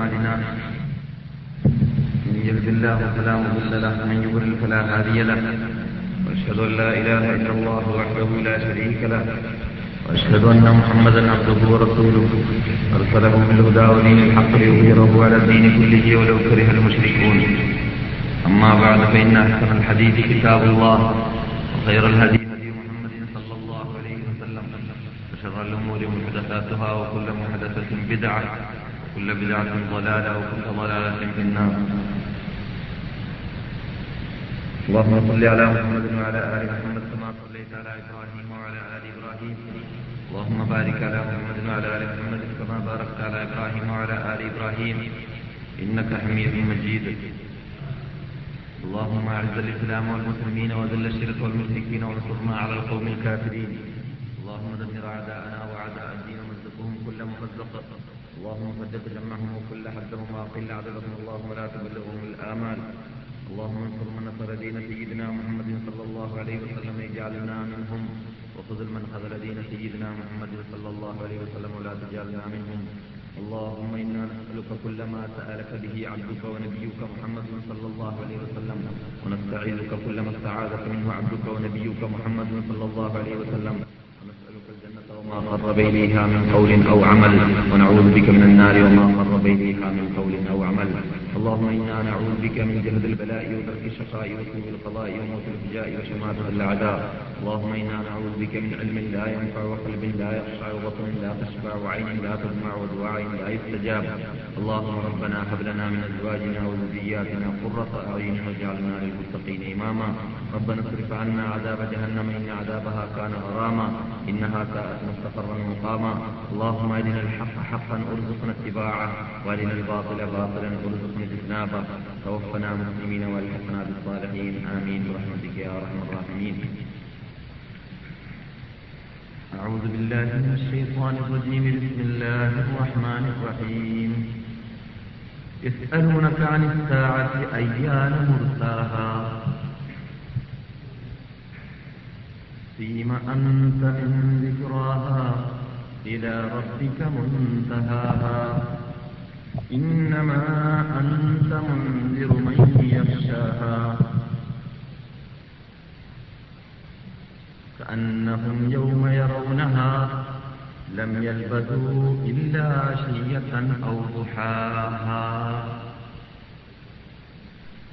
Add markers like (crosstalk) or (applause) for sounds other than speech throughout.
أعمالنا. من يهد الله فلا مضل له ومن يضلل فلا هادي له. وأشهد أن لا إله إلا الله وحده لا شريك له. وأشهد أن محمدا عبده ورسوله. أرسله بالهدى ودين الحق ليظهره على الدين كله ولو كره المشركون. أما بعد فإن أحسن الحديث كتاب الله وخير الهدي هدي محمد صلى الله عليه وسلم. وشر الأمور محدثاتها وكل محدثة بدعة. وكل بدعة ضلالة وكل ضلالة في النار. اللهم صل على محمد وعلى آل محمد كما صليت على إبراهيم وعلى آل إبراهيم. اللهم بارك على محمد وعلى آل محمد كما باركت على إبراهيم وعلى آل إبراهيم. إنك حميد مجيد. اللهم أعز الإسلام والمسلمين وذل الشرك والمشركين وانصرنا على القوم الكافرين. اللهم دمر أعداءنا وأعداء الدين ومزقهم كل ممزق. اللهم ثبت جمعهم وكل حدهم وأقل عددهم. اللهم لا تبلغهم الآمال. اللهم انصر من نصر دين سيدنا محمد صلى الله عليه وسلم. اجعلنا منهم. وخذل من خذل دين سيدنا محمد صلى الله عليه وسلم. ولا تجعلنا منهم. اللهم إنا نسألك كل ما سألك به عبدك ونبيك محمد صلى الله عليه وسلم. ونستعيذك كل ما استعاذك منه عبدك ونبيك محمد صلى الله عليه وسلم. وما قرب إليها من قول أو عمل ونعوذ بك من النار وما قرب إليها من قول أو عمل. اللهم إنا نعوذ بك من جهد البلاء ودرك الشقاء وسوء القضاء وموت الفجاء وشماتة الأعداء. اللهم إنا نعوذ بك من علم لا ينفع وقلب لا يخشع وبطن لا تشبع وعين لا تدمع ودعاء لا يستجاب. اللهم ربنا هب لنا من أزواجنا وذرياتنا قرة أعين واجعلنا للمتقين إماما. ربنا اصرف عنا عذاب جهنم إن عذابها كان غراما إنها ساءت مستقرا مقاما. اللهم أرنا الحق حقا أرزقنا اتباعه وأرنا الباطل باطلا أرزقنا اجتنابه توفنا مسلمين والحقنا بالصالحين. آمين. برحمتك يا أرحم الراحمين. أعوذ بالله من الشيطان الرجيم. بسم الله الرحمن الرحيم. يسألونك عن الساعة أيان مرساها. فيم أنت من ذكراها إلى ربك منتهاها. إنما أنت منذر من يخشاها كأنهم يوم يرونها لم يلبثوا إلا عشية أو ضحاها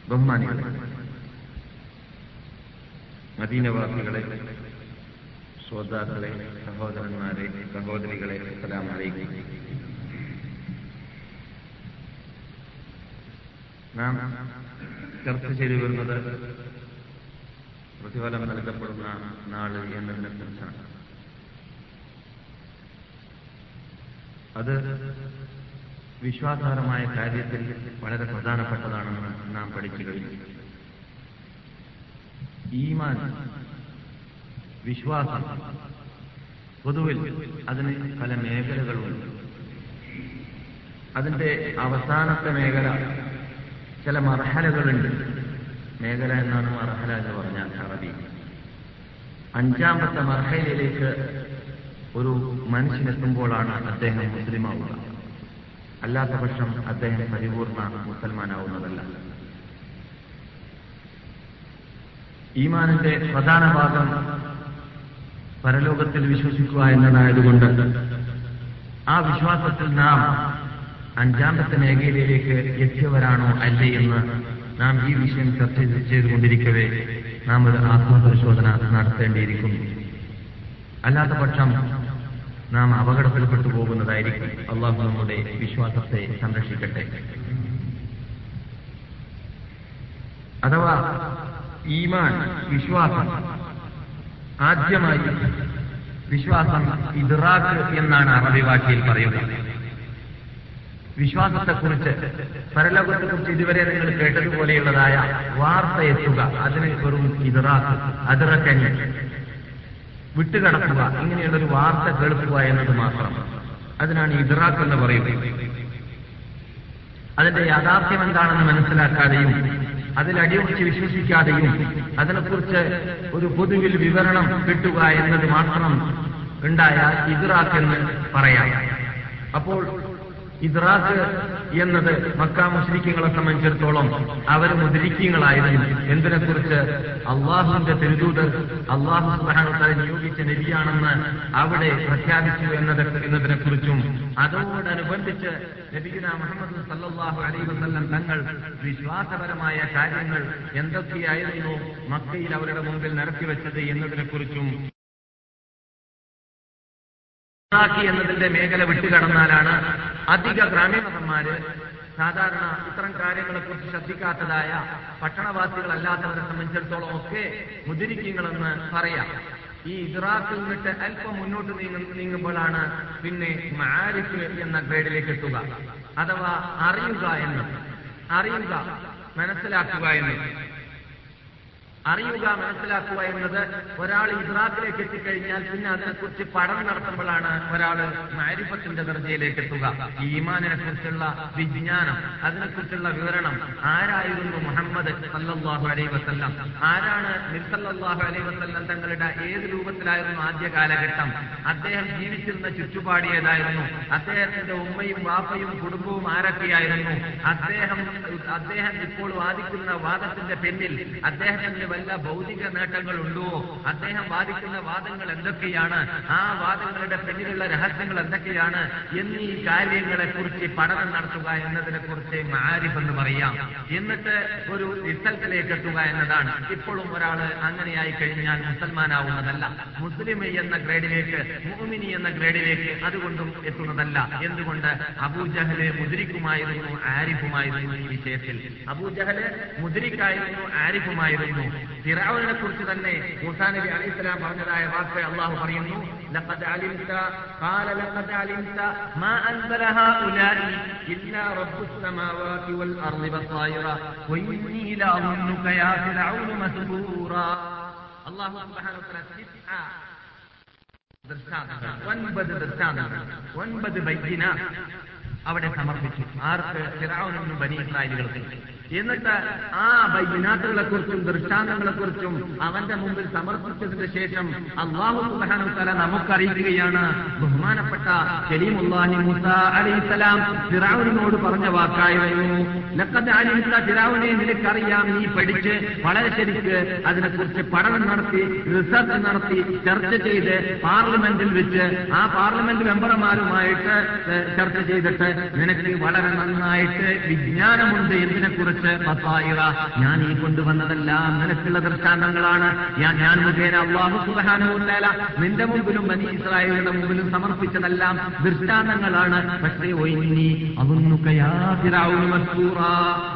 ബഹുമാനികളെ മദീനവാസികളെ ശ്രോതാക്കളെ സഹോദരന്മാരെ സഹോദരികളെ അസ്സലാം നാം ചർച്ച ചെയ്തു വരുന്നത് പ്രതിഫലം നൽകപ്പെടുന്ന നാൾ എന്നതിനെ കുറിച്ചാണ് അത് വിശ്വാസപരമായ കാര്യത്തിൽ വളരെ പ്രധാനപ്പെട്ടതാണെന്ന് നാം പഠിച്ചു കഴിഞ്ഞു. ഈമാൻ വിശ്വാസം പൊതുവിൽ അതിന് പല മേഖലകളുണ്ട്. അതിന്റെ അവസാനത്തെ മേഖല ചില മർഹലകളുണ്ട്. മേഖല എന്നാണ് മർഹല എന്ന് പറഞ്ഞാൽ അറബി. അഞ്ചാമത്തെ മർഹലയിലേക്ക് ഒരു മനുഷ്യനെത്തുമ്പോഴാണ് അദ്ദേഹം മുസ്ലിമാവുക. അല്ലാത്ത പക്ഷം അദ്ദേഹം പരിപൂർണ മുസൽമാനാവുന്നതല്ല. ഈമാനിന്റെ പ്രധാന ഭാഗം പരലോകത്തിൽ വിശ്വസിക്കുക എന്നതായതുകൊണ്ട് ആ വിശ്വാസത്തിൽ നാം അഞ്ചാമത്തെ മേഖലയിലേക്ക് എത്തിയവരാണോ അല്ലേ എന്ന് നാം ഈ വിഷയം ചർച്ച ചെയ്തുകൊണ്ടിരിക്കവേ നാം ഒരു ആത്മപരിശോധന നടത്തേണ്ടിയിരിക്കുന്നു. അല്ലാത്ത പക്ഷം നാം അപകടത്തിൽപ്പെട്ടു പോകുന്നതായിരിക്കും അള്ളാഹു നമ്മുടെ വിശ്വാസത്തെ സംരക്ഷിക്കട്ടെ. അഥവാ ഈമാൻ വിശ്വാസം ആദ്യമായി വിശ്വാസം ഇദ്റാഖ് എന്നാണ് അറബി ഭാഷയിൽ പറയുക വിശ്വാസത്തെക്കുറിച്ച് പരലോകത്തെക്കുറിച്ച് ഇതുവരെ നിങ്ങൾ കേട്ടതുപോലെയുള്ളതായ വാർത്ത എത്തുക അതിനെ വെറും ഇതറാക്ക് അതിറക്കഞ്ഞ് വിട്ടുകടക്കുക ഇങ്ങനെയുള്ളൊരു വാർത്ത കേൾക്കുക എന്നത് മാത്രം. അതിനാണ് ഇതറാക്ക് എന്ന് പറയുന്നത്. അതിന്റെ യാഥാർത്ഥ്യം എന്താണെന്ന് മനസ്സിലാക്കാതെയും അതിൽ അടിയുറച്ച് വിശ്വസിക്കാതെയും അതിനെക്കുറിച്ച് ഒരു പൊതുവിൽ വിവരണം കിട്ടുക എന്നത് മാത്രം ഉണ്ടായ ഇതറാക്ക് എന്ന് പറയാം. അപ്പോൾ ഇദ്രാക്ക് എന്നത് മക്ക മുസ്ലിക്കുകളെ സംബന്ധിച്ചിടത്തോളം അവർ മുദ്രിക്കങ്ങളായിരുന്നു എന്തിനെക്കുറിച്ച് അള്ളാഹുവിന്റെ തിരുദൂതർ അള്ളാഹു സുബാനുത്താരെ നിയോഗിച്ച നബിയാണെന്ന് അവിടെ പ്രഖ്യാപിച്ചു എന്നത് എന്നതിനെക്കുറിച്ചും അതോടനുബന്ധിച്ച് നബിഗുന മുഹമ്മദ് സല്ലാഹു അലൈ വസല്ലം തങ്ങൾ വിശ്വാസപരമായ കാര്യങ്ങൾ എന്തൊക്കെയായിരുന്നു മക്കയിൽ അവരുടെ മുമ്പിൽ നടത്തിവെച്ചത് എന്നതിനെക്കുറിച്ചും ാക്കി എന്നതിന്റെ മേഖല വിട്ടുകടന്നാലാണ് അധിക ഗ്രാമീണന്മാര് സാധാരണ ഇത്തരം കാര്യങ്ങളെക്കുറിച്ച് ശ്രദ്ധിക്കാത്തതായ പട്ടണവാസികളല്ലാത്തവരെ സംബന്ധിച്ചിടത്തോളം ഒക്കെ മുതിരിക്കങ്ങളെന്ന് പറയാം. ഈ ഇറാഖിൽ നിന്നിട്ട് അല്പം മുന്നോട്ട് നീങ്ങ നീങ്ങുമ്പോഴാണ് പിന്നെ മാരിഫ് എന്ന ഗ്രേഡിലേക്ക് എത്തുക. അഥവാ അറിയുക എന്ന് അറിയുക മനസ്സിലാക്കുക എന്ന്. അറിയുക മനസ്സിലാക്കുക എന്നത് ഒരാൾ ഇസ്രാത്തിലേക്ക് എത്തിക്കഴിഞ്ഞാൽ പിന്നെ അതിനെക്കുറിച്ച് പഠനം നടത്തുമ്പോഴാണ് ഒരാൾ മാരിഫത്തിന്റെ ദർജയിലേക്ക് എത്തുക. ഈ ഈമാനിനെ കുറിച്ചുള്ള വിജ്ഞാനം അതിനെക്കുറിച്ചുള്ള വിവരണം ആരായിരുന്നു മുഹമ്മദ് സല്ലാഹു അലൈ വസല്ലം? ആരാണ് നിർസല്ലാഹു അലൈ വസല്ലം തങ്ങളുടെ ഏത് രൂപത്തിലായിരുന്നു ആദ്യ കാലഘട്ടം? അദ്ദേഹം ജീവിച്ചിരുന്ന ചുറ്റുപാട് ഏതായിരുന്നു? അദ്ദേഹത്തിന്റെ ഉമ്മയും വാപ്പയും കുടുംബവും ആരൊക്കെയായിരുന്നു? അദ്ദേഹം അദ്ദേഹം ഇപ്പോൾ വാദിക്കുന്ന വാദത്തിന്റെ പിന്നിൽ അദ്ദേഹത്തിന്റെ വല്ല ഭൗതിക നേട്ടങ്ങളുണ്ടോ? അദ്ദേഹം വാദിക്കുന്ന വാദങ്ങൾ എന്തൊക്കെയാണ്? ആ വാദങ്ങളുടെ പിന്നിലുള്ള രഹസ്യങ്ങൾ എന്തൊക്കെയാണ്? എന്നീ കാര്യങ്ങളെക്കുറിച്ച് പഠനം നടത്തുക എന്നതിനെ കുറിച്ച് മാരിഫ് എന്ന് പറയാം. എന്നിട്ട് ഒരു റിസൾട്ടിലേക്ക് എത്തുക എന്നതാണ്. ഇപ്പോഴും ഒരാൾ അങ്ങനെയായി കഴിഞ്ഞാൽ മുസൽമാനാവുന്നതല്ല. മുസ്ലിം എന്ന ഗ്രേഡിലേക്ക് മുഹമിനി എന്ന ഗ്രേഡിലേക്ക് അതുകൊണ്ടും എത്തുന്നതല്ല. എന്തുകൊണ്ട്? അബൂജഹൽ മുദ്രിക്കുമായിരുന്നു ആരിഫുമായിരുന്നു ഈ വിഷയത്തിൽ. അബൂജഹൽ മുദ്രിക്കായിരുന്നു ആരിഫുമായിരുന്നു. ഫിറാവിനെ കുറിച്ച് തന്നെ മൂസാ നബി അലൈഹി സ്വലാം പറഞ്ഞതായ വാക്ക് അള്ളാഹു പറയുന്നു لقد علمت قال لقد علمت ما أنزل هؤلاء إلا رب السماوات والأرض بصائر وإني لأظنك يا فرعون مسرورا الله سبحانه وتعالى تسعة ദൃഷ്ടാന്തങ്ങൾ ഒൻപത് ദൃഷ്ടാന്തങ്ങൾ ഒൻപത് ബൈജിന അവിടെ സമർപ്പിച്ചു ആർക്ക് ഫിറാവുനും ബനി ഇസ്രായേലുകൾക്ക് എന്നിട്ട് ആ ബൈനാത്തുകളെ കുറിച്ചും ദൃഷ്ടാന്തങ്ങളെ കുറിച്ചും അവന്റെ മുമ്പിൽ സമർപ്പിച്ചതിന് ശേഷം അള്ളാഹു സുബാനു തല നമുക്കറിയിക്കുകയാണ്. ബഹുമാനപ്പെട്ട കലീമുല്ലാഹി മുസ അലിസ്ലാം ഫിറാവുനോട് പറഞ്ഞ വാക്കായിരുന്നു. ലക്കത്ത് അലിമിത്ത ഫിറാവുനെ നിനക്കറിയാം നീ പഠിച്ച് വളരെ ശരിക്ക് അതിനെക്കുറിച്ച് പഠനം നടത്തി റിസർച്ച് നടത്തി ചർച്ച ചെയ്ത് പാർലമെന്റിൽ വെച്ച് ആ പാർലമെന്റ് മെമ്പർമാരുമായിട്ട് ചർച്ച ചെയ്തിട്ട് നിനക്ക് വളരെ നന്നായിട്ട് വിജ്ഞാനമുണ്ട് എന്തിനെക്കുറിച്ച് ഞാൻ ഈ കൊണ്ടുവന്നതെല്ലാം നിനക്കുള്ള ദൃഷ്ടാന്തങ്ങളാണ്. ഞാൻ ഞാൻ മുഖേന അള്ളാഹു സുബാനുല നിന്റെ മുമ്പിലും ബനി ഇസ്രായേലിന്റെ മുമ്പിലും സമർപ്പിച്ചതെല്ലാം ദൃഷ്ടാന്തങ്ങളാണ്. പക്ഷേ ഒയിനി അതൊന്നുകയാതിരാവുന്ന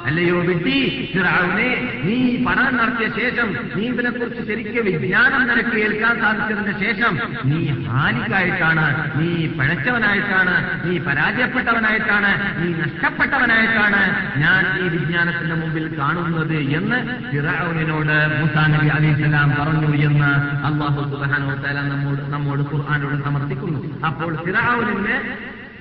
അല്ലയോ വിട്ടി ഫിറാവുനെ നീ പഠനം നടത്തിയ ശേഷം നീ ഇതിനെക്കുറിച്ച് ശരിക്കും വിജ്ഞാനം നിനക്ക് ഏൽക്കാൻ സാധിച്ചതിന് ശേഷം നീ ഹാനിക്കായിട്ടാണ് നീ പഴച്ചവനായിട്ടാണ് നീ പരാജയപ്പെട്ടവനായിട്ടാണ് നീ നഷ്ടപ്പെട്ടവനായിട്ടാണ് ഞാൻ ഈ വിജ്ഞാനത്തിന്റെ മുമ്പിൽ കാണുന്നത് എന്ന് ഫിറാവുനോട് മുസാ നബി അലൈഹിസ്സലാം പറഞ്ഞു എന്ന് അള്ളാഹു സുബാനോ തല നമ്മോട് നമ്മോട് ഖുർആാനോട് സമർപ്പിക്കുന്നു അപ്പോൾ ഫിറാവുനിന്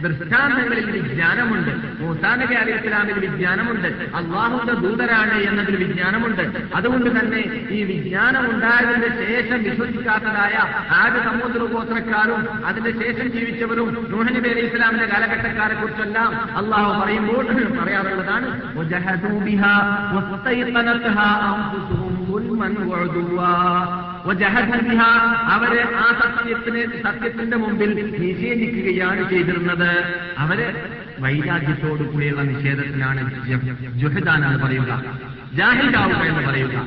ദൃഷ്ടാന്തങ്ങളിൽ വിജ്ഞാനമുണ്ട് മൂസാനബി അലി ഇസ്ലാമിൽ വിജ്ഞാനമുണ്ട് അള്ളാഹുന്റെ ദൂതരാണ് എന്നതിൽ വിജ്ഞാനമുണ്ട് അതുകൊണ്ട് തന്നെ ഈ വിജ്ഞാനം ഉണ്ടായതിന് ശേഷം വിശ്വസിക്കാത്തതായ ആദ്യ സമുദ്ര ഗോത്രക്കാരും അതിന്റെ ശേഷം ജീവിച്ചവരും നൂഹനബി അലി ഇസ്ലാമിന്റെ കാലഘട്ടക്കാരെ കുറിച്ചെല്ലാം അള്ളാഹു പറയുമ്പോൾ (laughs) പറയാറുള്ളതാണ് അവർ ആ സത്യത്തിന് സത്യത്തിന്റെ മുമ്പിൽ നിഷേധിക്കുകയാണ് ചെയ്തിരുന്നത്. അവർ വൈരാഗ്യത്തോടു കൂടിയുള്ള നിഷേധത്തിലാണ് ജുഹദാൻ എന്ന് പറയുക ജാഹിദാവുക എന്ന് പറയുക.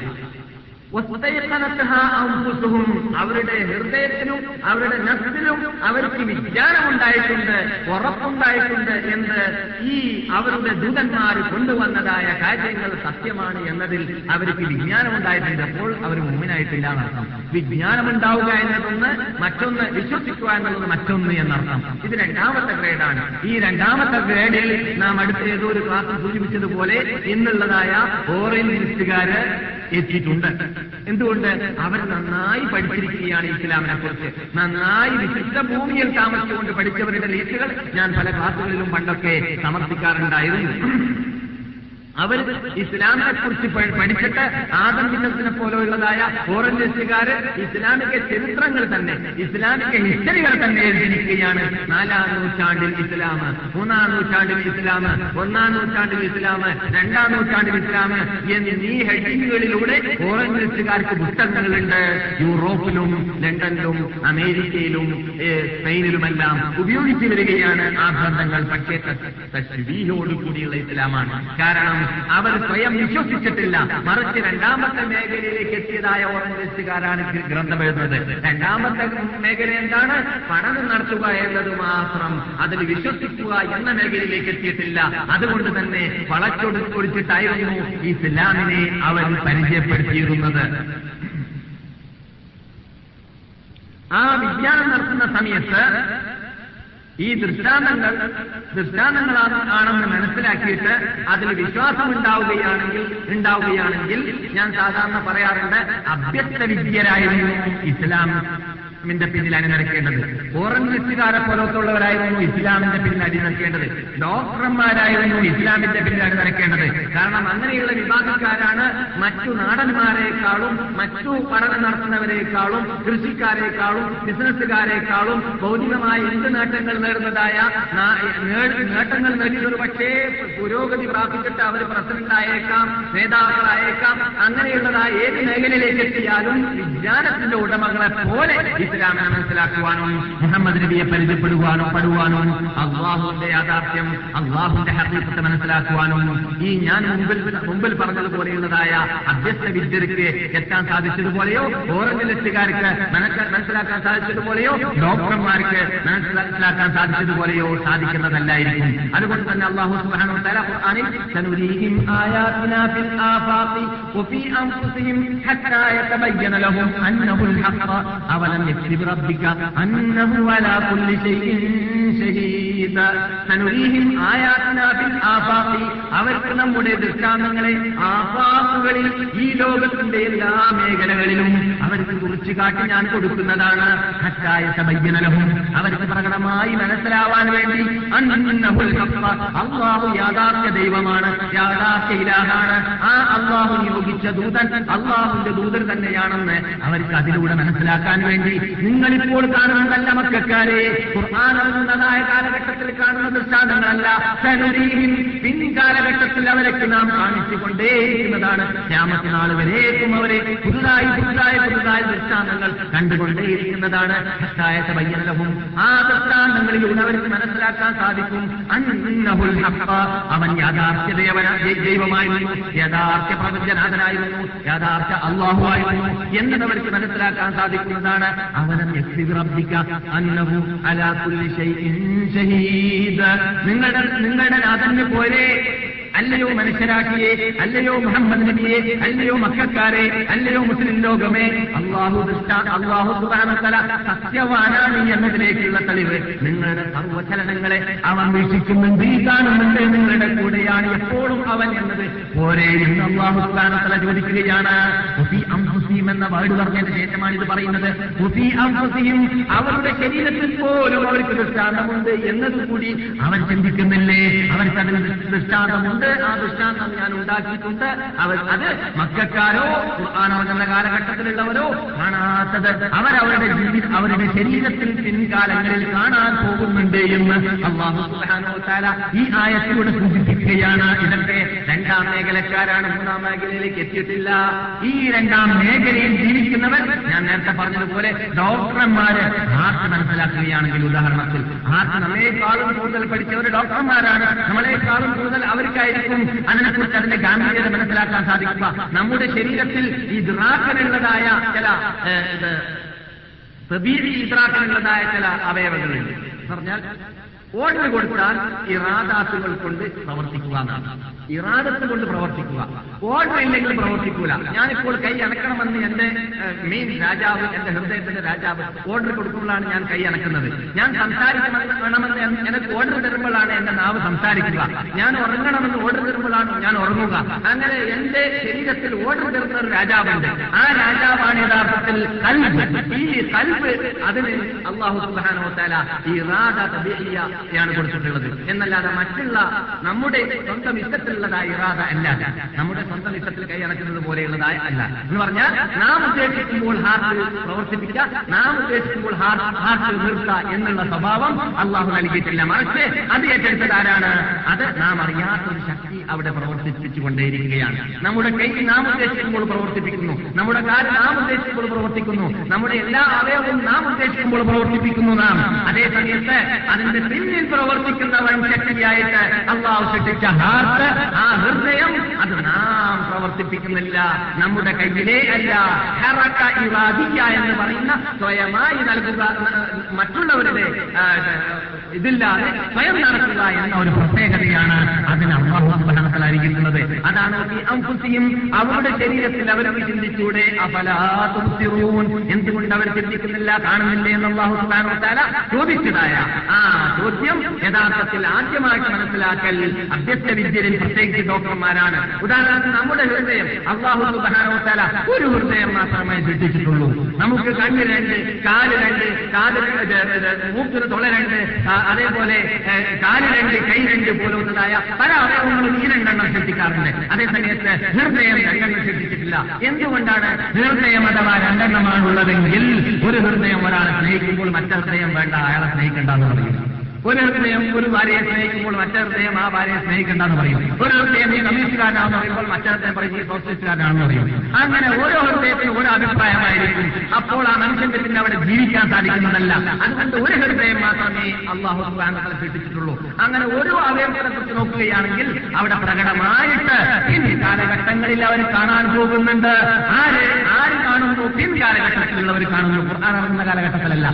അവരുടെ ഹൃദയത്തിലും അവരുടെ നഫ്സിലും അവർക്ക് വിജ്ഞാനമുണ്ടായിട്ടുണ്ട് ഉറപ്പുണ്ടായിട്ടുണ്ട് എന്ന് ഈ അവരുടെ ദൂതന്മാർ കൊണ്ടുവന്നതായ കാര്യങ്ങൾ സത്യമാണ് എന്നതിൽ അവർക്ക് വിജ്ഞാനമുണ്ടായിട്ടുണ്ട്. അപ്പോൾ അവർ മുമ്പിനായിട്ടില്ല എന്നർത്ഥം. വിജ്ഞാനമുണ്ടാവുക എന്നതൊന്ന് മറ്റൊന്ന് വിശ്വസിക്കുക എന്നുള്ളത് മറ്റൊന്ന് എന്നർത്ഥം. ഇത് രണ്ടാമത്തെ ഗ്രേഡാണ്. ഈ രണ്ടാമത്തെ ഗ്രേഡിൽ നാം അടുത്ത ഏതോ ഒരു ക്ലാസ് സൂചിപ്പിച്ചതുപോലെ ഇന്നുള്ളതായ ഓറിയന്റലിസ്റ്റുകാര് എത്തിയിട്ടുണ്ട്. എന്തുകൊണ്ട് അവർ നന്നായി പഠിച്ചിരിക്കുകയാണ് ഇസ്ലാമിനെ കുറിച്ച്. നന്നായി വിശുദ്ധ ഭൂമിയിൽ താമസിച്ചുകൊണ്ട് പഠിച്ചവരുടെ ലീസുകൾ ഞാൻ പല ക്ലാസുകളിലും പണ്ടൊക്കെ സമർപ്പിക്കാറുണ്ടായിരുന്നു. അവർ ഇസ്ലാമിനെ കുറിച്ച് പഠിച്ചിട്ട് ആദം ബിന്നസിനെ പോലെയുള്ളതായ ഓറഞ്ചസുകാര് ഇസ്ലാമിക ചരിത്രങ്ങൾ തന്നെ ഇസ്ലാമിക ഹിസ്റ്ററികൾ തന്നെ എഴുതിയിരിക്കുകയാണ്. നാലാം നൂറ്റാണ്ടിൽ ഇസ്ലാം മൂന്നാം നൂറ്റാണ്ടിൽ ഇസ്ലാം ഒന്നാം നൂറ്റാണ്ടിൽ ഇസ്ലാം രണ്ടാം നൂറ്റാണ്ടിൽ ഇസ്ലാം എന്നീ ഹെഡിങ്ങുകളിലൂടെ ഓറഞ്ചസുകാർക്ക് പുസ്തകങ്ങളുണ്ട്. യൂറോപ്പിലും ലണ്ടനിലും അമേരിക്കയിലും സ്പെയിനിലുമെല്ലാം ഉപയോഗിച്ചു വരികയാണ് ആ ഗ്രന്ഥങ്ങൾ. പക്ഷേ തശ്ബീഹോട് കൂടിയുള്ള ഇസ്ലാമാണ്. കാരണം അവർ സ്വയം വിശ്വസിച്ചിട്ടില്ല. മറിച്ച് രണ്ടാമത്തെ മേഖലയിലേക്ക് എത്തിയതായ ഓറഞ്ചിസ്റ്റുകാരാണ് ഗ്രന്ഥം എഴുതുന്നത്. രണ്ടാമത്തെ മേഖല എന്താണ്? പഠനം നടത്തുക എന്നത് മാത്രം. അതിൽ വിശ്വസിക്കുക എന്ന മേഖലയിലേക്ക് എത്തിയിട്ടില്ല. അതുകൊണ്ട് തന്നെ വളച്ചൊടിച്ചിട്ടായിരുന്നു ഇസ്ലാമിനെ അവർ പരിചയപ്പെടുത്തിയിരുന്നത്. ആ വിജ്ഞാനം നടത്തുന്ന സമയത്ത് ഈ ദൃഷ്ടാന്തങ്ങൾ ആണെന്ന് മനസ്സിലാക്കിയിട്ട് അതിൽ വിശ്വാസം ഉണ്ടാവുകയാണെങ്കിൽ ഉണ്ടാവുകയാണെങ്കിൽ ഞാൻ സാധാരണ പറയാറുണ്ട് അഭ്യസ്ത വിദ്യരായിരുന്നു ഇസ്ലാം. ഇസ്ലാമിന്റെ പിന്നിൽ അണിനിരക്കേണ്ടത് ഓറഞ്ചുകാരെ പോലത്തുള്ളവരായിരുന്നു ഇസ്ലാമിന്റെ പിന്നിൽ അണിനിരക്കേണ്ടത് ഡോക്ടർമാരായിരുന്നു ഇസ്ലാമിന്റെ പിന്നിൽ അണിനിരക്കേണ്ടത് കാരണം അങ്ങനെയുള്ള വിഭാഗക്കാരാണ് മറ്റു നാടന്മാരെക്കാളും മറ്റു പഠനം നടത്തുന്നവരെക്കാളും കൃഷിക്കാരെക്കാളും ബിസിനസ്സുകാരെക്കാളും ഭൗതികമായ എന്ത് നേട്ടങ്ങൾ നേടുന്നതായ നേട്ടങ്ങൾ നേടിയത് പക്ഷേ പുരോഗതി പ്രാപിച്ചിട്ട് അവർ പ്രസിഡന്റ് ആയേക്കാം നേതാക്കളായേക്കാം. അങ്ങനെയുള്ളതായ ഏത് മേഖലയിലേക്ക് എത്തിയാലും വിജ്ഞാനത്തിന്റെ ഉടമകളെ പോലെ ഇസ്ലാമിനെ മനസ്സിലാക്കുവാനും മുഹമ്മദ് നബിയെ പരിചയപ്പെടുവാനും പഠുവാനും അള്ളാഹുവിന്റെ യാഥാർത്ഥ്യം അള്ളാഹുവിന്റെ ഹർമ്മത്തെ മനസ്സിലാക്കുവാനും ഈ ഞാൻ മുമ്പിൽ മുമ്പിൽ പറഞ്ഞതുപോലെയുള്ളതായ അഭ്യസ്ത വിദ്യർക്ക് എത്താൻ സാധിച്ചതുപോലെയോ ഓറഞ്ച് ലിസ്റ്റുകാർക്ക് മനസ്സിലാക്കാൻ സാധിച്ചതുപോലെയോ ഡോക്ടർമാർക്ക് മനസ്സിലാക്കാൻ സാധിച്ചതുപോലെയോ സാധിക്കുന്നതല്ലായിരിക്കും. അതുകൊണ്ട് തന്നെ അള്ളാഹു യക്തിബ് ഷഹീദ് സനുരീഹിം ആയാതിനാ ഫിൽ ആഫാഖി. അവർക്ക് നമ്മുടെ ദൃഷ്ടാന്തങ്ങളെ ആഫാഖുകളിൽ ഈ ലോകത്തിന്റെ എല്ലാ മേഖലകളിലും അവർക്ക് കുറിച്ച് കാട്ടി ഞാൻ കൊടുക്കുന്നതാണ്. ഹറ്റായ തബയ്യനലഹും അവർക്ക് പ്രകടമായി മനസ്സിലാവാൻ വേണ്ടി അള്ളാഹു യാഥാർത്ഥ്യ ദൈവമാണ്. യാഥാർത്ഥ്യ ഇലാഹാണ്. ആ അള്ളാഹു നിയോഗിച്ച ദൂതൻ അള്ളാഹുവിന്റെ ദൂതൻ തന്നെയാണെന്ന് അവർക്ക് അതിലൂടെ മനസ്സിലാക്കാൻ വേണ്ടി നിങ്ങളിപ്പോൾ കാണുന്നതല്ല മക്കാരെ. ഖുർആൻ ഇറങ്ങുന്നതായ കാലഘട്ടത്തിൽ കാണുന്ന ദൃഷ്ടാന്തങ്ങളല്ല പിൻ കാലഘട്ടത്തിൽ അവരൊക്കെ നാം കാണിച്ചുകൊണ്ടേയിരിക്കുന്നതാണ്. രാമത്തെ രാമത്തിനാൾ വരേക്കും അവരെ. പുതുതായി പുതുതായ പുതുതായ ദൃഷ്ടാന്തങ്ങൾ കണ്ടുകൊണ്ടേയിരിക്കുന്നതാണ്. ബയ്യനലഹും ആ ദൃഷ്ടാന്തങ്ങളിലൂടെ അവർക്ക് മനസ്സിലാക്കാൻ സാധിക്കും. അന്നഹുൽ അവൻ യാഥാർത്ഥ്യ ദൈവമായിരുന്നു. യഥാർത്ഥ പ്രപഞ്ചനാഥനായിരുന്നു. യഥാർത്ഥ അള്ളാഹു ആയിരുന്നു എന്നത് അവർക്ക് മനസ്സിലാക്കാൻ സാധിക്കുന്നതാണ്. അവനം നിങ്ങളുടെ നിങ്ങളുടെ നാഥന് പോലെ അല്ലയോ മനുഷ്യരാക്കിയെ അല്ലയോ മുഹമ്മദ് നബിയെ അല്ലയോ മക്കാരെ അല്ലയോ മുസ്ലിം ലോകമേ അള്ളാഹു ദൃഷ്ട അള്ളാഹു സുധാനത്തല സത്യവാനാണ് എന്നതിലേക്കുള്ള തെളിവ്. നിങ്ങളുടെ സർവചലനങ്ങളെ അവൻ വീക്ഷിക്കുന്നുണ്ട് ഈ കാണുന്നുണ്ട് നിങ്ങളുടെ കൂടെയാണ് എപ്പോഴും അവൻ എന്നത്. പോരെ എന്ന് അള്ളാഹു സുബാനത്തല ചോദിക്കുകയാണ് എന്ന വേർഡ് പറഞ്ഞതിന് ശേഷമാണ് ഇത് പറയുന്നത്. അവരുടെ ശരീരത്തിൽ പോലും അവർക്ക് ദൃഷ്ടാന്തമുണ്ട് എന്നതുകൂടി അവൻ ചിന്തിക്കുന്നില്ലേ? അവർക്ക് അതിന് ദൃഷ്ടാന്തമുണ്ട് ആ ദൃഷ്ടാന്തം ഞാൻ ഉണ്ടാക്കിയിട്ടുണ്ട്. അവർ അത് മക്കാരോ ഖുർആാനോടുന്ന കാലഘട്ടത്തിലുള്ളവരോ കാണാത്തത് അവരവരുടെ ജീവിത അവരുടെ ശരീരത്തിൽ പിൻകാലങ്ങളിൽ കാണാൻ പോകുന്നുണ്ട് എന്ന് അള്ളാഹു സുബ്ഹാനഹു വതആല ഈ ആയത്തിലൂടെ സൂചിപ്പിക്കുകയാണ്. ഇതൊക്കെ രണ്ടാം മേഖലക്കാരാണ് മൂന്നാം മേഖലയിലേക്ക് എത്തിയിട്ടില്ല. ഈ രണ്ടാം മേഖലയിൽ ജീവിക്കുന്നവർ ഞാൻ നേരത്തെ പറഞ്ഞതുപോലെ ഡോക്ടർമാര് ഹാർട്ട് മനസ്സിലാക്കുകയാണെങ്കിൽ ഉദാഹരണത്തിൽ ഹാർട്ട് നമ്മളെക്കാളും കൂടുതൽ പഠിച്ചവർ ഡോക്ടർമാരാണ്. നമ്മളെക്കാളും കൂടുതൽ അവർക്കായിരിക്കും അതിനെക്കുറിച്ച് അതിന്റെ ഗാംഭീര്യത മനസ്സിലാക്കാൻ സാധിക്കുക. നമ്മുടെ ശരീരത്തിൽ ഈ ദ്രാക്കനുള്ളതായ ചില പ്രതീതി ഇദ്രാക്കനുള്ളതായ ചില അവയവങ്ങളുണ്ട്. പറഞ്ഞാൽ ഓർഡർ കൊടുത്താൽ ഇറാദാത്തുകൾ കൊണ്ട് പ്രവർത്തിക്കുക എന്നാണ് ഇറാദത്ത് കൊണ്ട് പ്രവർത്തിക്കുക. ഓർഡർ ഇല്ലെങ്കിൽ പ്രവർത്തിക്കൂല. ഞാനിപ്പോൾ കൈ അണക്കണമെന്ന് എന്റെ മെയിൻ രാജാവ് എന്റെ ഹൃദയത്തിന്റെ രാജാവ് ഓർഡർ കൊടുക്കുമ്പോഴാണ് ഞാൻ കൈ അണക്കുന്നത് ഞാൻ സംസാരിക്കണമെന്ന് എനിക്ക് ഓർഡർ തരുമ്പോഴാണ് എന്റെ നാവ് സംസാരിക്കുക. ഞാൻ ഉറങ്ങണമെന്ന് ഓർഡർ തരുമ്പോഴാണ് ഞാൻ ഉറങ്ങുക. അങ്ങനെ എന്റെ ശരീരത്തിൽ ഓർഡർ തരുന്ന ഒരു രാജാവുണ്ട്. ആ രാജാവാണ് യഥാർത്ഥത്തിൽ കൽബ്. ഈ കൽബ് അതിന് അള്ളാഹു സുബാനോ തല ഈ റാദ തബീഇയ യാണ് കൊടുത്തിട്ടുള്ളത്. എന്നല്ലാതെ മറ്റുള്ള നമ്മുടെ സ്വന്തം ഇഷ്ടത്തിലുള്ളതായ ഇറാദ അല്ല നമ്മുടെ സ്വന്തം ഇഷ്ടത്തിൽ കൈയടക്കുന്നത് പോലെയുള്ളതായ അല്ല. എന്ന് പറഞ്ഞാൽ നാം ഉദ്ദേശിക്കുമ്പോൾ ഹാർട്ട് പ്രവർത്തിപ്പിക്കുക നാം ഉദ്ദേശിക്കുമ്പോൾ ഹാർട്ട് നിർത്തുക എന്നുള്ള സ്വഭാവം അള്ളാഹു നൽകിയിട്ടില്ല. മറിച്ച് അത് ഏറ്റെടുത്തത് ആരാണ് അത് നാം അറിയാത്ത ഒരു ശക്തി അവിടെ പ്രവർത്തിപ്പിച്ചുകൊണ്ടേയിരിക്കുകയാണ്. നമ്മുടെ കൈ നാം ഉദ്ദേശിക്കുമ്പോൾ പ്രവർത്തിപ്പിക്കുന്നു. നമ്മുടെ കാൽ നാം ഉദ്ദേശിക്കുമ്പോൾ പ്രവർത്തിക്കുന്നു. നമ്മുടെ എല്ലാ അവയവവും നാം ഉദ്ദേശിക്കുമ്പോൾ പ്രവർത്തിപ്പിക്കുന്നു നാം. അതേ സമയത്ത് അതിന്റെ പിന്നിൽ പ്രവർത്തിക്കുന്ന വൻ ശക്തിയായിട്ട് അള്ളാഹു സൃഷ്ടിച്ച ഹാർട്ട് ആ ഹൃദയം അത് നാം പ്രവർത്തിപ്പിക്കുന്നില്ല. നമ്മുടെ കയ്യിലേ അല്ല. ഹറക്ക എന്ന് പറയുന്ന സ്വയമായി നൽകുക മറ്റുള്ളവരുടെ ഇതില്ലാതെ സ്വയം നടക്കുക എന്ന ഒരു പ്രത്യേകതയാണ് അതിന് അള്ളാഹു സുബാനത്തിലായിരിക്കുന്നത് അതാണ് അംഫുസിയും അവരുടെ ശരീരത്തിൽ അവർ ചിന്തിച്ചൂടെ അപലാതും എന്തുകൊണ്ട് അവർ ചിന്തിക്കുന്നില്ല കാണുന്നില്ല എന്ന് അള്ളാഹു ചോദിച്ചതായ ആ ചോദ്യം യഥാർത്ഥത്തിൽ ആദ്യമായിട്ട് മനസ്സിലാക്കൽ അഭ്യസ്ത വിദ്യരിൽ പ്രത്യേകിച്ച് ഡോക്ടർമാരാണ്. ഉദാഹരണത്തിന് നമ്മുടെ ഹൃദയം അള്ളാഹു സുബാനോത്താല ഒരു ഹൃദയം മാത്രമേ സൃഷ്ടിച്ചിട്ടുള്ളൂ നമുക്ക് കണ്ണ് രണ്ട് കാൽ രണ്ട് കാൽ മൂക്കിന് തുള രണ്ട് അതേപോലെ കാൽ രണ്ട് കൈ രണ്ട് പോലുള്ളതായ പല അവയവങ്ങളും ഈ രണ്ടെണ്ണം സൃഷ്ടിക്കാറുണ്ട്. അതേ സമയത്ത് ഹൃദയം രണ്ടെണ്ണം സൃഷ്ടിച്ചിട്ടില്ല. എന്തുകൊണ്ടാണ് ഹൃദയം അഥവാ രണ്ടെണ്ണമാണുള്ളതെങ്കിൽ ഒരു ഹൃദയം ഒരാളെ സ്നേഹിക്കുമ്പോൾ മറ്റേ ഹൃദയം വേണ്ട അയാളെ സ്നേഹിക്കേണ്ടെന്ന് പറയും ഒരു ഹൃദയം ഒരു ഭാര്യയെ സ്നേഹിക്കുമ്പോൾ മറ്റേ ഹൃദയം ആ ഭാര്യയെ സ്നേഹിക്കേണ്ടെന്ന് പറയും. ഒരു ഹൃദയം നീ കമ്മ്യൂണിസ്റ്റുകാരനാണെന്ന് പറയുമ്പോൾ മറ്റേ ഹൃദയം പറയും നീ സോഷ്യലിസ്റ്റുകാരനാണെന്ന് പറയും. അങ്ങനെ ഓരോ ഹൃദയത്തിനും ഒരു അഭിപ്രായമായിരിക്കും അപ്പോൾ ആ മനുഷ്യന്റെ പിന്നെ അവിടെ ജീവിക്കാൻ സാധിക്കുന്നതല്ല. അതുകൊണ്ട് ഒരു ഹൃദയം മാത്രമേ അള്ളാഹു സുബാനങ്ങളെ കിട്ടിച്ചിട്ടുള്ളൂ അങ്ങനെ ഓരോ അവയവത്തെ കുറിച്ച് നോക്കുകയാണെങ്കിൽ അവിടെ പ്രകടമായിട്ട് ഇനി കാലഘട്ടങ്ങളിൽ അവർ കാണാൻ പോകുന്നുണ്ട്. ആര്? ആര് കാണുന്നു? പിൻ കാലഘട്ടത്തിലുള്ളവർ കാണുന്നു ഖുർആൻ ഇറങ്ങുന്ന കാലഘട്ടത്തിലല്ല.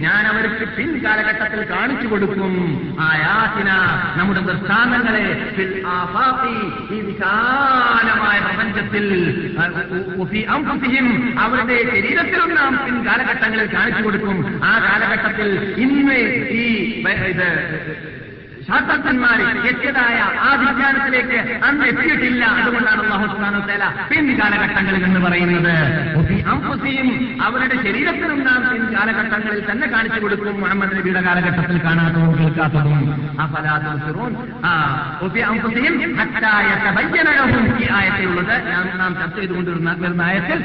ഞാൻ അവർക്ക് പിൻകാലഘട്ടത്തിൽ കാണിച്ചു കൊടുക്കും. ആ യാസിന നമ്മുടെ ദൃഷ്ടാന്തങ്ങളെ ഈ വിശാലമായ പ്രപഞ്ചത്തിൽ അവരുടെ ശരീരത്തിലും നാം പിൻകാലഘട്ടങ്ങളിൽ കാണിച്ചു കൊടുക്കും. ആ കാലഘട്ടത്തിൽ ഇന്ന് ഈ ഇത് ശാസ്ത്രജ്ഞന്മാർ എത്തിയതായ ആ വിജ്ഞാനത്തിലേക്ക് അന്ന് എത്തിയിട്ടില്ല. അതുകൊണ്ടാണ് അള്ളാഹുസ്ലാനുത്തല പിൻകാലഘട്ടങ്ങളിൽ എന്ന് പറയുന്നത്. അംഫുസിയും അവരുടെ ശരീരത്തിനും നാം പിൻ കാലഘട്ടങ്ങളിൽ തന്നെ കാണിച്ചു കൊടുക്കും. മുഹമ്മദ് നബിയുടെ കാലഘട്ടത്തിൽ കാണാത്തതും കേൾക്കാത്തതും. ആ ഫലാദോസിറോൻ തബയ്യനലഹും ഈ ആയത്തിലുള്ളത്. നാം ചർച്ച ചെയ്തുകൊണ്ടിരുന്ന ആയത്തിൽ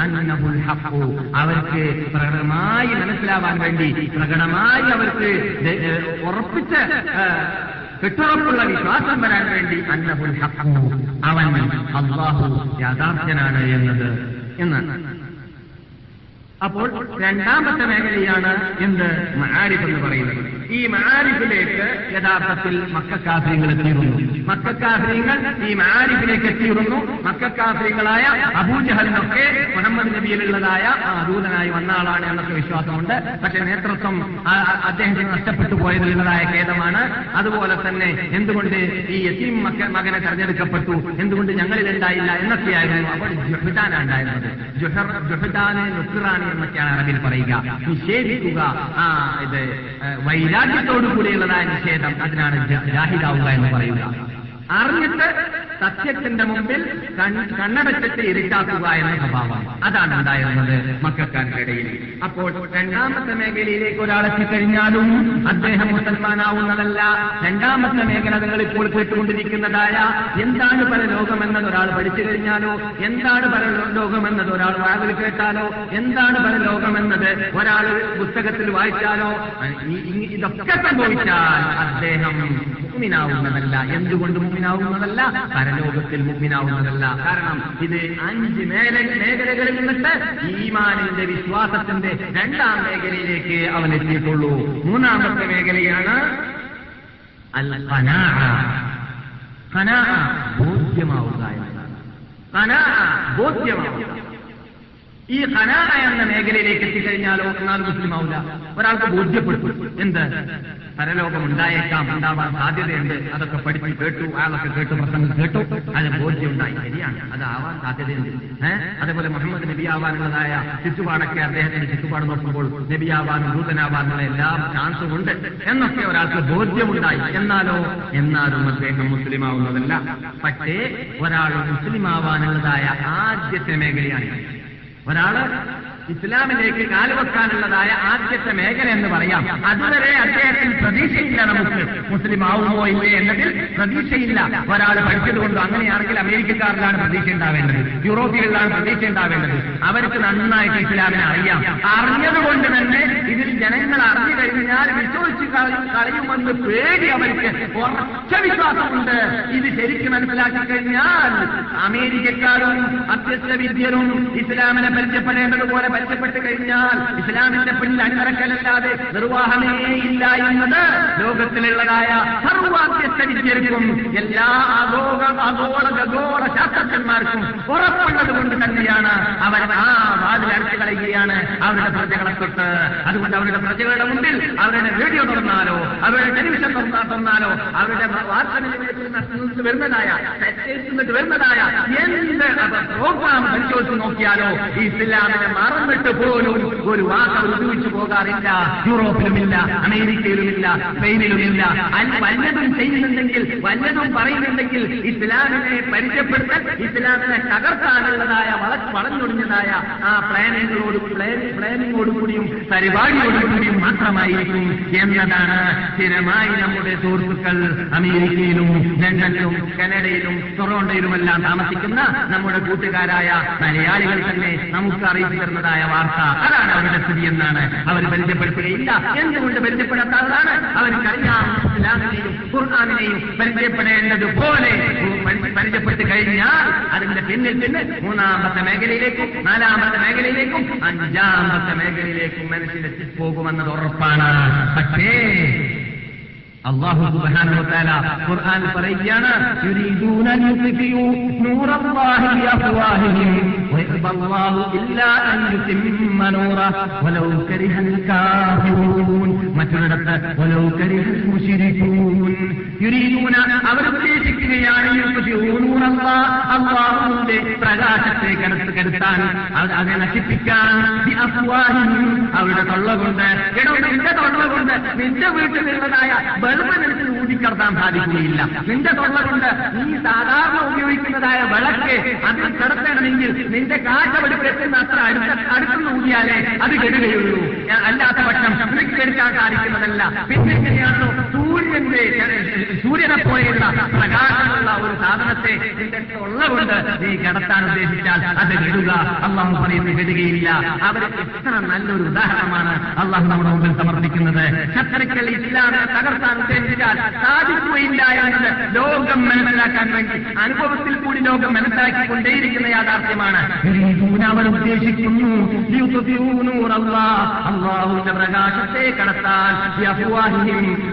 അന്നഹുൽ അവർക്ക് പ്രകടമായി മനസ്സിലാവാൻ വേണ്ടി പ്രകടമായി അവർക്ക് ഉറപ്പിച്ച് കെട്ടുറപ്പുള്ള വിശ്വാസം വരാൻ വേണ്ടി അന്നഹുൽ അവൻ അള്ളാഹു യാഥാർത്ഥ്യനാണ് എന്നത് എന്ന് അപ്പോൾ രണ്ടാമത്തെ മേഖലയാണ് എന്ത്? മഹാരിഫ് എന്ന് പറയുന്നത്. ഈ മഹാരിഫിലേക്ക് യഥാർത്ഥത്തിൽ മക്കാഫ്രീങ്ങൾ എത്തിയിരുന്നു. മക്കാഫ്രീങ്ങൾ ഈ മഹാരിഫിലേക്ക് എത്തിയിരുന്നു. മക്കാഫ്രീങ്ങളായ അബൂജഹലിനൊക്കെ മുഹമ്മദ് നബിയിലുള്ളതായ ആ ദൂതനായി വന്ന ആളാണ് എന്നൊക്കെ വിശ്വാസമുണ്ട്. പക്ഷെ നേതൃത്വം അദ്ദേഹത്തിന് നഷ്ടപ്പെട്ടു പോയതിലുള്ളതായ ഖേദമാണ്. അതുപോലെ തന്നെ എന്തുകൊണ്ട് ഈ യസീം മക്ക മകനെ തെരഞ്ഞെടുക്കപ്പെട്ടു? എന്തുകൊണ്ട് ഞങ്ങളിൽ ഉണ്ടായില്ല എന്നൊക്കെയായിരുന്നു അപ്പോൾ ജുഹിദാനാണ് ഉണ്ടായിരുന്നത്. ജുഹർ ജുഹിദാനെ നുക്റാനി എന്നൊക്കെയാണ് അറബിയിൽ പറയുക. നിഷേധിക്കുക. ആ ഇത് വൈരാഗ്യത്തോടു കൂടിയുള്ളതായ നിഷേധം അതിനാണ് ജാഹിദാവുക എന്ന് പറയുക. അറിഞ്ഞിട്ട് സത്യത്തിന്റെ മുമ്പിൽ കണ്ണടച്ചിട്ട് ഇരുട്ടാക്കുക എന്ന സ്വഭാവം അതാണ് ഉണ്ടായിരുന്നത് മക്കൾക്കാരുടെ ഇടയിൽ. അപ്പോൾ രണ്ടാമത്തെ മേഖലയിലേക്ക് ഒരാൾ എത്തിക്കഴിഞ്ഞാലും അദ്ദേഹം മുസൽമാനാവുന്നതല്ല. രണ്ടാമത്തെ മേഖല നിങ്ങൾ ഇപ്പോൾ കേട്ടുകൊണ്ടിരിക്കുന്നതായ എന്താണ് പരലോകമെന്നത് ഒരാൾ പഠിച്ചു കഴിഞ്ഞാലോ? എന്താണ് പരലോകമെന്നത് ഒരാൾ വാതിൽ കേട്ടാലോ? എന്താണ് പരലോകമെന്നത് ഒരാൾ പുസ്തകത്തിൽ വായിച്ചാലോ? ഇതൊക്കെ സംഭവിച്ചാൽ അദ്ദേഹം മുഗ്മിനാവുന്നതല്ല എന്തുകൊണ്ട് മുഗ്മിനാവുന്നതല്ല പരലോകത്തിൽ മുഗ്മിനാവുന്നതല്ല. കാരണം ഇത് അഞ്ച് മേഖല മേഖലകളിൽ നിന്നിട്ട് ഈമാനിന്റെ വിശ്വാസത്തിന്റെ രണ്ടാം മേഖലയിലേക്ക് അവൻ എത്തിയിട്ടുള്ളൂ. മൂന്നാമത്തെ മേഖലയാണ് അൽ. ഖനാഅ ബോധ്യമാവുക എന്നതാണ്. ഖനാഅ ബോധ്യമാവുക. ഈ ഖനാഅ എന്ന മേഖലയിലേക്ക് എത്തിക്കഴിഞ്ഞാലോ മുസ്ലിം ആവില്ല ഒരാൾക്ക് ബോധ്യപ്പെടുത്തും എന്ത്? പരലോകം ഉണ്ടായേക്കാം ഉണ്ടാവാൻ സാധ്യതയുണ്ട്. അതൊക്കെ പഠിച്ച് കേട്ടു അയാളൊക്കെ കേട്ടു പ്രസംഗം കേട്ടു. അത് ബോധ്യം ഉണ്ടായി ശരിയാണ്. അത് ആവാൻ സാധ്യതയുണ്ട് അതേപോലെ മുഹമ്മദ് നബി ആവാനുള്ളതായ ചുറ്റുപാടൊക്കെ അദ്ദേഹത്തിന്റെ ചുറ്റുപാട് നോക്കുമ്പോൾ നബി ആവാനും ദൂതനാവാനുള്ള എല്ലാ ചാൻസും ഉണ്ട്. എന്നൊക്കെ ഒരാൾക്ക് ബോധ്യമുണ്ടായി. എന്നാലോ? എന്നാലും അദ്ദേഹം മുസ്ലിം ആവുന്നതല്ല പക്ഷേ ഒരാൾ മുസ്ലിം ആവാനുള്ളതായ ആദ്യത്തെ മേഖലയാണ്. ഒരാൾ ഇസ്ലാമിലേക്ക് കാലുവെക്കാനുള്ളതായ ആദ്യത്തെ മേഖല എന്ന് പറയാം. അതുവരെ അദ്ദേഹത്തിൽ പ്രതീക്ഷയില്ല നമുക്ക്. മുസ്ലിം ആവുമോ ഇല്ലേ എന്നതിൽ പ്രതീക്ഷയില്ല. ഒരാൾ പഠിച്ചതുകൊണ്ട് അങ്ങനെയാണെങ്കിൽ അമേരിക്കക്കാരിലാണ് പ്രതീക്ഷ ഉണ്ടാവേണ്ടത്. യൂറോപ്പിലാണ് പ്രതീക്ഷ ഉണ്ടാവേണ്ടത്. അവർക്ക് നന്നായിട്ട് ഇസ്ലാമിനെ അറിയാം. അറിഞ്ഞതുകൊണ്ട് തന്നെ ഇതിൽ ജനങ്ങൾ അറിഞ്ഞു കഴിഞ്ഞാൽ വിശ്വസിച്ച് കളയും കളയുമെന്ന് പേടി അവർക്ക്. ഉറച്ച വിശ്വാസമുണ്ട്. ഇത് ശരിക്കും മനസ്സിലാക്കി കഴിഞ്ഞാൽ അമേരിക്കക്കാരും അത്യസ്ത വിദ്യരും ഇസ്ലാമിനെ പരിചയപ്പെടേണ്ടതുപോലെ പരിചയപ്പെട്ട് കഴിഞ്ഞാൽ ഇസ്ലാമിന്റെ പിന്നിൽ അണിനിറക്കലല്ലാതെ നിർവാഹമേ ഇല്ല എന്നത് ലോകത്തിലുള്ളതായ സർവാത്യസ്ത വിദ്യർക്കും എല്ലാ ആഗോള ആഗോള ഖഗോള ശാസ്ത്രജ്ഞന്മാർക്കും ഉറപ്പുള്ളത് കൊണ്ട് തന്നെയാണ് അവർ ആ വാതിൽ അടച്ചു കളയുകയാണ് അവരുടെ പ്രജകളെ തൊട്ട്. അതുകൊണ്ട് അവരുടെ പ്രജകളുടെ മുമ്പിൽ അവരുടെ വീഡിയോ തുറന്നാലോ അവരുടെ ടെലിവിഷൻ തുറന്നാ തുറന്നാലോ അവരുടെ വാർത്താ നിലയത്തിൽ വരുന്നതായ വരുന്നതായ എന്ത് പ്രോഗ്രാം പരിശോധിച്ച് നോക്കിയാലോ ഈ ഇസ്ലാമിനെ മറന്നിട്ട് പോലും ഒരു വാക്ക് ഉപയോഗിച്ചു പോകാറില്ല. യൂറോപ്പിലുമില്ല അമേരിക്കയിലുമില്ല സ്പെയിനിലുമില്ല. വല്ലതും ചെയ്യുന്നുണ്ടെങ്കിൽ വല്ലതും പറയുന്നുണ്ടെങ്കിൽ ഇസ്ലാമിനെ പരിചയപ്പെടുത്താൻ ഇസ്ലാമിനെ തകർക്കാനുള്ളതായ വള വളഞ്ഞൊടിഞ്ഞതായ ആ പ്ലാനിങ്ങോട് കൂടിയും പരിപാടിയോട് കൂടിയും മാത്രമായിരിക്കും എന്നതാണ് സ്ഥിരമായി നമ്മുടെ സുഹൃത്തുക്കൾ അമേരിക്കയിലും ലണ്ടനിലും കനഡയിലും ടൊറോണ്ടയിലുമെല്ലാം താമസിക്കുന്ന നമ്മുടെ കൂട്ടുകാരായ മലയാളികൾ തന്നെ നമുക്ക് അറിയിച്ചു തരുന്നതായ വാർത്ത. അതാണ് അവരുടെ സ്ഥിതി എന്നാണ് അവർ പരിചയപ്പെടുത്തുകയില്ല. എന്തുകൊണ്ട് പരിചയപ്പെടാത്തതാണ് അവർക്കറിയാം ഇസ്ലാമിനെയും ഖുർആാനിനെയും പരിചയപ്പെടേണ്ടതുപോലെ പരി- പരിചയപ്പെട്ട് കഴിഞ്ഞാൽ അതിന്റെ പിന്നിൽ പിന്നെ മൂന്നാമത്തെ മേഖലയിലേക്കും നാലാമത്തെ മേഖലയിലേക്കും അഞ്ചാമത്തെ മേഖലയിലേക്കും മനസ്സിലെത്തിപ്പോകുമെന്നത് പോകുമെന്നത് ഉറപ്പാണ്. പക്ഷേ അള്ളാഹു സുബ്ഹാനഹു വതആല ഖുർആൻ പറയുകയാണ് മറ്റൊരിടത്ത് അവർ ഉദ്ദേശിക്കുകയാണ് അള്ളാഹുവിന്റെ പ്രകാശത്തെ കരുത്ത് കരുത്താൻ അത് അതിനെ നശിപ്പിക്കാൻ. അവരുടെ തൊള്ള കൊണ്ട് എടോ നിന്റെ തൊള്ള കൊണ്ട് നിന്റെ വീട്ടിലുള്ളതായ ബൾബ് നിനക്ക് ഊതിക്കടത്താൻ സാധിക്കുകയില്ല. നിന്റെ തൊള്ള കൊണ്ട് നീ സാധാരണ ഉപയോഗിക്കുന്നതായ വിളക്ക് അതിൽ കിടത്തണമെങ്കിൽ നിന്റെ കാറ്റവെടുപ്പ് എത്തുന്ന അത്ര അടുത്ത അടുത്തുനിന്ന് ഊതിയാലേ അത് കെടുകയുള്ളൂ. അല്ലാത്ത പക്ഷം കെടുക്കാൻ സാധിക്കുന്നതല്ല. പിന്നെ എങ്ങനെയാണോ സൂര്യന്റെ സൂര്യനെ പോലെയുള്ള പ്രകാശമുള്ള ഒരു സാധനത്തെ നിന്റെ തൊള്ള കൊണ്ട് നീ കടത്താൻ ഉദ്ദേശിച്ചാൽ അത് കെടുക അള്ളാഹു പറയുന്നത് കെടുകയില്ല അവർ എത്ര നല്ലൊരു ഉദാഹരണമാണ് അള്ളാഹു നമ്മുടെ മുമ്പിൽ സമർപ്പിക്കുന്നത് ശത്രുക്കൾ ഇസ്ലാമിനെ തകർത്താൻ ഉദ്ദേശിച്ചാൽ സാധിക്കുകയില്ല എന്നത് ലോകം മനസ്സിലാക്കാൻ വേണ്ടി അനുഭവത്തിൽ കൂടി ലോകം മനസ്സിലാക്കിക്കൊണ്ടേയിരിക്കുന്ന യാഥാർത്ഥ്യമാണ് അവർ ഉദ്ദേശിക്കുന്നു. അള്ളാഹുവിന്റെ പ്രകാശത്തെ കടത്താൻ.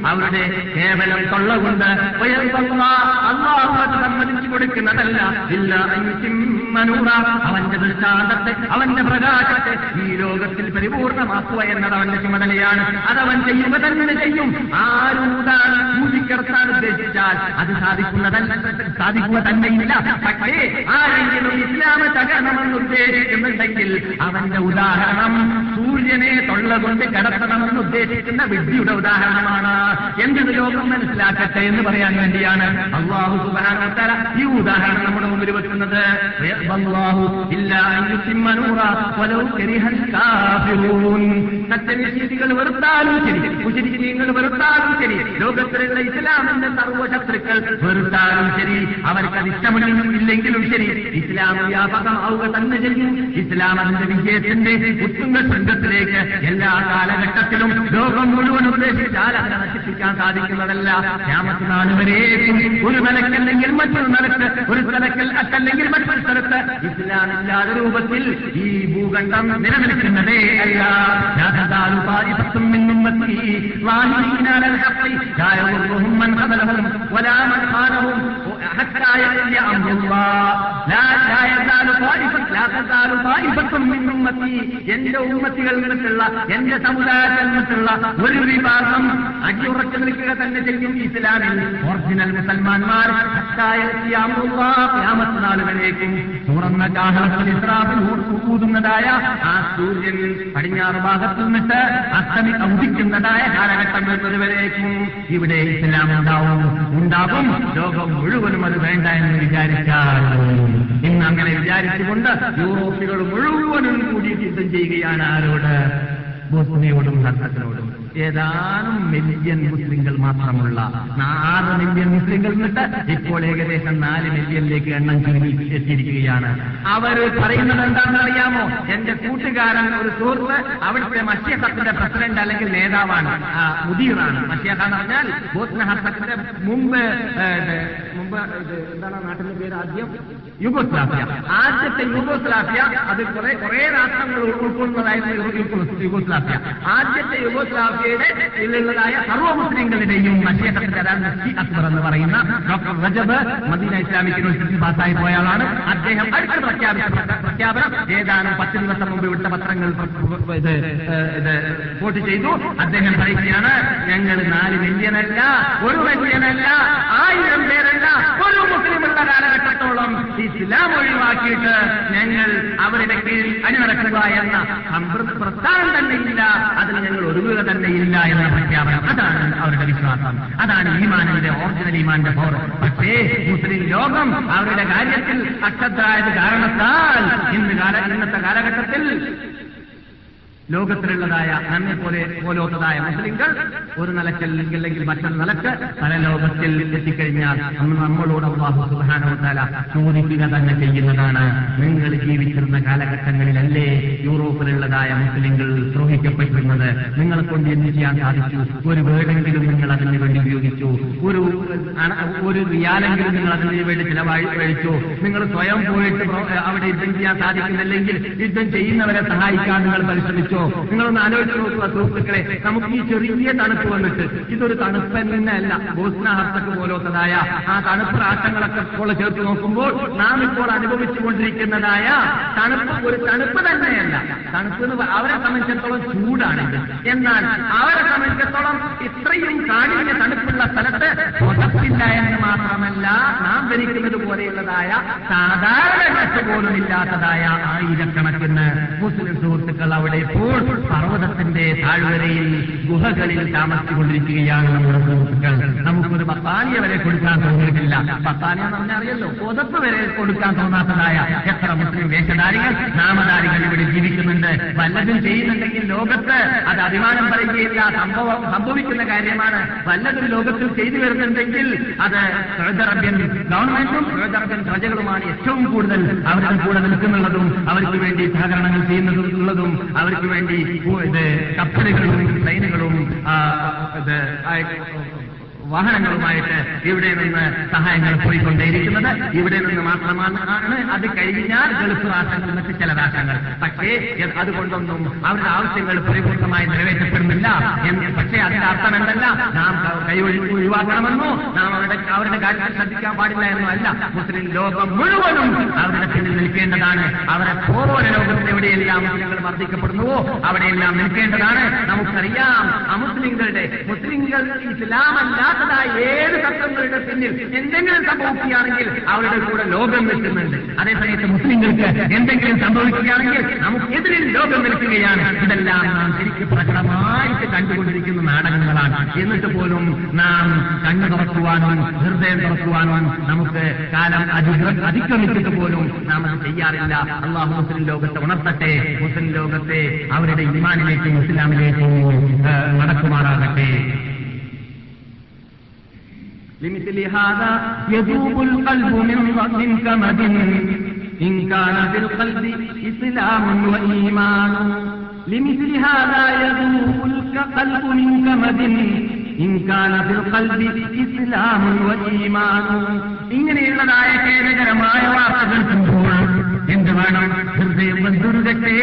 അവരുടെ കേവലം തൊള്ള കൊണ്ട് വയർബല്ലാഹ്. അള്ളാഹു അത് സമ്മതിച്ചു കൊടുക്കുന്നതല്ല. ഇല്ല അവന്റെ ദൃഷ്ടാന്തത്തെ അവന്റെ പ്രകാശത്തെ ഈ ലോകത്തിൽ പരിപൂർണമാക്കുക എന്നത് അവന്റെ ചുമതലയാണ്. അതവൻ ചെയ്യുക തന്നെ ചെയ്യും. ആരൂതാണ് ഊതിക്കിടത്താൻ ഉദ്ദേശിച്ചാൽ അത് സാധിക്കുന്നതല്ല സാധിക്കുക തന്നെയില്ല. പക്ഷേ ആരെങ്കിലും ഇസ്ലാമ തകരണമെന്ന് ഉദ്ദേശിക്കുന്നുണ്ടെങ്കിൽ അവന്റെ ഉദാഹരണം സൂര്യനെ തൊള്ള കൊണ്ട് കടത്തണമെന്ന് ഉദ്ദേശിക്കുന്ന വിദ്യയുടെ ഉദാഹരണമാണ്. എന്തിന് ലോകം മനസ്സിലാക്കട്ടെ എന്ന് പറയാൻ വേണ്ടിയാണ് അള്ളാഹു സുബാനത്തല ഈ ഉദാഹരണം നമ്മുടെ മുമ്പിൽ വെക്കുന്നത്. സത്യനിഷേധികൾ വെറുത്താലും ശരി മുശരിക്കീങ്ങൾ വെറുത്താലും ശരി ലോകത്തിലുള്ള ഇസ്ലാമിന്റെ സർവശത്രുക്കൾ വെറുത്താലും ശരി അവർക്ക് അത് ഇഷ്ടമില്ലെങ്കിലും ശരി ഇസ്ലാം വ്യാപകമാവുക തന്നെ ചെയ്യും. ഇസ്ലാം അതിന്റെ വിജയത്തിന്റെ ഉത്തുംഗ സംഘത്തിലേക്ക് എല്ലാ കാലഘട്ടത്തിലും ലോകം മുഴുവൻ ഉദ്ദേശിച്ചാൽ അതിനെ നശിപ്പിക്കാൻ സാധിക്കുന്നതല്ല. ക്യാമത്തിനാൾ ഒരു നിലക്കല്ലെങ്കിൽ മറ്റൊരു നിലയ്ക്ക് ഒരു സ്ഥലക്കൽ അല്ലെങ്കിൽ മറ്റൊരു സ്ഥലത്ത്. ഇസ്ലാമില്ലാതെ രൂപത്തിൽ ഈ ഭൂഖണ്ഡം നിലനിൽക്കുന്നതേ അല്ല. എന്റെ ഉമ്മത്തികളിൽ നിന്നിട്ടുള്ള എന്റെ സമുദായത്തിൽ നിന്നിട്ടുള്ള ഒരു വിഭാഗം അടിയുറച്ചു നിൽക്കുക തന്നെ ചെയ്യും ഇസ്ലാമിൽ ഒറിജിനൽ മുസൽമാന്മാർ നാളുകളേക്കും തുറന്ന ഊതുന്നതായ ആ സൂര്യൻ പടിഞ്ഞാറ് ഭാഗത്തു നിന്നിട്ട് അസ്തമി ഉദിക്കുന്നതായ കാലഘട്ടം വരുന്നതുവരേക്കും ഇവിടെ ഇസ്ലാം ഉണ്ടാവും. ഉണ്ടാകും. ലോകം മുഴുവനും അത് വേണ്ട എന്ന് വിചാരിച്ചാൽ. ഇന്ന് അങ്ങനെ വിചാരിച്ചുകൊണ്ട് യൂറോപ്പികൾ മുഴുവനും കൂടി യുദ്ധം ചെയ്യുകയാണ് ആരോട്? ബോസ്നിയോടും ഹർത്തത്തിനോടും. ഏതാനും മില്യൺ മുസ്ലിങ്ങൾ മാത്രമുള്ള ആറ് മില്യൺ മുസ്ലിങ്ങൾ എന്നിട്ട് ഇപ്പോൾ ഏകദേശം നാല് മില്യണിലേക്ക് എണ്ണം ചുരുങ്ങി എത്തിയിരിക്കുകയാണ്. അവർ പറയുന്നത് എന്താണെന്ന് അറിയാമോ? എന്റെ കൂട്ടുകാരൻ ഒരു സുഹൃത്ത് അവിടുത്തെ മഷ്യഹത്തിന്റെ പ്രസിഡന്റ് അല്ലെങ്കിൽ നേതാവാണ് മുദീറാണ്. മഷ്യഹ എന്ന് പറഞ്ഞാൽ ബോസ്ന ഹർത്തത്തിന്റെ മുമ്പ് മുമ്പ് എന്താണ് നാട്ടിന്റെ പേര് ആദ്യം? യുഗോസ്ലാഫിയ ആദ്യത്തെ യുഗോസ്ലാഫിയ അത് കുറെ കുറെ രാഷ്ട്രങ്ങൾ ഉൾക്കൊള്ളുന്നതായിരുന്നു യുഗോ- യുഗോസ്ലാഫിയ ആദ്യത്തെ യുഗോസ്ലാഫിയയുടെ ഇല്ലുള്ളതായ സർവ മുസ്ലിങ്ങളുടെയും മുഫ്തി അക്ബർ എന്ന് പറയുന്ന doctor Rajab Medina Islamic university പാസ്സായി പോയ ആളാണ്. അദ്ദേഹം അടുത്ത പ്രഖ്യാപിച്ച പ്ര- പ്രഖ്യാപനം ഏതാനും പത്ത് ദിവസം മുമ്പ് വിട്ട പത്രങ്ങൾ വോട്ട് ചെയ്തു. അദ്ദേഹം പറയുകയാണ് ഞങ്ങൾ നാല് മില്യനല്ല ഒരു മില്യനല്ല ആയിരം പേരല്ല ഒരു മുസ്ലിമുള്ള കാലഘട്ടത്തോളം ഇസ്ലാം ഒഴിവാക്കിയിട്ട് ഞങ്ങൾ അവരുടെ കീഴിൽ അണിനടക്കുക എന്ന പ്രസ്ഥാനം പ്രസ്ഥാനം ഇല്ല അതിൽ ഞങ്ങൾ തന്നെ ഇല്ല എന്ന പ്രഖ്യാപനം. അതാണ് അവരുടെ വിശ്വാസം. അതാണ് ഈമാനിന്റെ ഓറിജിനൽ ഈമാന്റെ പവർ പക്ഷേ മുസ്ലിം ലോകം അവരുടെ കാര്യത്തിൽ അക്ഷത്തായത് കാരണത്താൽ ഇന്ന് കാല ഇന്നത്തെ കാലഘട്ടത്തിൽ ലോകത്തിലുള്ളതായ നമ്മെ പോലെ പോലോത്തതായ മുസ്ലിങ്ങൾ ഒരു നിലക്കൽ അല്ലെങ്കിൽ മറ്റൊരു നിലയ്ക്ക് പല ലോകത്തിൽ എത്തിക്കഴിഞ്ഞാൽ അന്ന് നമ്മളോട് അള്ളാഹു സുബാനോത്താല ചോദിക്കുക തന്നെ ചെയ്യുന്നതാണ്. നിങ്ങൾ ജീവിച്ചിരുന്ന കാലഘട്ടങ്ങളിലല്ലേ യൂറോപ്പിലുള്ളതായ മുസ്ലിങ്ങൾ ദ്രോഹിക്കപ്പെട്ടിരുന്നത്? നിങ്ങളെ കൊണ്ട് എന്ത് ചെയ്യാൻ സാധിച്ചു? ഒരു വേടെങ്കിലും നിങ്ങൾ അതിന് വേണ്ടി ഉപയോഗിച്ചു. ഒരു ഒരു റിയാലെങ്കിലും നിങ്ങൾ അതിന് വേണ്ടി ചിലവഴിച്ചു നിങ്ങൾ സ്വയം പോയിട്ട് അവിടെ യുദ്ധം ചെയ്യാൻ സാധിക്കുന്നില്ലെങ്കിൽ യുദ്ധം ചെയ്യുന്നവരെ സഹായിക്കാൻ നിങ്ങൾ പരിശ്രമിച്ചോ. നിങ്ങളൊന്ന് ആലോചിച്ച് നോക്കുക സുഹൃത്തുക്കളെ. നമുക്ക് ഈ ചെറിയ തണുപ്പ് വന്നിട്ട് ഇതൊരു തണുപ്പ് ബോസ്ന ബോസ്നാഹർത്തക്ക് പോലത്തതായ ആ തണുപ്പ് ആട്ടങ്ങളൊക്കെ ഇപ്പോൾ ചേർത്ത് നോക്കുമ്പോൾ നാം ഇപ്പോൾ അനുഭവിച്ചുകൊണ്ടിരിക്കുന്നതായ തണുപ്പ് ഒരു തണുപ്പ് തന്നെയല്ല. തണുപ്പ് അവരെ സംബന്ധിച്ചിടത്തോളം ചൂടാണ് എന്നാൽ അവരെ സംബന്ധിച്ചിടത്തോളം ഇത്രയും കാഠിന്യ തണുപ്പുള്ള സ്ഥലത്ത് പുതപ്പില്ല എന്ന് മാത്രമല്ല നാം ധരിക്കുന്നത് പോലെയുള്ളതായ സാധാരണ ഡ്രസ് പോലും ഇല്ലാത്തതായ ആയിരക്കണക്കിന് മുസ്ലിം സുഹൃത്തുക്കൾ അവിടെ ഇപ്പോൾ പർവതത്തിന്റെ താഴ്വരയിൽ ഗുഹകളിൽ താമസിച്ചുകൊണ്ടിരിക്കുകയാണ് നമ്മുടെ സുഹൃത്തുക്കൾ. നമുക്കൊരു പത്താലിയ വരെ കൊടുക്കാൻ തോന്നിയിട്ടില്ല. പത്താലിയ എന്ന് പറഞ്ഞാൽ അറിയല്ലോ വരെ കൊടുക്കാൻ തോന്നാത്തതായ എത്ര മുസ്ലിം വേഷധാരികൾ നാമധാരികൾ ഇവിടെ ജീവിക്കുന്നുണ്ട്. വല്ലതും ചെയ്യുന്നുണ്ടെങ്കിൽ ലോകത്ത് അത് അഭിമാനം പറയുകയില്ല സംഭവം സംഭവിക്കുന്ന കാര്യമാണ്. വല്ലതും ലോകത്തിൽ ചെയ്തു വരുന്നുണ്ടെങ്കിൽ അത് സൗദറബ്യൻ ഗവൺമെന്റും സൗദറബ്യൻ പ്രജകളുമാണ് ഏറ്റവും കൂടുതൽ അവരുടെ കൂടെ നിൽക്കുന്നുള്ളതും അവർക്ക് വേണ്ടി സഹകരണങ്ങൾ ചെയ്യുന്നതുള്ളതും അവർക്ക് വേണ്ടി ഇത് കപ്പലുകളും ട്രെയിനുകളും വാഹനങ്ങളുമായിട്ട് ഇവിടെ നിന്ന് സഹായങ്ങൾ പോയിക്കൊണ്ടേയിരിക്കുന്നത് ഇവിടെ നിന്ന് മാത്രമാണ്. ആണ്. അത് കഴിഞ്ഞാൽ ഗൾഫ് രാഷ്ട്രങ്ങൾ നിന്ന് ചില രാഷ്ട്രങ്ങൾ പക്ഷേ അതുകൊണ്ടൊന്നും അവരുടെ ആവശ്യങ്ങൾ പരിപൂർണമായി നിറവേറ്റപ്പെടുന്നില്ല എന്ന്. പക്ഷേ അതിന്റെ അർത്ഥം എന്തല്ല? നാം ക- ഒഴിവാക്കണമെന്നോ നാം അവരുടെ അവരുടെ കാര്യത്തിൽ ശ്രദ്ധിക്കാൻ പാടില്ല എന്നോ അല്ല മുസ്ലിം ലോകം മുഴുവനും അവരുടെ പിന്നിൽ നിൽക്കേണ്ടതാണ്. അവരെ പോലെ ലോകത്തിൽ എവിടെയെല്ലാം മുസ്ലിങ്ങൾ വർദ്ധിക്കപ്പെടുന്നുവോ അവിടെയെല്ലാം നിൽക്കേണ്ടതാണ്. നമുക്കറിയാം അമുസ്ലിങ്ങളുടെ മുസ്ലിങ്ങൾ ഇസ്ലാമല്ലാത്തതായ ഏത് തത്വങ്ങളുടെ പിന്നിൽ എന്തെങ്കിലും സംഭവിക്കുകയാണെങ്കിൽ അവരുടെ കൂടെ ലോകം നിൽക്കുന്നുണ്ട്. അതേസമയത്ത് മുസ്ലിങ്ങൾക്ക് എന്തെങ്കിലും സംഭവിക്കുകയാണെങ്കിൽ നമുക്കെതിരിൽ ലോകം നിൽക്കുകയാണ്. ഇതെല്ലാം നാം ശരിക്ക് പ്രകടമായിട്ട് കണ്ടുകൊണ്ടിരിക്കുന്ന നാടകങ്ങളാണ്. എന്നിട്ട് പോലും നാം കണ്ണു തുറക്കുവാനും ഹൃദയം തുറക്കുവാനും നമുക്ക് കാലം അതിക്രമിച്ചിട്ട് പോലും നാം അത് ചെയ്യാറില്ല. അള്ളാഹു മുസ്ലിം ലോകത്തെ ഉണർത്തട്ടെ. മുസ്ലിം ലോകത്തെ അവരുടെ ഇമാനിലേക്കും ഇസ്ലാമിലേക്കും നടക്കുമാറാകട്ടെ. لمثل هذا يذوب القلب من من كمد. إن كان في القلب إسلام وإيمان لمثل هذا يذوب القلب من كمد. إن كان في القلب إسلام وإيمان. إن إلى ذلك نجر ما يواصل എന്ത് വേണം? ഹൃദയം ബന്ധുരുകട്ടെ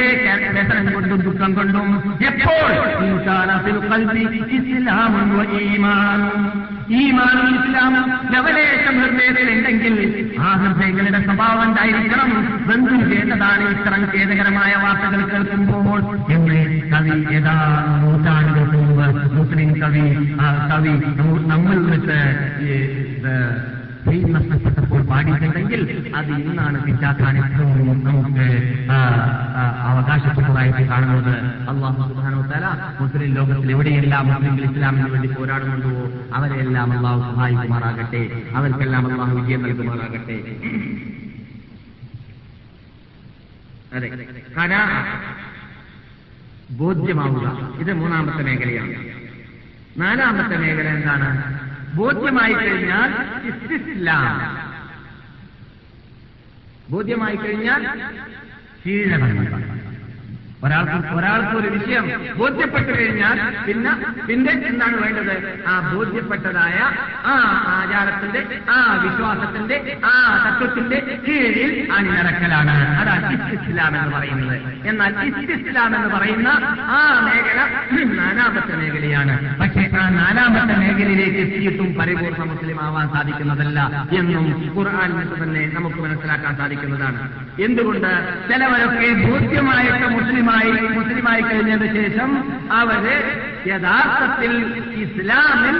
വ്യസനം കൊണ്ടും ദുഃഖം കൊണ്ടും. എപ്പോൾ? ഇസ്ലാമും ഈമാനും. ഇസ്ലാമും ലവലേശം ഹൃദയത്തിലുണ്ടെങ്കിൽ ആ ഹൃദയങ്ങളുടെ സ്വഭാവം എന്തായിരിക്കണം? ബന്ധു കേട്ടതാണ് ഇത്തരം ഖേദകരമായ വാർത്തകൾ കേൾക്കുമ്പോൾ. എന്ന് കവി ഏതാ നൂറ്റാണ്ടുകൾക്ക് മുമ്പ് മുസ്ലിം കവി ആ കവി നമ്മൾ വിളിച്ച് നഷ്ടപ്പെട്ടപ്പോൾ പാടിയിട്ടുണ്ടെങ്കിൽ അത് ഇന്നാണ് പിറ്റാക്കാൻ ഏറ്റവും നമുക്ക് അവകാശപ്പെട്ടതായിട്ട് കാണുന്നത്. അള്ളാഹു സുബാനോ തല മുസ്ലിം ലോകത്തിൽ എവിടെയെല്ലാം മുസ്ലിങ്ങൾ ഇസ്ലാമിന് വേണ്ടി പോരാടുന്നുണ്ടോ അവരെല്ലാം അള്ളാഹു സഹായിക്കുമാറാകട്ടെ. അവർക്കെല്ലാം അള്ളാഹു വിജയം നൽകുമാറാകട്ടെ. അതെ. കനാ ബോധ്യമാവുക. ഇത് മൂന്നാമത്തെ മേഖലയാണ്. നാലാമത്തെ മേഖല എന്താണ്? ബോധ്യമായി കഴിഞ്ഞാൽ ഇസ്ലാം ബോധ്യമായി കഴിഞ്ഞാൽ കീഴടങ്ങുക. ഒരാൾക്ക് ഒരാൾക്ക് ഒരു വിഷയം ബോധ്യപ്പെട്ടു കഴിഞ്ഞാൽ പിന്നെ പിന്നെ എന്താണ് വേണ്ടത്? ആ ബോധ്യപ്പെട്ടതായ ആ ആചാരത്തിന്റെ ആ വിശ്വാസത്തിന്റെ ആ തത്വത്തിന്റെ കീഴിൽ അണിനിരക്കലാണ്. അതാണ് ഇസ്ലാം എന്ന് പറയുന്നത്. എന്നാൽ ഇസ്ലാം എന്ന് പറയുന്ന ആ മേഖല നാലാമത്തെ മേഖലയാണ്. പക്ഷേ ആ നാലാമത്തെ മേഖലയിലേക്ക് എത്തിയിട്ടും പരിപൂർണ മുസ്ലിം ആവാൻ സാധിക്കുന്നതല്ല എന്നും ഖുർആൻ തന്നെ നമുക്ക് മനസ്സിലാക്കാൻ സാധിക്കുന്നതാണ്. എന്തുകൊണ്ട്? ചിലവരൊക്കെ ബോധ്യമായിട്ട് മുസ്ലിമായി മുസ്ലിമായി കഴിഞ്ഞതിന് ശേഷം അവർ യഥാർത്ഥത്തിൽ ഇസ്ലാമിൽ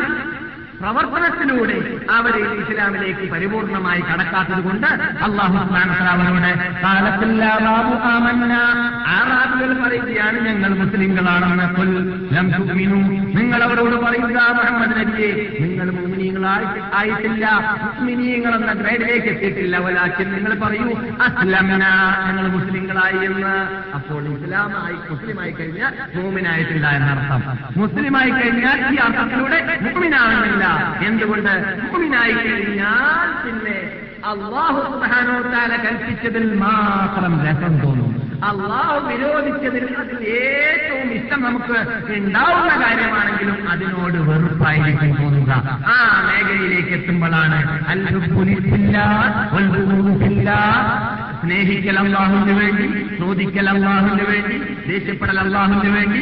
പ്രവർത്തനത്തിലൂടെ അവരെ ഇസ്ലാമിലേക്ക് പരിപൂർണമായി കടക്കാത്തത് കൊണ്ട് അള്ളാഹു അവരോട് കാലത്തില്ലാബു ആമന്ന. പറയുകയാണ് ഞങ്ങൾ മുസ്ലിങ്ങളാണെന്ന്. കൊൽ ലം തുഅ്മിനു നിങ്ങൾ അവരോട് പറയുക മുഹമ്മദ് നബിയെ നിങ്ങൾ മുസ്ലിങ്ങളായി ആയിട്ടില്ല. മുസ്ലിമീങ്ങൾ എന്ന ഗ്രേഡിലേക്ക് എത്തിയിട്ടില്ല. ഒരാക്കി നിങ്ങൾ പറയൂ അസ്ലമന ഞങ്ങൾ മുസ്ലിങ്ങളായി എന്ന്. അപ്പോൾ ഇസ്ലാമായി മുസ്ലിമായി കഴിഞ്ഞാൽ മോമിനായിട്ടില്ല എന്നർത്ഥം. മുസ്ലിമായി കഴിഞ്ഞാൽ ഈ അർത്ഥത്തിലൂടെ മൂമിനാകുന്നില്ല എന്തുകൊണ്ട്? ഭൂമിനായി കഴിഞ്ഞാൽ പിന്നെ അള്ളാഹു സുബാനോത്താല കൽപ്പിച്ചതിൽ മാത്രം രസം തോന്നും. അള്ളാഹു വിരോധിച്ചതിൽ അതിൽ ഏറ്റവും ഇഷ്ടം നമുക്ക് ഉണ്ടാവുന്ന കാര്യമാണെങ്കിലും അതിനോട് വെറുപ്പായിരിക്കും തോന്നുക. ആ മേഖലയിലേക്ക് എത്തുമ്പോഴാണ് അല്ലുപുലിപ്പില്ല സ്നേഹിക്കൽ അള്ളാഹുവിന് വേണ്ടി ചോദിക്കൽ അള്ളാഹുവിന് വേണ്ടി ദേഷ്യപ്പെടൽ അള്ളാഹുവിന് വേണ്ടി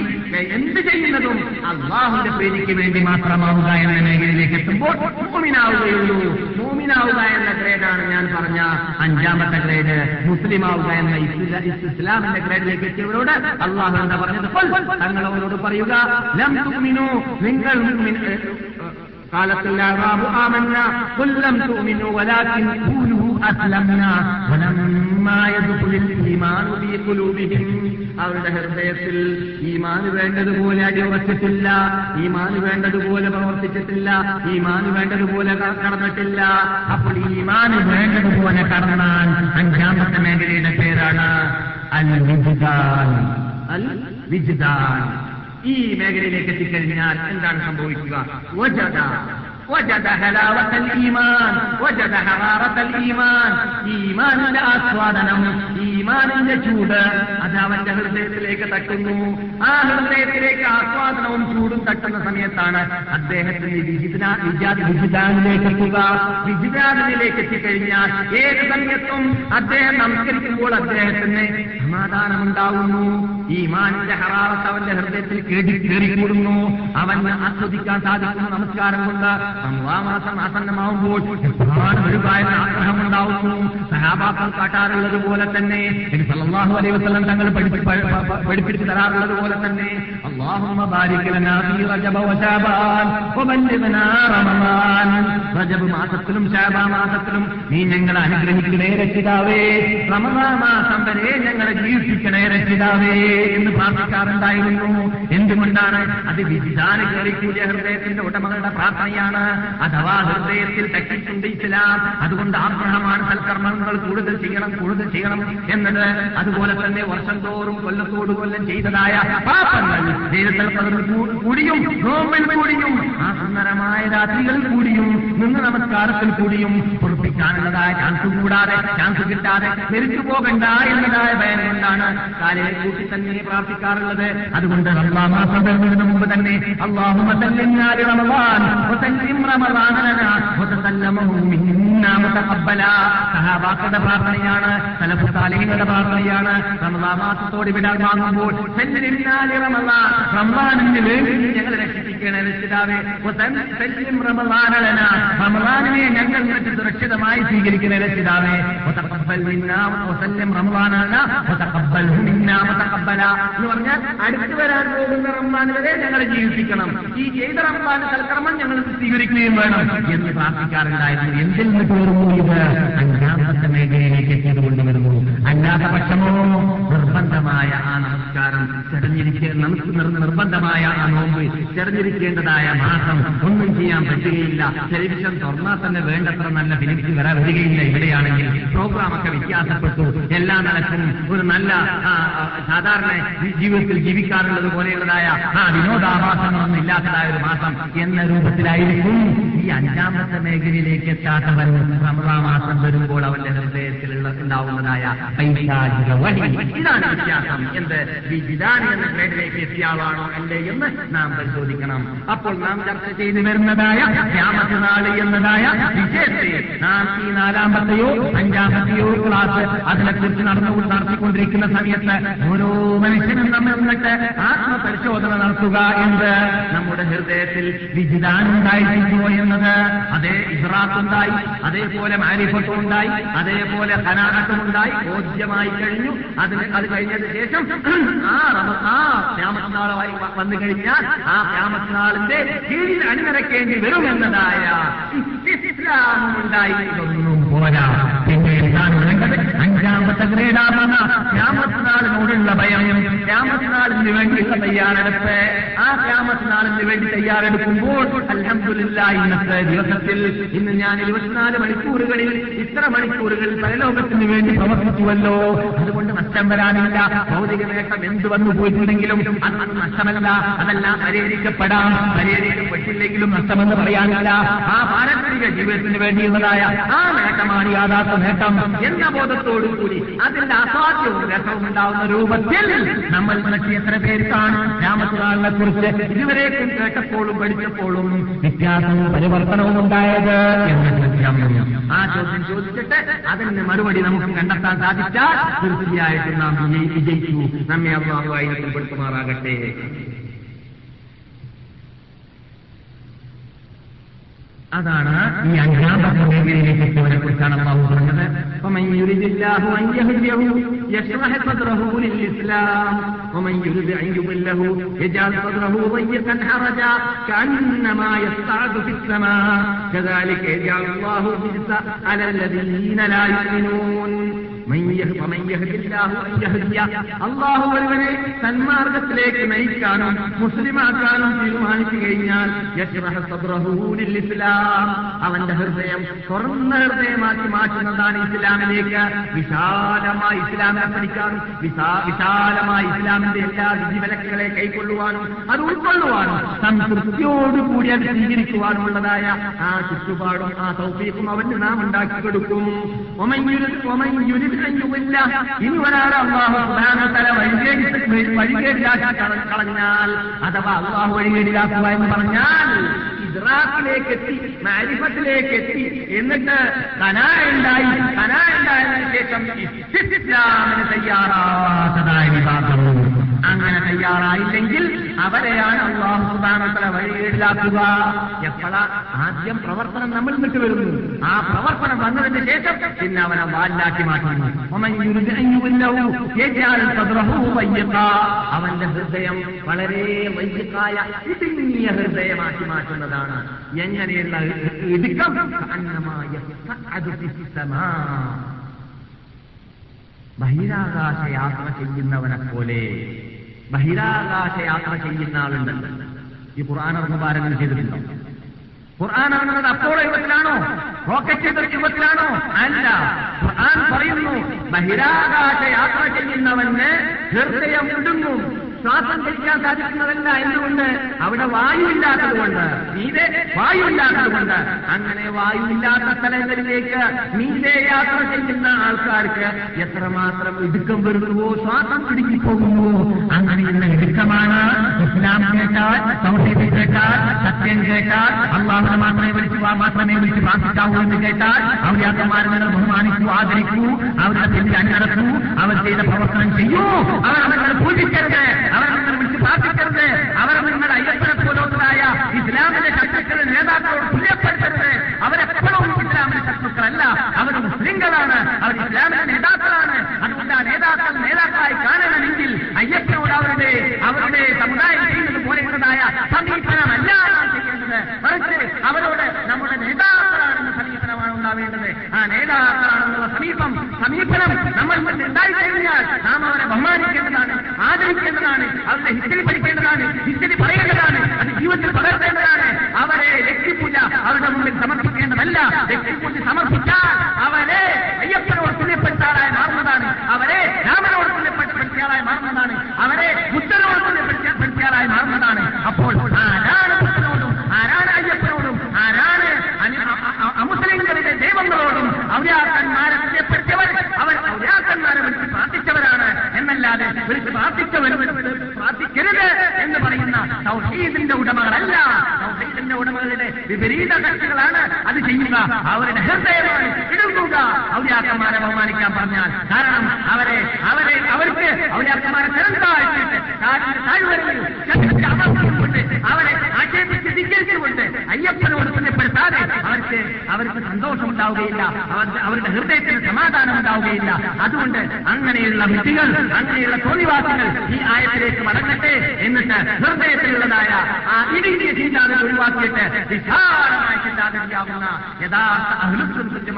എന്ത് ചെയ്യുന്നതും അള്ളാഹുവിന്റെ പേരിക്ക് വേണ്ടി മാത്രമാവുക എന്ന മേഖലയിലേക്ക് എത്തുമ്പോൾ മൂമിനാവുകയുള്ളൂ മൂമിനാവുക എന്ന ഗ്രേഡാണ് ഞാൻ പറഞ്ഞ അഞ്ചാമത്തെ ഗ്രേഡ്. മുസ്ലിമാവുക എന്ന ഇസ്ല- ഇസ്ലാമിന്റെ ഗ്രേഡിലേക്ക് എത്തിയവരോട് അള്ളാഹു എന്താ പറഞ്ഞത് "ഖുൽ" തങ്ങൾ അവരോട് പറയുക ലം തുഅ്മിനൂ നിങ്ങൾ മുഅ്മിൻ- قالت الأعراب آمنا قل لم تؤمنوا ولكن قولوا أسلمنا ولما يدخل الإيمان في قلوبهم അവരുടെ ഹൃദയത്തിൽ ഈമാന് വേണ്ടതുപോലെ അടിയുറച്ചിട്ടില്ല ഈമാന് വേണ്ടതുപോലെ പ്രവർത്തിച്ചിട്ടില്ല ഈമാന് വേണ്ടതുപോലെ ക- കടന്നിട്ടില്ല അപ്പോൾ ഈമാന് വേണ്ടതുപോലെ കടന്നാൽ അഞ്ചാമത്തെ മേഖലയുടെ പേരാണ് അൽ വിജിദാൻ അൽ വിജിദാൻ ഈ മേഖലയിലേക്ക് എത്തിക്കഴിഞ്ഞാൽ എന്താണ് സംഭവിക്കുക വജദ وجد حلاوة الإيمان وجد حرارة الإيمان ഈമാനിന്റെ ആസ്വാദനം ഈമാനിന്റെ ചൂട് അത് അവന്റെ ഹൃദയത്തിലേക്ക് തട്ടുന്നു. ആ ഹൃദയത്തിലേക്ക് ആസ്വാദനവും ചൂടും തട്ടുന്ന സമയത്താണ് അദ്ദേഹത്തിന് വിജിത വിജാ- വിജിതാനിലേക്ക് എത്തുക. വിജിതാനിലേക്ക് എത്തിക്കഴിഞ്ഞാൽ ഏത് സമയത്തും അദ്ദേഹം നമസ്കരിക്കുമ്പോൾ അദ്ദേഹത്തിന് സമാധാനമുണ്ടാവുന്നു. ഈ ഇമാനിന്റെ ഹറാവത്ത് അവന്റെ ഹൃദയത്തിൽ കേടി കയറിക്കൂടുന്നു അവന് ആസ്വദിക്കാൻ സാധിക്കുന്ന നമസ്കാരം കൊണ്ട് മാസം ആസന്നമാവുമ്പോൾ ഒരുപാട് ആഗ്രഹമുണ്ടാവുന്നു. സഹാബാക്കൾ കാട്ടാറുള്ളത് പോലെ തന്നെ ഇത് സല്ലല്ലാഹു അലൈഹി വസല്ലം തങ്ങൾ പഠിപ്പിച്ചു തരാറുള്ളത് പോലെ തന്നെ ഫീ റജബ മാസത്തിലും ശാബാ മാസത്തിലും നീ ഞങ്ങളെ അനുഗ്രഹിക്കണേ രക്ഷിതാവേ. റമളാൻ മാസം വരെ ഞങ്ങളെ ജീവിപ്പിക്കണേ രക്ഷിതാവേ എന്ന് പ്രാർത്ഥിക്കാറുണ്ടായിരുന്നു. എന്തുകൊണ്ടാണ്? അത് വിജിതാന കയറിക്കൂടിയ ഹൃദയത്തിന്റെ ഉടമകളുടെ പ്രാർത്ഥനയാണ്. അഥവാ ഹൃദയത്തിൽ തട്ടിയിട്ടുണ്ട് ഇസ്ലാം അതുകൊണ്ട് ആഗ്രഹമാണ് സൽക്കർമ്മങ്ങൾ കൂടുതൽ ചെയ്യണം കൂടുതൽ ചെയ്യണം ചെയ്യുന്നത്. അതുപോലെ തന്നെ വർഷം തോറും കൊല്ലത്തോട് കൊല്ലം ചെയ്തതായ പാപങ്ങൾ നേരത്തെ കൂടിയും നോമ്പിൽ കൂടിയും ആ സുന്ദരമായ രാത്രികളിൽ കൂടിയും നിന്ന് നമസ്കാരത്തിൽ കൂടിയും പൊറപ്പിക്കാനുള്ളതായ ചാൻസ് കൂടാതെ ചാൻസ് കിട്ടാതെ മെരിച്ചു പോകണ്ട എന്നതായ ഭയം കൊണ്ടാണ് കാലയെ കൂട്ടി തന്നെ പ്രാർത്ഥിക്കാറുള്ളത്. അതുകൊണ്ട് റമദാൻ മുമ്പ് തന്നെ അള്ളാഹു പ്രാർത്ഥനയാണ് തലപ്പുത്താലയിൽ സാലിഹികളുടെ പ്രാർത്ഥനയാണ്. റമദാൻ മാസത്തോട് വിടാൻ വാങ്ങുമ്പോൾ സല്ലിനാലി ഞങ്ങൾ റമദാനിന് രക്ഷിപ്പിക്കണേ രക്ഷിതാവേ. റമദാനിനെ ഞങ്ങൾ നിനക്ക് സുരക്ഷിതമായി സ്വീകരിക്കുന്ന രക്ഷിതാവേ. മുതഖബ്ബല എന്ന് പറഞ്ഞാൽ അടുത്തു വരാൻ പോകുന്ന റമദാൻ വരെ ഞങ്ങളെ ജീവിപ്പിക്കണം. ഈ ചെയ്ത റമദാൻ സൽക്രമം ഞങ്ങൾ സ്വീകരിക്കുകയും വേണം എന്ന് പ്രാർത്ഥിക്കാറുണ്ടായിരുന്നു. എന്തിൽ നിന്ന് കയറുന്നു ഇത്? അഞ്ചാമത്തെ മേഖലയിലേക്ക് എത്തിയതുകൊണ്ട് വരുന്നു. അല്ലാത്ത പക്ഷമോ? നിർബന്ധമായ ആ നമസ്കാരം. തെരഞ്ഞിരിക്ക നമുക്ക് നിർബന്ധമായ ആ നോമ്പ്. തെരഞ്ഞിരിക്ക കണ്ടിരിക്കേണ്ടതായ മാസം ഒന്നും ചെയ്യാൻ പറ്റുകയില്ല. ടെലിവിഷൻ തുറന്നാൽ തന്നെ വേണ്ടത്ര നല്ല ഫിലിംസ് വരാൻ വരികയില്ല. ഇവിടെയാണെങ്കിൽ പ്രോഗ്രാമൊക്കെ വ്യത്യാസപ്പെട്ടു. എല്ലാ നിലക്കും ഒരു നല്ല സാധാരണ ജീവിതത്തിൽ ജീവിക്കാറുള്ളത് പോലെയുള്ളതായ ആ വിനോദാഭാസങ്ങളൊന്നും ഇല്ലാത്തതായ ഒരു മാസം എന്ന രൂപത്തിലായിരിക്കും. ഈ അഞ്ചാമത്തെ മേഖലയിലേക്ക് എത്താത്തവൻ റമദാ മാസം വരുമ്പോൾ അവന്റെ ഹൃദയത്തിലുള്ള ഉണ്ടാവുന്നതായ പൈശാചിക വഴി ഇതാണ് വ്യത്യാസം. എന്ത്? ഈ വിധാനി എന്ന ഗ്രേഡിലേക്ക് എത്തിയ ആളാണോ അല്ലേ എന്ന് നാം പരിശോധിക്കണം. അപ്പോൾ നാം ചർച്ച ചെയ്തു വരുന്നതായ നാൾ എന്നതായ വിജയത്തെ നാം ഈ നാലാമത്തെയോ അഞ്ചാമത്തെയോ ക്ലാസ് അതിനെക്കുറിച്ച് നടന്നു നടത്തിക്കൊണ്ടിരിക്കുന്ന സമയത്ത് ഓരോ മനുഷ്യനും നമ്മൾ നിന്നിട്ട് ആത്മപരിശോധന നടത്തുക എന്ന് നമ്മുടെ ഹൃദയത്തിൽ വിജിതാനുണ്ടായിരിക്കുമോ എന്നത്. അതേ ഇസ്രാത്തുണ്ടായി അതേപോലെ മാരിഫത്തുണ്ടായി അതേപോലെ കനാട്ടമുണ്ടായി ബോധ്യമായി കഴിഞ്ഞു. അതിന് അത് കഴിഞ്ഞതിന് ശേഷം ആ ആ ക്യാമത്തിനാളായി വന്നു കഴിഞ്ഞാൽ ആ ക്യാമത്തിനാളിന്റെ കീഴിൽ അണിനിരക്കേണ്ടി വരുമെന്നതായ ഇസ്ലാമുണ്ടായി ഇതൊന്നും പോരാ പിന്നെ അഞ്ചാമത്തെ ഗ്രേഡാകുന്ന രാമത്തിനാളിനോടുള്ള ഭയം. രാമത്തിനാളിന് വേണ്ടിയുള്ള തയ്യാറെടുപ്പ്. ആ രാമത്തിനാളിന് വേണ്ടി തയ്യാറെടുക്കുമ്പോൾ അലഹമില്ല ഇന്നത്തെ ദിവസത്തിൽ ഇന്ന് ഞാൻ ഇരുപത്തിനാല് മണിക്കൂറുകളിൽ ഇത്ര മണിക്കൂറുകൾ പരലോകത്തിന് വേണ്ടി പ്രവർത്തിച്ചുവല്ലോ. അതുകൊണ്ട് നഷ്ടം വരാനില്ല. ഭൗതിക നേട്ടം എന്ത് വന്നു പോയിട്ടുണ്ടെങ്കിലും അതൊന്നും നഷ്ടമല്ല. അതെല്ലാം പരിഹരിക്കപ്പെടാം. പരിഹരിക്കപ്പെട്ടില്ലെങ്കിലും നഷ്ടമെന്ന് പറയാനില്ല. ആ പാരമ്പര്യ ജീവിതത്തിന് വേണ്ടിയുള്ളതായ ആ നേട്ടമാണ് യാഥാർത്ഥ നേട്ടം എന്ന ബോധത്തോടു കൂടി അതിന്റെ അസാധ്യവും രസവും ഉണ്ടാവുന്ന രൂപത്തിൽ നമ്മൾ മറ്റു എത്ര പേർക്കാണ് രാമസുറാളിനെ കുറിച്ച് ഇതുവരേക്കും കേട്ടപ്പോഴും പഠിച്ചപ്പോഴും വ്യത്യാസവും പരിവർത്തനവും ഉണ്ടായത് എന്ന ചോദ്യം? ആ ചോദ്യം ചോദിച്ചിട്ട് അതിന് മറുപടി നമുക്ക് കണ്ടെത്താൻ സാധിച്ചാൽ തീർച്ചയായിട്ടും നാം വിജയി- വിജയിച്ചു. നമ്മെ അള്ളാഹു ആയിരത്തിൽ പെടുത്തുമാറാകട്ടെ. അതാണ് ഈ അഞ്ചാമത്തെ മേഖലയിലേക്ക് എത്തിയവരെ കുറിച്ചാണ് അള്ളാഹു പറഞ്ഞത് ومن يرد الله أن يهديه يشرح صدره للإسلام ومن يرد أن يضله يجعل صدره ضيقا حرجا كأنما يصعد في السماء كذلك يجعل الله الرجس على الذين لا يؤمنون അള്ളാഹു ഒരുവനെ സന്മാർഗത്തിലേക്ക് നയിക്കാനും മുസ്ലിമാക്കാനും തീരുമാനിച്ചു കഴിഞ്ഞാൽ ഇസ്ലാം അവന്റെ ഹൃദയം തുറന്ന ഹൃദയമാക്കി മാറ്റുന്നതാണ് ഇസ്ലാമിലേക്ക്. വിശാലമായി ഇസ്ലാമിനെ പഠിക്കാനും വിശാലമായി ഇസ്ലാമിന്റെ എല്ലാ വിധിവിലക്കുകളെ കൈക്കൊള്ളുവാനും അത് ഉൾക്കൊള്ളുവാനും സംതൃപ്തിയോടുകൂടി അത് സ്വീകരിക്കുവാനുമുള്ളതായ ആ ചുറ്റുപാടും ആ സൗഫീക്കും അവന് നാം ഉണ്ടാക്കി കൊടുക്കും ഒമൻ യുരി യുദില്ല. ഇനി ഒരാളെ അള്ളാഹു വ വഴികേടി കളഞ്ഞാൽ അഥവാ അള്ളാഹു വഴികേടിലാക്കുക എന്ന് പറഞ്ഞാൽ ഇദ്രാക്കിലേക്ക് എത്തി മാരിഫത്തിലേക്ക് എത്തി എന്നിട്ട് കനാ ഉണ്ടായി കനാ ഉണ്ടായതിനു ശേഷം ഇസ്ലാമിന് തയ്യാറ തയ്യാറായില്ലെങ്കിൽ അവരെയാണ് അള്ളാഹുദാനത്തല വഴിയില്ലാക്കുക. എപ്പോഴാ ആദ്യം പ്രവർത്തനം നമ്മൾ വിട്ടു വരുന്നു? ആ പ്രവർത്തനം വന്നതിന് ശേഷം പിന്നെ അവനെ വാലാക്കി മാറ്റുന്നു. അവന്റെ ഹൃദയം വളരെ വൈകിട്ടായ ഇടുങ്ങിയ ഹൃദയമാക്കി മാറ്റുന്നതാണ്. എങ്ങനെയുള്ള ഇടുക്കം? അന്നമായ ബഹിരാകാശ യാത്ര ചെയ്യുന്നവനെ പോലെ ബഹിരാകാശ യാത്ര ചെയ്യുന്ന ആളുണ്ടല്ലോ ഈ ഖുർആൻ മുബാരകൻ ചെയ്തിട്ടുണ്ടോ? ഖുർആൻ ഇറങ്ങുന്നത് അപ്പോൾ യുഗത്തിലാണോ? റോക്കറ്റ് യുഗത്തിലാണോ? അല്ല. ഖുർആൻ പറയുന്നു ബഹിരാകാശ യാത്ര ചെയ്യുന്നവന് ഹൃദയം ഇടുങ്ങും ശ്വാസം ധരിക്കാൻ സാധിക്കുന്നതല്ല എന്തുകൊണ്ട്? അവിടെ വായുവില്ലാത്തതുകൊണ്ട് വായു ഇല്ലാത്തതുകൊണ്ട് അങ്ങനെ വായു ഇല്ലാത്ത സ്ഥലങ്ങളിലേക്ക് മീതെ യാത്ര ചെയ്യുന്ന ആൾക്കാർക്ക് എത്രമാത്രം ഇടുക്കം വരുന്നുവോ? ശ്വാസം പിടുങ്ങിപ്പോകുന്നു അങ്ങനെയുള്ള ഇടുക്കമാണ്. ഇസ്ലാം കേട്ടാൽ സൗഹൃദം കേട്ടാൽ സത്യം കേട്ടാൽ അള്ളാഹുനെ മാത്രമേ വിളിച്ചു മാത്രമേ വിളിച്ച് പ്രാർത്ഥിക്കാവൂ എന്ന് കേട്ടാൽ ഔര്യാക്കന്മാരെ നിങ്ങൾ ബഹുമാനിക്കൂ ആദരിക്കൂ അവരുടെ പിന്നിൽ അണിനടക്കൂ അവർ ചെയ്ത പ്രവർത്തനം ചെയ്യൂ. അവർ അവരുടെ പൂജിക്കരുത് അവരെ നിങ്ങൾ വിളിച്ച് പ്രാർത്ഥിക്കരുത്. അവരെ നിങ്ങൾ അയ്യപ്പനെ പോലുള്ളതായ ഇസ്ലാമിന്റെ ശത്രുക്കളിൽ നേതാക്കളോട് തുല്യപ്പെടുത്തരുത്. അവരെപ്പോഴും ഇസ്ലാമിന്റെ ശത്രുക്കളല്ല. അവർ മുസ്ലിങ്ങളാണ്. അവർ ഇസ്ലാമിന്റെ നേതാക്കളാണ്. അതുകൊണ്ട് ആ നേതാക്കൾ നേതാക്കളായി കാണണമെങ്കിൽ അയ്യപ്പനോട് അവരുടെ അവരുടെ സമുദായത്തിൽ പോലെയുള്ളതായ സമീപനമല്ല ചെയ്യേണ്ടത്. മറിച്ച് അവരോട് നമ്മുടെ നേതാക്കളാണെന്ന് സമീപനമാണ് ഉണ്ടാവേണ്ടത് ആ നേതാക്കളാണെന്നുള്ള സമീപം സമീപനം നമ്മൾ ഉണ്ടായിക്കഴിഞ്ഞാൽ നാം അവരെ ബഹുമാനിക്കേണ്ടതാണ് ആദരിക്കേണ്ടതാണ് അവരുടെ ഹിസ്റ്ററി പഠിക്കേണ്ടതാണ് ഹിസ്റ്ററി പറയേണ്ടതാണ് അത് ജീവിതത്തിൽ പകർത്തേണ്ടതാണ്. അവരെ ലക്ഷ്യപ്പൂജ അവരുടെ മുമ്പിൽ സമർപ്പിക്കേണ്ടതല്ല. ലക്ഷ്യപ്പൂജ സമർപ്പിച്ചാൽ അവരെ അയ്യപ്പനോട് തുല്യപ്പെട്ട ആളായി മാറുന്നതാണ്. അവരെ രാമനോട് തുല്യപ്പെട്ട ആളായി മാറുന്നതാണ്. അവരെ ബുദ്ധനോട് തുല്യപ്പെടുത്തിയ ആളായി മാറുന്നതാണ്. അപ്പോൾ ആ വിപരീത കക്ഷികളാണ് അത് ചെയ്യുക. അവരുടെ ഹൃദയമാണ് ഇടുക ഔലിയാക്കന്മാരെ ബഹുമാനിക്കാൻ പറഞ്ഞാൽ കാരണം അവരെ അവരെ അവർക്ക് ഔലിയാക്കന്മാരെ ചെറുതായിട്ട് താഴ്വരയിൽ അവരെ ആക്ഷേപിച്ച് ധിക്കരിച്ചുകൊണ്ട് അയ്യപ്പനോട് അവർക്ക് അവർക്ക് സന്തോഷമുണ്ടാവുകയില്ല. അവരുടെ ഹൃദയത്തിന് സമാധാനം ഉണ്ടാവുകയില്ല അതുകൊണ്ട് അങ്ങനെയുള്ള വിധികൾ അങ്ങനെയുള്ള തോന്നിവാസികൾ ഈ ആയത്തിലേക്ക് മടങ്ങട്ടെ എന്നിട്ട് ഹൃദയത്തിലുള്ളതായ ആ ഇടുങ്ങിയ ചിന്താഗതി ഒഴിവാക്കിയിട്ട് വിശാലമായ ചിന്താഗതിയാവുന്ന യഥാർത്ഥ അഹൃത്വത്തിന്റെ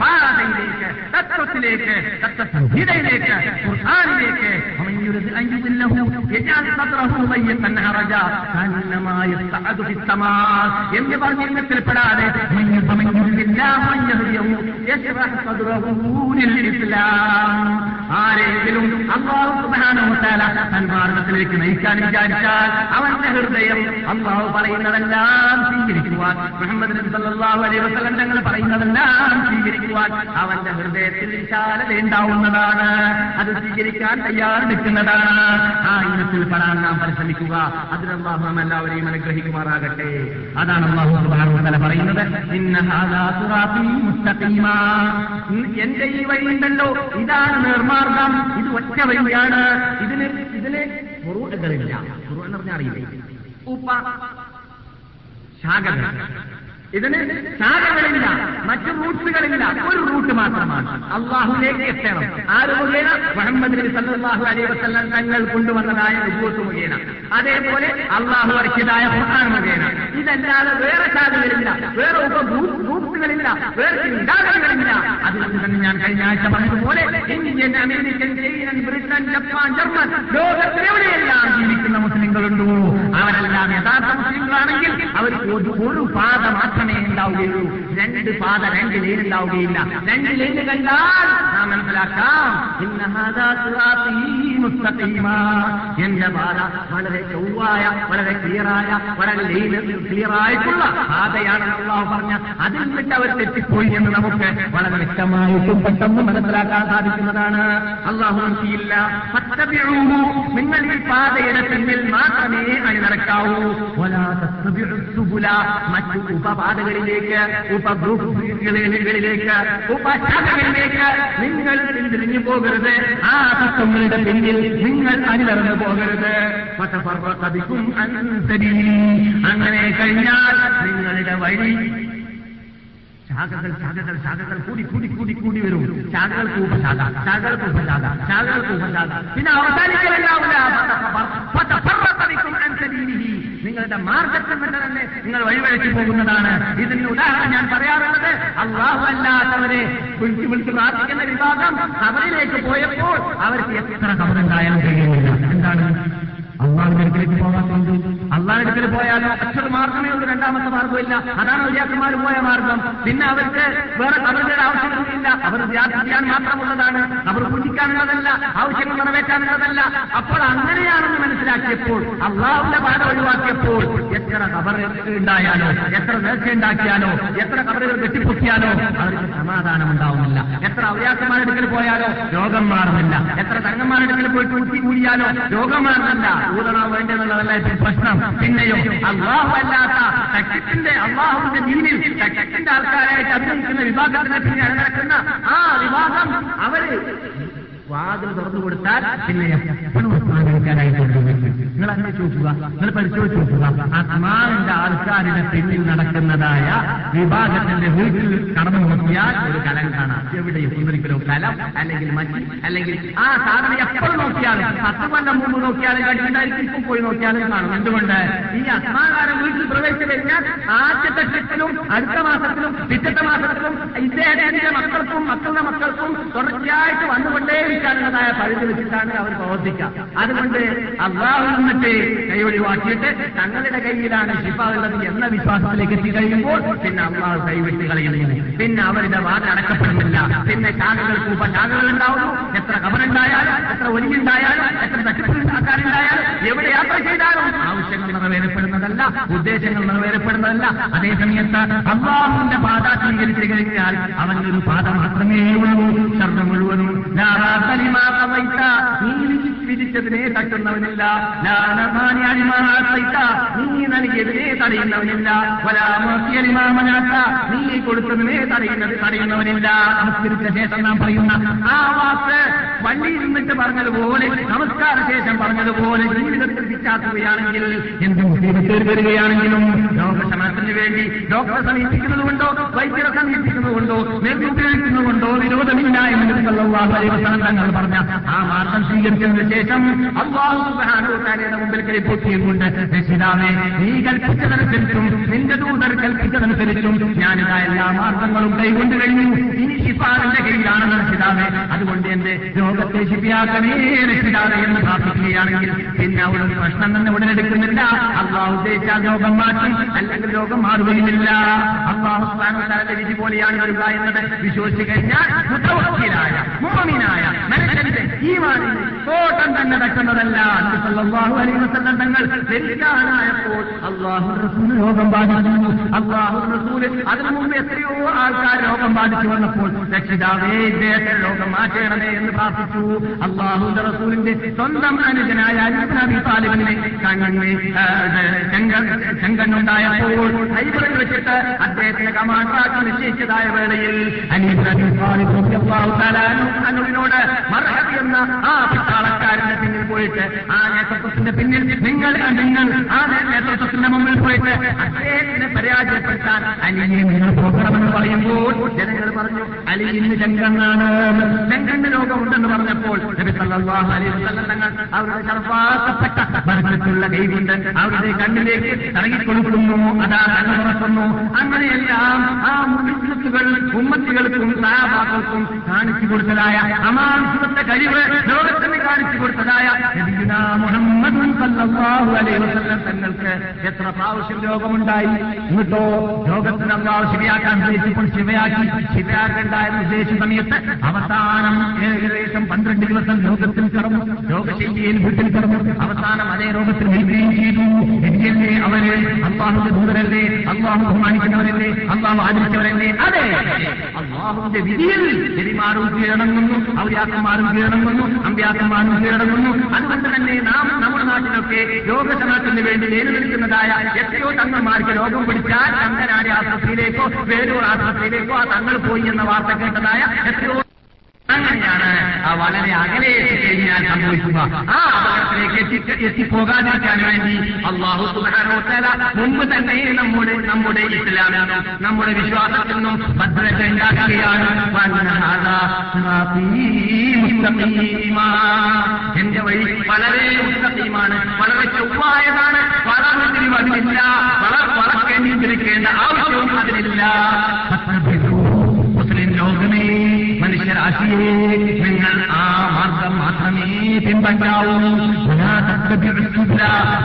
പാതയിലേക്ക് തത്വത്തിലേക്ക് തത്വസംഹിതയിലേക്ക് ഖുർആാനിലേക്ക് أن يضله يجعل صدره ضيقا حرجا كأنما يصعد في السماء എന്ന് പറഞ്ഞിരുന്നത്തിൽപ്പെടാതെ من يرد الله أن يهديه يشرح صدره للإسلام ആരെങ്കിലും അള്ളാഹു സുബാനോത്താല സന്മാർഗത്തിലേക്ക് നയിക്കാൻ വിചാരിച്ചാൽ അവന്റെ ഹൃദയം അള്ളാഹു പറയുന്നതെല്ലാം സ്വീകരിക്കുവാൻ മുഹമ്മദ് നബി സല്ലല്ലാഹു അലൈഹി വസല്ലം തങ്ങൾ പറയുന്നതെല്ലാം സ്വീകരിക്കുവാൻ അവന്റെ ഹൃദയത്തിൽ വിശാലത ഉണ്ടാവുന്നതാണ് അത് സ്വീകരിക്കാൻ തയ്യാറെടുക്കുന്നതാണ് ആ ഇനത്തിൽ പെടാൻ നാം പരിശ്രമിക്കുക. അള്ളാഹു നാം എല്ലാവരെയും അനുഗ്രഹിക്കുമാറാകട്ടെ. അതാണ് അള്ളാഹു പറയുന്നത്. എന്റെ ഈ വഴിയുണ്ടല്ലോ ഇതാണ് നിർമാർഗം ഇത് ഒറ്റ വഴിയാണ്. ഇതിന് ഇതിന് എന്ന് പറഞ്ഞാൽ അറിയില്ലേ? ഉപ്പ ശാഖകൾ. ഇതിന് ശാഖകളില്ല മറ്റു റൂട്ടുകളില്ല. ഒരു റൂട്ട് മാത്രമാണ്. അള്ളാഹുലേക്ക് എത്തണം. ആര് മുഖേന? മുഹമ്മദ് നബി സല്ലാഹു അലൈഹി വസല്ലം തങ്ങൾ കൊണ്ടുവന്നതായ നുബൂത്ത് മുഖേന. അതേപോലെ അള്ളാഹു ഇറക്കിയതായ ഖുർആൻ മുഖേന. ഇതല്ലാതെ വേറെ ശാഖകളില്ല. വേറെ ഉപ ഗ്രൂപ്പുകളില്ല. വേറെ ചിന്താഗതികളില്ല. അതുകൊണ്ട് തന്നെ ഞാൻ കഴിഞ്ഞ ആഴ്ച പറഞ്ഞതുപോലെ ഇന്ത്യൻ അമേരിക്കൻ ചൈനൻ ബ്രിട്ടൻ ജപ്പാൻ ജർമ്മൻ ലോകത്തിലെവിടെയെല്ലാം ജീവിക്കുന്ന മുസ്ലിങ്ങളുണ്ടോ? അവരെല്ലാം യഥാർത്ഥ മുസ്ലിങ്ങളാണെങ്കിൽ അവർക്ക് ഒരു പാത മാത്രമേ ഉണ്ടാവുകയുള്ളൂ രണ്ട് പാത രണ്ട് ലൈൻ ഉണ്ടാവുകയില്ല രണ്ട് ലൈന് കണ്ടാൽ നാം മനസ്സിലാക്കാം. എന്റെ പാത വളരെ ചൊവ്വായ വളരെ ക്ലിയറായ വളരെ ലൈൻ ക്ലിയറായിട്ടുള്ള പാതയാണ് അള്ളാഹു പറഞ്ഞ അതിൽ നിന്നിട്ട് അവർ തെറ്റിപ്പോയി എന്ന് നമുക്ക് വളരെ വ്യക്തമായിട്ടും പെട്ടെന്ന് മനസ്സിലാക്കാൻ സാധിക്കുന്നതാണ് അള്ളാഹു ഫത്തബിഊഹു. നിങ്ങൾ ഈ പാതയുടെ പിന്നിൽ മാത്രമേ അണിനിരക്കാവൂ മറ്റു തത്തബിഉ ഉപപാതകളിലേക്ക് ഉപഗ്രൂപ്പുകളിലേക്ക് ഉപശാഖകളിലേക്ക് നിങ്ങൾ പിന്തിരിഞ്ഞു പോകരുത് ആ തത്വങ്ങളുടെ പിന്നിൽ നിങ്ങൾ അണിനിറന്നു പോകരുത് അൻ സബീലി. അങ്ങനെ കഴിഞ്ഞാൽ നിങ്ങളുടെ വഴി ശാഖകൾ ശാഖകൾ ശാഖകൾ കൂടി കൂടി കൂടി കൂടി വരും. ശാഖകൾക്ക് ഉപശാഖ ശാഖകൾക്ക് ഉപശാഖ ശാഖകൾക്ക് ഉപശാഖ. പിന്നെ അവസാനിക്കലുണ്ടാവില്ല നിങ്ങളുടെ മാർഗത്തിൽ നിന്ന് തന്നെ നിങ്ങൾ വഴിവഴക്കി പോകുന്നതാണ്. ഇതിന് ഉദാഹരണം ഞാൻ പറയാറുള്ളത് അള്ളാഹു അല്ലാത്തവരെ വിളിച്ചു വിളിച്ച് പ്രാർത്ഥിക്കുന്ന വിഭാഗം കബറിലേക്ക് പോയപ്പോൾ അവർക്ക് എത്ര കബറുണ്ടായാലും കഴിയുന്നില്ല. എന്താണ്? അള്ളാഹിന്റെ പോകാൻ വേണ്ടി അള്ളാഹിന്റെ അടുക്കൽ പോയാലോ? അക്ഷര മാർഗമേ ഉള്ളൂ രണ്ടാമത്തെ മാർഗമില്ല അതാണ് വിദ്യാർത്ഥിമാർ പോയ മാർഗം പിന്നെ അവർക്ക് വേറെ അവരുടെ ആവശ്യമൊന്നുമില്ല അവർ ചെയ്യാൻ മാത്രമുള്ളതാണ്. അവർ പൂജിക്കാനുള്ളതല്ല ആവശ്യങ്ങൾ നിറവേറ്റാനുള്ളതല്ല. അപ്പോൾ അങ്ങനെയാണെന്ന് മനസ്സിലാക്കിയപ്പോൾ അള്ളാഹുന്റെ പാത ഒഴിവാക്കിയപ്പോൾ എത്ര കബർ ഉണ്ടായാലോ? എത്ര നേർച്ച ഉണ്ടാക്കിയാലോ? എത്ര കബറുകൾ കെട്ടിപ്പൊക്കിയാലോ അവർക്ക് സമാധാനം ഉണ്ടാവുന്നില്ല. എത്ര ഔര്യാക്കന്മാരുടെ അടുക്കൽ പോയാലോ? രോഗം മാറുന്നില്ല. എത്ര തങ്ങന്മാരുടെ അടുക്കൽ പോയിട്ട് കുട്ടി കൂടിയാലോ രോഗം മാറുന്നില്ല. ഊതണോ വേണ്ടെന്നുള്ളതല്ല ഇപ്പോൾ പ്രശ്നം. പിന്നെയോ അള്ളാഹു അല്ലാത്ത തക്കത്തിന്റെ അള്ളാഹുവിന്റെ ദീനിൽ തക്കത്തിന്റെ ആൾക്കാരായിട്ട് അഭിനയിക്കുന്ന വിഭാഗത്തിനെ പിന്നെ നടക്കുന്ന ആ വിഭാഗം അവർ വാതിൽ തുറന്നു കൊടുത്താൽ പിന്നെ എപ്പോഴും കൊണ്ടുവരും. നിങ്ങൾ അങ്ങനെ ചോദിക്കുക. നിങ്ങൾ പരിശോധിച്ച് നോക്കുക ആത്മാവിന്റെ ആൾക്കാരുടെ പിന്നിൽ നടക്കുന്നതായ വിഭാഗത്തിന്റെ വീട്ടിൽ കടന്നു നോക്കിയാൽ ഒരു കലം കാണാം. എവിടെയും ഒന്നൊരിക്കലും കലം അല്ലെങ്കിൽ മറ്റ് അല്ലെങ്കിൽ ആ സാധനം എപ്പോൾ നോക്കിയാലും പത്ത് കൊല്ലം മുമ്പ് നോക്കിയാലും കണ്ടിട്ടുണ്ടായിരിക്കും ഇപ്പം പോയി നോക്കിയാലും കാണും. എന്തുകൊണ്ട്? ഈ അസ്മാകാരം വീട്ടിൽ പ്രവേശിച്ചു കഴിഞ്ഞാൽ ആദ്യത്തെ ട്രിപ്പിലും അടുത്ത മാസത്തിലും പിറ്റത്തെ മാസത്തിലും ഇദ്ദേഹത്തിന്റെ മക്കൾക്കും മക്കളുടെ മക്കൾക്കും തുടർച്ചയായിട്ട് വന്നുകൊണ്ടേ ഉപേക്ഷിക്കാനുള്ളതായ പഴുതി വെച്ചിട്ടാണ് അവർ പ്രവർത്തിക്കുക. അതുകൊണ്ട് അള്ളാഹു നിന്നിട്ട് കൈ ഒഴിവാക്കിയിട്ട് തങ്ങളുടെ കയ്യിലാണ് ശിഫ ഉള്ളത് എന്ന വിശ്വാസത്തിലേക്ക് എത്തി കഴിയുമ്പോൾ പിന്നെ അള്ളാഹു കൈവിട്ട് കളയുന്നു. പിന്നെ അവരുടെ വാദം അടക്കപ്പെടുന്നില്ല. പിന്നെ ശാഖകൾ കൂപ്പ ശാഖകൾ ഉണ്ടാവുന്നു. എത്ര കബറുണ്ടായാലും എത്ര ഒലിയുണ്ടായാലും എത്ര തട്ടിപ്പുണ്ടാക്കാനുണ്ടായാലും എവിടെ യാത്ര ചെയ്താലും ആവശ്യങ്ങൾ നിറവേറപ്പെടുന്നതല്ല ഉദ്ദേശങ്ങൾ നിറവേറപ്പെടുന്നതല്ല. അതേസമയത്ത് അള്ളാഹുവിന്റെ പാത സ്വീകരിച്ചു കഴിഞ്ഞാൽ അവനൊരു പാത മാത്രമേ ഉള്ളൂ. ശബ്ദം മുഴുവനും ഖവൈത. നീ വിധിച്ചതിനെ തട്ടുന്നവനില്ല. നീ നൽകിയതിനെ തടയുന്നവനില്ല വലാ മുഅത്തിയ ലിമാ മനാത്ത. നീ കൊടുത്തതിനെ തടയുന്നത് തടയുന്നവനില്ല നമസ്കരിച്ച ശേഷം നാം പറയുന്ന ആ വാക്ക് വണ്ടിയിൽ നിന്നിട്ട് പറഞ്ഞതുപോലെ നമസ്കാര ശേഷം പറഞ്ഞതുപോലെ ജീവിതത്തിൽ വിശ്വാക്കുകയാണെങ്കിൽ എന്ത് മുസ്ലിമത്തിൽ വരികയാണെങ്കിലും ലോകക്ഷണത്തിന് വേണ്ടി ഡോക്ടറെ സമീപിക്കുന്നതുകൊണ്ടോ വൈദ്യരെ സമീപിക്കുന്നതുകൊണ്ടോ മരുന്ന് ഉപയോഗിക്കുന്നത് കൊണ്ടോ വിരോധമില്ല എന്ന് വസല്ലം തങ്ങൾ പറഞ്ഞ ആ മാർഗം സ്വീകരിച്ചതിന് ശേഷം അള്ളാഹു മുമ്പിൽ മുമ്പിൽ കൈപ്പൊട്ടിയുകൊണ്ട് രക്ഷിതാവേ നീ കൽപ്പിച്ചതനുസരിച്ചും നിന്റെ ദൂതർ കൽപ്പിച്ചതനുസരിച്ചും ഞാനിതാ എല്ലാ മാർഗങ്ങളും കൈകൊണ്ട് കഴിഞ്ഞു. ഇനി ഷിഫാറിന്റെ കയ്യിലാണെന്ന് രക്ഷിതാവേ അതുകൊണ്ട് എന്റെ രോഗത്തെ ശിഫിയാക്കണേ രക്ഷിതാവേ എന്ന് പ്രാർത്ഥിക്കുകയാണെങ്കിൽ പിന്നെ അവിടെ പ്രശ്നം തന്നെ ഉടനെടുക്കുന്നില്ല അള്ളാഹു ഉദ്ദേശിച്ച രോഗം മാറ്റും അല്ലെങ്കിൽ രോഗം മാറുകയുമില്ല. അള്ളാഹു വിധി പോലെയാണ് വരിക എന്നത്. വിശ്വസിച്ചു കഴിഞ്ഞാൽ മുത്തവക്കിലായ മനുഷ്യന്റെ ഈമാനിന് കോട്ടം തന്നെ തട്ടുന്നതല്ല അള്ളാഹു വസല്ലം തങ്ങൾ ധരിക്കാനായപ്പോൾ അള്ളാഹു റസൂൽ രോഗം ബാധിച്ചു അള്ളാഹു റസൂൽ അതിനു മുമ്പ് എത്രയോ ആൾക്കാർ രോഗം ബാധിച്ചു വന്നപ്പോൾ രക്ഷിതാവേ ഇദ്ദേഹത്തെ രോഗം മാറ്റണമേ എന്ന് പ്രാർത്ഥിച്ചു. അള്ളാഹു റസൂലിന്റെ സ്വന്തം അനുജനായ നബി താലിബിനെ കണ്ണ് ചെങ്കണ്ണുണ്ടായപ്പോൾ ഹൈബറിൽ വെച്ചിട്ട് അദ്ദേഹത്തിന്റെ കമാൻഡാക്കി നിശ്ചയിച്ചതായ വേളയിൽ അലീബ് നബി താലിബ് അനുവിനോട് മർഹബ് എന്ന ആ പട്ടാളക്കാരന്റെ പിന്നിൽ പോയിട്ട് ആ നേതൃത്വത്തിന്റെ പിന്നിൽ നിങ്ങൾ നിങ്ങൾ ആ നേതൃത്വത്തിന്റെ മുമ്പിൽ പോയിട്ട് അദ്ദേഹത്തിനെ പരാജയപ്പെടുത്താൻ അലിയെ നിങ്ങൾ പോകണമെന്ന് പറയുമ്പോൾ ജനങ്ങൾ പറഞ്ഞു അലി ഇന്ന് ചെങ്കണ്ണാണ് ചെങ്കണ്ണ് രോഗമുണ്ടെന്ന് പറഞ്ഞപ്പോൾ നബി സല്ലല്ലാഹു അലൈഹി വസല്ലം അവരുടെ സർവാക്കപ്പെട്ട ബർക്കത്തുള്ള കൈകൊണ്ട് അവരുടെ കണ്ണിലേക്ക് ഇറങ്ങിക്കൊടുക്കുന്നു അതാ കണ്ണു തുറക്കുന്നു. അങ്ങനെയെല്ലാം ആ മുൻസുകൾ ഉമ്മത്തികൾക്കും സഹാബാക്കൾക്കും കാണിച്ചു കൊടുത്തതായ അമാനുഷത്തെ കഴിവ് ലോകത്തിന് കാണിച്ചു കൊടുത്തതായ മുഹമ്മദ് തങ്ങൾക്ക് എത്ര പ്രാവശ്യം രോഗമുണ്ടായി? എന്നിട്ടോ ലോകത്തിന് അള്ളാഹു ശരിയാക്കാൻ ഉദ്ദേശിച്ചപ്പോൾ ശിവയാക്കി. ശിവയാക്കുണ്ടായിരുന്ന ഉദ്ദേശ സമയത്ത് അവസാനം ഏകദേശം പന്ത്രണ്ട് ദിവസം ലോകത്തിൽ കടന്നു. രോഗശൈലിയിൽ വീട്ടിൽ കടന്നു. അവസാനം അതേ രോഗത്തിൽ നിൽക്കുകയും ചെയ്തു. എങ്കിലേ അവർ? അള്ളാഹുന്റെ ദൂതരല്ലേ? അള്ളാഹു ബഹുമാനിക്കുന്നവരല്ലേ? അള്ളാഹു ആദരിച്ചവരല്ലേ? അതെ. അള്ളാഹുവിന്റെ വിധിയിൽ ശരിമാറും കീഴടങ്ങുന്നു. ഔര്യാക്കന്മാരും കീഴടങ്ങുന്നു അമ്പ്യാക്കന്മാരും കീഴടങ്ങുന്നു. അതുകൊണ്ട് തന്നെ നാം നമ്മുടെ നാട്ടിലൊക്കെ രോഗശമനത്തിന് വേണ്ടി നേരിടുന്നതായ എത്രയോ തങ്ങന്മാർക്ക് രോഗം പിടിച്ചാൽ തങ്കനാടി ആശുപത്രിയിലേക്കോ വേലൂർ ആശുപത്രിയിലേക്കോ ആ തങ്ങൾ പോയി എന്ന വാർത്ത കേട്ടതായ എത്രയോ അങ്ങനെയാണ്. ആ വളരെ അകലെ എത്തിക്കഴിഞ്ഞാൽ സംഭവിക്കുക. ആ അപകടത്തിലേക്ക് എത്തി എത്തിപ്പോകാതിരിക്കാൻ വേണ്ടി അള്ളാഹു സുബാനോത്തല മുമ്പ് തന്നെ നമ്മുടെ നമ്മുടെ ഇസ്ലാമിനും നമ്മുടെ വിശ്വാസത്തിൽ നിന്നും ഭദ്രത ഉണ്ടാക്കുകയാണ്. എന്റെ വഴി വളരെ ഉത്തീമാണ് വളരെ ചൊവ്വായതാണ്. വളർന്നിരിവ് അതിനില്ല. വളർ വളർക്കേണ്ടിയിരിക്കേണ്ട ആവശ്യവും ലോകമേ മനുഷ്യരാശിയെ നിങ്ങൾ ആ മാർഗം മാത്രമേ പിൻപറ്റാവൂ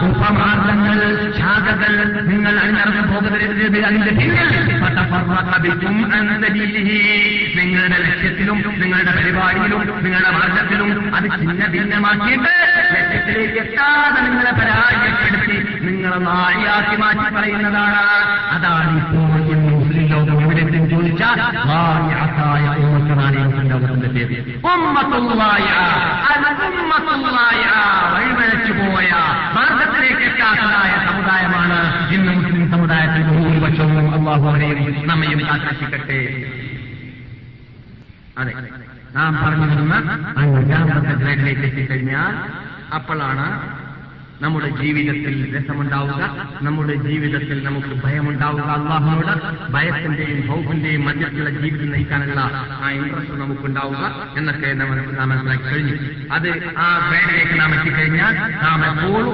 ഉപമാർഗങ്ങൾ ശാഖകൾ നിങ്ങൾ അണിഞ്ഞറന്നു പോകരുത് അതിന്റെ അൻ സബീലിഹി. നിങ്ങളുടെ ലക്ഷ്യത്തിലും നിങ്ങളുടെ പരിപാടിയിലും നിങ്ങളുടെ മാർഗത്തിലും അത് ഭിന്ന ഭിന്നമാക്കിയിട്ട് ലക്ഷ്യത്തിലേക്ക് എത്താതെ നിങ്ങളെ പരാജയപ്പെടുത്തി നിങ്ങളെ നാഴിയാക്കി മാറ്റി പറയുന്നതാണ് അതാണ് ഇപ്പോൾ എവിടെയെങ്കിലും ചോദിച്ചാൽ ഉമ്മത്തനാണ് ഈ പേര് ഉമ്മത്തുള്ളായ വഴിവഴച്ചു പോയ മാർഗത്തിലേക്ക് എത്താത്തതായ സമുദായമാണ് ഇന്ന് മുസ്ലിം സമുദായത്തിൽ ഭൂരിപക്ഷവും അള്ളാഹു അവരെയും നമ്മയും ആകർഷിക്കട്ടെ അതെ നാം പറഞ്ഞു വരുന്ന അഞ്ചാമത്തെ ഗ്രേഡിലേക്ക് എത്തിക്കഴിഞ്ഞാൽ അപ്പോഴാണ് നമ്മുടെ ജീവിതത്തിൽ രസമുണ്ടാവുക നമ്മുടെ ജീവിതത്തിൽ നമുക്ക് ഭയമുണ്ടാവുക. അള്ളാഹുനോട് ഭയത്തിന്റെയും ഭൗഫിന്റെയും മധ്യത്തിലുള്ള ജീവിതം നയിക്കാനുള്ള ആ ഇൻട്രസ്റ്റ് നമുക്കുണ്ടാവുക എന്നൊക്കെ നാം മനസ്സിലാക്കി കഴിഞ്ഞു. അത് ആ ഗ്രേഡിലേക്ക് നാം എത്തിക്കഴിഞ്ഞാൽ നാം എപ്പോഴും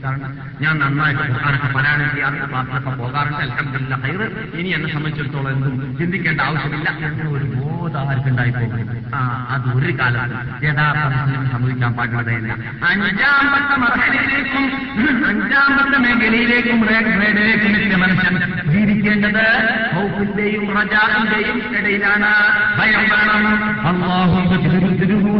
ഉച്ചരിക്കാറുണ്ട് ഞാൻ നന്നായിട്ട് ഖുർആാനൊക്കെ പാരായണം ചെയ്യാറുണ്ട് ക്ലാസ്സിലൊക്കെ പോകാറുണ്ട്. അലഹമില്ല ഹൈറ് ഇനി എന്നെ സംബന്ധിച്ചിടത്തോളം എന്തും ചിന്തിക്കേണ്ട ആവശ്യമില്ല. എന്ന ഒരു ബോധം ആർക്കുണ്ടായി പോകും ആ അത് ഒരു കാലത്ത് യഥാർത്ഥ മുസ്ലിം സംഭവിക്കാൻ പാടുള്ളതല്ല അഞ്ചാമത്തെ മർഹലയിലേക്കും അഞ്ചാമത്തെ മേഖലയിലേക്കും എത്തിയ മനുഷ്യൻ ജീവിക്കേണ്ടത് ഹൗഫിന്റെയും റജാറിന്റെയും ഇടയിലാണ്. ഭയം വേണം. അള്ളാഹുന്റെ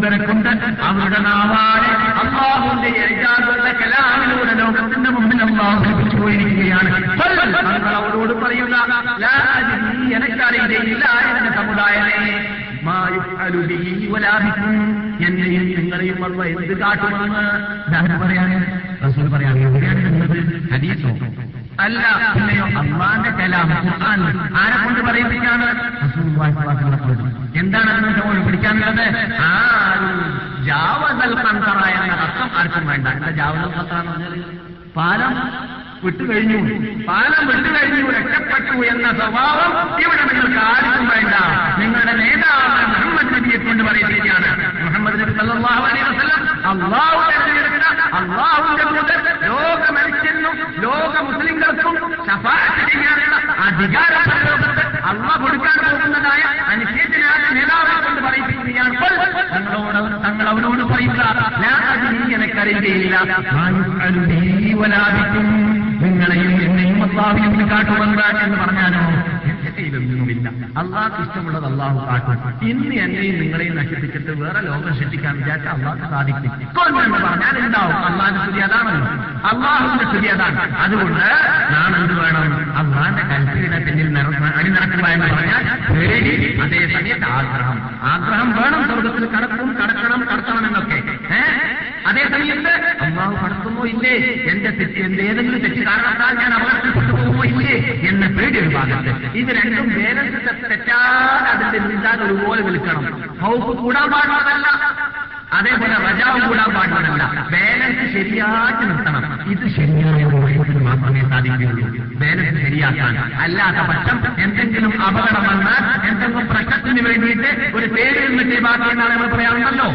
തിരുദൂതനെ കൊണ്ട് അവരുടെ നാവാണ് അള്ളാഹുന്റെ ഏജാദുള്ള കലാമിലൂടെ ലോകത്തിന്റെ മുമ്പിൽ അള്ളാഹു പോയിരിക്കുകയാണ്. അവരോട് അദ്രി, എനിക്കറിയില്ല എന്റെ സമുദായമേ പറയാണ്. റസൂൽ പറയാണ് അള്ളാന്റെ കലാം ആരെ കൊണ്ട് പറയിപ്പിക്കാണ്. എന്താണ് നമ്മൾ പിടിക്കാനുള്ളത് ആരും ജാവതൽ കന്തറ എന്ന അർത്ഥം ആർക്കും വേണ്ട. എന്താ ജാവതൽ കന്തറ എന്ന് പറഞ്ഞാൽ പാലം വിട്ടുകഴിഞ്ഞു പാലം വിട്ടുകഴിഞ്ഞു രക്ഷപ്പെട്ടു എന്ന സ്വഭാവം ഇവിടെ നിങ്ങൾക്ക് ആർക്കും വേണ്ട. നിങ്ങളുടെ നേതാവ് മുഹമ്മദ് നബിയെ കൊണ്ട് പറയുകയാണ്. മുഹമ്മദ് നബി സല്ലാഹു അലൈഹി വസല്ലം അള്ളാഹു അള്ളാഹുന്റെ മുതൽ ലോക മനുഷ്യനും ലോക മുസ്ലിങ്ങൾക്കും ശഫാഅത്ത് ചെയ്യാനുള്ള അധികാരം ലോകത്ത് അള്ളാഹ് കൊടുക്കാൻ പോകുന്നതായ അനുശേഷനായ നേതാവിനെ കൊണ്ട് പറയിപ്പിക്കുകയാണ്. തങ്ങളോട് തങ്ങൾ അവനോട് പറയുക "ലാ അദ്രി, എനിക്കറിയുകയില്ല. നിങ്ങളെയും എന്നെയും അള്ളാഹുവിനെ കാട്ടുമെന്ന് എന്ന് പറഞ്ഞാലോ? എന്റെ അള്ളാഹ്ക്ക് അള്ളാഹ് ഇഷ്ടമുള്ളത് അള്ളാഹു കാട്ടും ഇന്ന് എന്നെയും നിങ്ങളെയും നശിപ്പിച്ചിട്ട് വേറെ ലോകം സൃഷ്ടിക്കാൻ വിചാരിച്ച അള്ളാഹ് സാധിക്കും. കൊല്ലം പറഞ്ഞാൽ ഉണ്ടാവും അള്ളാഹിന്റെ സ്ഥിതി അതാണല്ലോ. അള്ളാഹുവിന്റെ സ്ഥിതി അതാണ്. അതുകൊണ്ട് നാം എന്ത് വേണം? അള്ളാഹിന്റെ കൽപ്പിനെ പിന്നിൽ നിറ- അണിനിറക്കുക എന്ന് പറഞ്ഞാൽ പേടി അതേ സമയത്ത് ആഗ്രഹം. ആഗ്രഹം വേണം സ്വർഗത്തിൽ കടക്കും കടക്കണം കടക്കണം എന്നൊക്കെ. അതേ സമയത്ത് അള്ളാഹു കടത്തുമോ ഇല്ലേ? എന്റെ തെറ്റ് എന്റെ ഏതെങ്കിലും തെറ്റ് കാരണത്താൽ ഞാൻ അപകടത്തിൽപ്പെട്ടു പോകുമോ ഇല്ലേ? എന്ന പേടി ഒരു ഭാഗത്ത്. ഇത് രണ്ടും ബാലൻസ് തെറ്റാതെ അതിന്റെ നീന്താൻ ഒരുപോലെ നിൽക്കണം ഹൗഫ് കൂടാൻ പാടുള്ളതല്ല. അതേപോലെ റജാവ് കൂടാൻ പാടുന്നതല്ല ബാലൻസ് ശരിയാക്കി നിർത്തണം. ഇത് ശരിയായ ഒരു മാത്രമേ സാധിക്കുകയുള്ളൂ. ബാലൻസ് ശരിയാക്കാൻ. അല്ലാത്ത പക്ഷം എന്തെങ്കിലും അപകടം വന്നാൽ എന്തെങ്കിലും പ്രശ്നത്തിന് വേണ്ടിയിട്ട് ഒരു പേര് എന്നിട്ട് ബാക്കി എന്നാണ് നമ്മൾ പറയാറുണ്ടല്ലോ.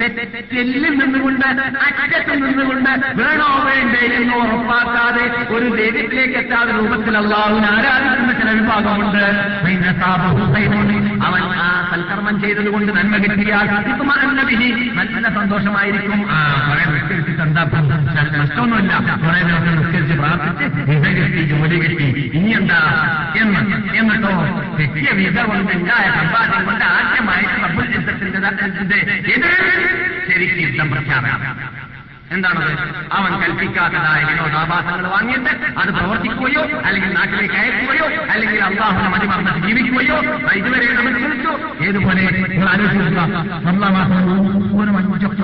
തെറ്റെല്ലിൽ നിന്നുകൊണ്ട് അറ്റത്തിൽ നിന്നുകൊണ്ട് വേണോ വേണ്ടേ എന്ന് ഉറപ്പാക്കാതെ ഒരു ദൈവത്തിലേക്ക് എത്താതെ രൂപത്തിൽ ആരാധിക്കുന്ന ചില വിഭാഗമുണ്ട്. അവൻ ആ സൽക്കർമ്മം ചെയ്തതുകൊണ്ട് നന്മ കിട്ടിയാൽ നല്ല സന്തോഷമായിരിക്കും? നഷ്ടമൊന്നുമില്ല. കുറെ ദിവസം നിസ്കരിച്ച് പ്രാർത്ഥിച്ച് വിധ കിട്ടി ജോലി കിട്ടി. ഇനി എന്താ എന്ന് എന്നിട്ടോ? കിട്ടിയ വിധ കൊണ്ട് ഉണ്ടായ സമ്പാദ്യം കൊണ്ട് ആദ്യമായിട്ട് റബ്ബുൽ ഇസ്സത്തിന്റെ ശരിക്കും യുദ്ധം പ്രഖ്യാപനം എന്താണത്? അവൻ കൽപ്പിക്കാത്തതായ വിനോദാഭാസങ്ങൾ വാങ്ങിയിട്ട് അത് പ്രവർത്തിക്കുകയോ അല്ലെങ്കിൽ നാട്ടിലേക്ക് അയക്കുകയോ അല്ലെങ്കിൽ അള്ളാഹുനെ മതിമറന്ന് ജീവിക്കുകയോ ഇതുവരെ ചോദിച്ചു ഏതുപോലെ നിങ്ങൾ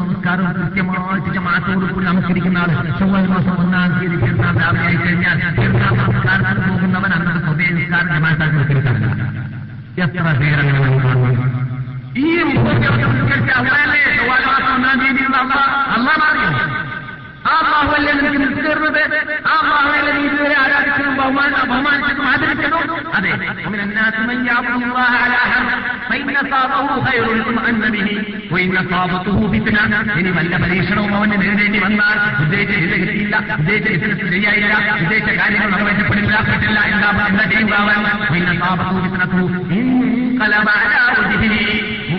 നമസ്കാരം കൃത്യമായിട്ട് ജമാഅത്തോട് കൂടി നമസ്കരിക്കുന്ന ആൾ ചൊവ്വാഴ്ച മാസം ഒന്നാം തീയതി തീർത്ഥാന്ത രാവിലെയായി കഴിഞ്ഞാൽ പെരുന്നാൾ നമസ്കാരത്തിൽ പോകുന്നവൻ അന്നത്തെ സ്വദേശ നിസ്കാരം ജമാത്താക്കി നിസ്കരിക്കാറില്ല എത്ര പേരങ്ങൾ നമ്മൾ കാണുന്നു? ഈ മുപ്പത് ദിവസം നിസ്കരിച്ച അള്ളാഹല്ലേ ചൊവ്വാഴ്ച മാസം ഒന്നാം തീയതിയുള്ള അള്ളാഹ് അള്ളാഹ് അറിയും ആ ബാഹുവല്ലേ നിനക്ക് നിൽക്കുന്നത് ആ ബാഹുവല്ലേ നീ ഇതുവരെ ആരാധിച്ചതും ബഹുമാന ബഹുമാനിച്ചതും ആദരിച്ചതും അതെ ومن الناس من يعبد الله على حرف فإن أصابه خير اطمأن به وإن أصابته فتنة ഇനി വല്ല പരീക്ഷണവും അവന് നേരിടേണ്ടി വന്നാൽ ഉദ്ദേശിച്ച ഇത് കിട്ടിയില്ല ഉദ്ദേശിച്ച ബിസിനസ് ശരിയായില്ല ഉദ്ദേശിച്ച കാര്യങ്ങൾ നിറവേറ്റപ്പെടില്ല പെട്ടില്ല എന്താ എന്താ ചെയ്യുക അവൻ وإن أصابته فتنة انقلب على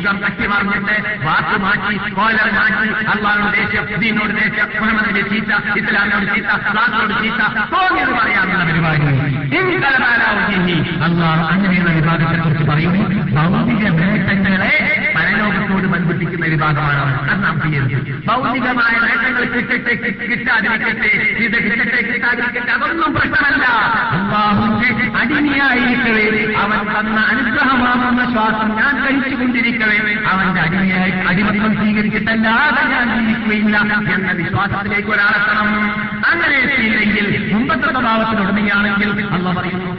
ജീവിതം കട്ടിമറിഞ്ഞിട്ട് വാക്ക് മാറ്റി കോലർ മാറ്റി അള്ളാഹിനോട് ദേശീയ ദീനോട് ദേശീയ മുഹമ്മദിന്റെ ചീത്ത ഇസ്ലാമിനോട് ചീത്ത ക്ലാസിനോട് ചീത്ത തോന്നിയത് പറയാനുള്ള പരിപാടി. അള്ളാഹ് അങ്ങനെയുള്ള വിഭാഗത്തെ കുറിച്ച് പറയുന്നു ഭൗതിക നേട്ടങ്ങളെ പരലോകത്തോട് ബന്ധിപ്പിക്കുന്ന വിഭാഗമാണ് അത് നാം ചെയ്യരുത് ഭൗതികമായ നേട്ടങ്ങൾ കിട്ടട്ടെ കിട്ടാതിരിക്കട്ടെ ഇത് കിട്ടട്ടെ കിട്ടാതിരിക്കട്ടെ അതൊന്നും പ്രശ്നമല്ല. അള്ളാഹുക്ക് അടിമയായിരിക്കവേ അവൻ തന്ന അനുഗ്രഹമാണെന്ന ശ്വാസം ഞാൻ കഴിച്ചുകൊണ്ടിരിക്കവേ. അവന്റെ അടിമയായി അടിമത്വം സ്വീകരിച്ചിട്ടല്ലാതെ ഞാൻ ജീവിക്കുകയില്ല എന്ന വിശ്വാസത്തിലേക്ക് ഒരാളെത്തണം. അങ്ങനെ എത്തിയില്ലെങ്കിൽ മുമ്പത്തെ സ്വഭാവത്തിനുടമയാണെങ്കിൽ അള്ള പറയുന്നു.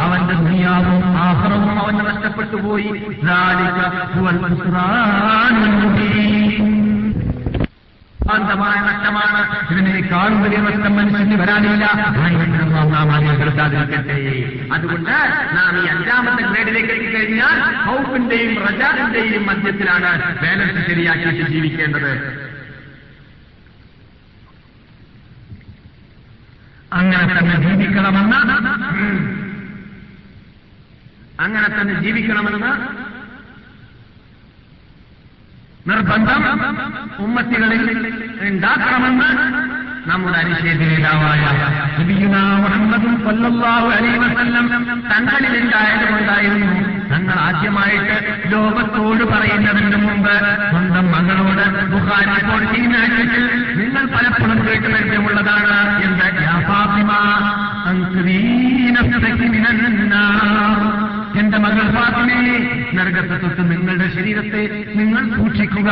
അവന്റെ ദുനിയാവും ആഹ്റവും അവന് നഷ്ടപ്പെട്ടു പോയി ഭ്രാന്തമായ നഷ്ടമാണ്. ഇതിനേക്കാൾ വലിയ നഷ്ടം മനുഷ്യന് വരാനില്ല. അതുകൊണ്ട് നാം ഈ അഞ്ചാമത്തെ ഗ്രേഡിലേക്ക് എത്തിക്കഴിഞ്ഞാൽ ഹൗസിന്റെയും പ്രചാരന്റെയും മധ്യത്തിലാണ് ബാലൻസ് ശരിയാക്കി ജീവിക്കേണ്ടത്. അങ്ങനെ തന്നെ ജീവിക്കണമെന്ന്? അങ്ങനെ തന്നെ ജീവിക്കണമെന്ന് നിർബന്ധം ഉമ്മത്തികളിൽ ഉണ്ടാക്കണമെന്ന് നമ്മുടെ അനുശേഷിതാവായ നബിയുനാ മുഹമ്മദും സല്ലല്ലാഹു അലൈഹി തങ്ങളിൽ ഉണ്ടായതുകൊണ്ടായിരുന്നു തങ്ങൾ ആദ്യമായിട്ട് ലോകത്തോട് പറയുന്നതിന് മുമ്പ് സ്വന്തം മകളോട് ബുഹാരി തീരുമാനിച്ചിട്ട് നിങ്ങൾ പലപ്പോഴും കേട്ട് പരിചയമുള്ളതാണ് എന്ത് യാ ഫാത്തിമ അൻസുരീനഫ്സകി മിനന്നാർ എന്റെ മകൾ ഫാത്തിമേ നരകത്തെ തൊട്ട് നിങ്ങളുടെ ശരീരത്തെ നിങ്ങൾ സൂക്ഷിക്കുക.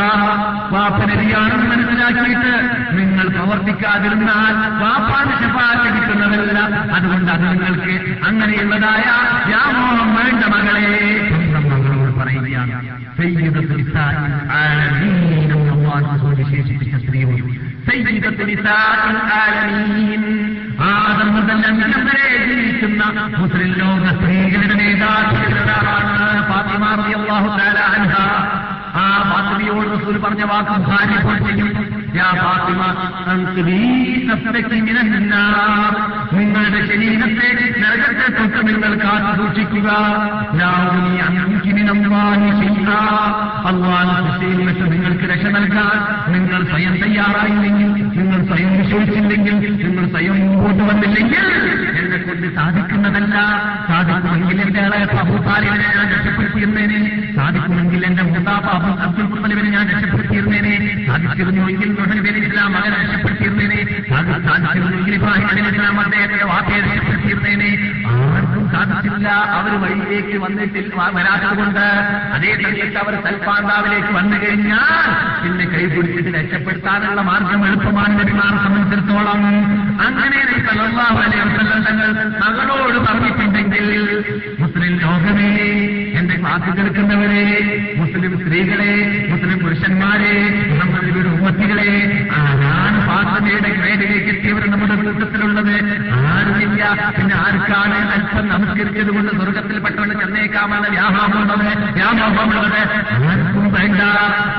പാപ്പനരിയാണെന്ന് മനസ്സിലാക്കിയിട്ട് നിങ്ങൾ പ്രവർത്തിക്കാതിരുന്നാൽ പാപ്പാന് ശുപാർശ കിട്ടുന്നതല്ല. അതുകൊണ്ട് അത് നിങ്ങൾക്ക് അങ്ങനെയുള്ളതായ വ്യാമോഹം വേണ്ട മകളെ. സ്വന്തം മകളോട് പറയുകയാണ്. വിശേഷിപ്പിച്ച സ്ത്രീയോട് ആദം മുതൽ അന്ത്യം വരെ ജീവിക്കുന്ന മുസ്ലിം ലോക സ്ത്രീകളുടെ നേതാക്കളിൽ ഫാത്തിമ റളിയല്ലാഹു തആല അൻഹ. ആ ഫാത്തിമയോട് റസൂൽ പറഞ്ഞ വാക്ക് ബുഖാരി നിങ്ങളുടെ ശരീരത്തെ നരകത്തെ തൊട്ട് നിങ്ങൾ കാത്തു സൂക്ഷിക്കുക. നിങ്ങൾക്ക് രക്ഷ നൽകാൻ നിങ്ങൾ സ്വയം തയ്യാറായില്ലെങ്കിൽ നിങ്ങൾ സ്വയം വിശ്വസിച്ചില്ലെങ്കിൽ നിങ്ങൾ സ്വയം മുമ്പോട്ട് വന്നില്ലെങ്കിൽ എന്നെ കൊണ്ട് സാധിക്കുന്നതല്ല. സാധിക്കുമെങ്കിൽ എന്റെ ആളെ അബൂതാലിബിനെ ഞാൻ രക്ഷപ്പെടുത്തിയിരുന്നേനെ. സാധിക്കുമെങ്കിൽ എന്റെ അബു അബ്ദുൽ കുമലിവനെ ഞാൻ രക്ഷപ്പെടുത്തിയിരുന്നേനെ. സാധിച്ചിരുന്നുവെങ്കിൽ ഇസ്ലാം അവരെ രക്ഷപ്പെടുത്തിയിരുന്നേനെ സാധി- സാധിച്ചിരുന്നുവെങ്കിൽ ഇബ്രാഹിം അലി ഇസ്ലാം അദ്ദേഹത്തിന്റെ വാപ്പയെ രക്ഷപ്പെടുത്തിയിരുന്നേനെ. ആർക്കും സാധിച്ചില്ല അവർ വഴിയിലേക്ക് വന്നിട്ടില്ല വരാത്തതുകൊണ്ട്. അതേ സമയത്ത് അവർ സൽപാന്താവിലേക്ക് വന്നു കഴിഞ്ഞാൽ പിന്നെ കൈപിടിച്ചിട്ട് രക്ഷപ്പെടുത്താനുള്ള മാർഗം എളുപ്പമാണ് നബിമാരെ സംബന്ധിച്ചിടത്തോളം. അങ്ങനെ തങ്ങൾ മകളോട് പറഞ്ഞിട്ടുണ്ടെങ്കിൽ മുസ്ലിം ലോകമേ എന്റെ ക്ലാസ് കേൾക്കുന്നവരെ മുസ്ലിം സ്ത്രീകളെ മുസ്ലിം പുരുഷന്മാരെ നമ്മുടെ ഉമ്മത്തികളെ ആരാണ് ഫാത്തിമയുടെ ഗ്രേഡിലേക്ക് എത്തിയവർ നമ്മുടെ കൂട്ടത്തിലുള്ളത്? ആരുമില്ല. പിന്നെ ആർക്കാണ് അല്പം നമസ്കരിച്ചത് കൊണ്ട് സ്വർഗത്തിൽപ്പെട്ടവന് ചെന്നേക്കാമെന്ന വ്യാമോഹമുള്ളത് വ്യാമോഹമുള്ളത്? ആർക്കും വേണ്ട.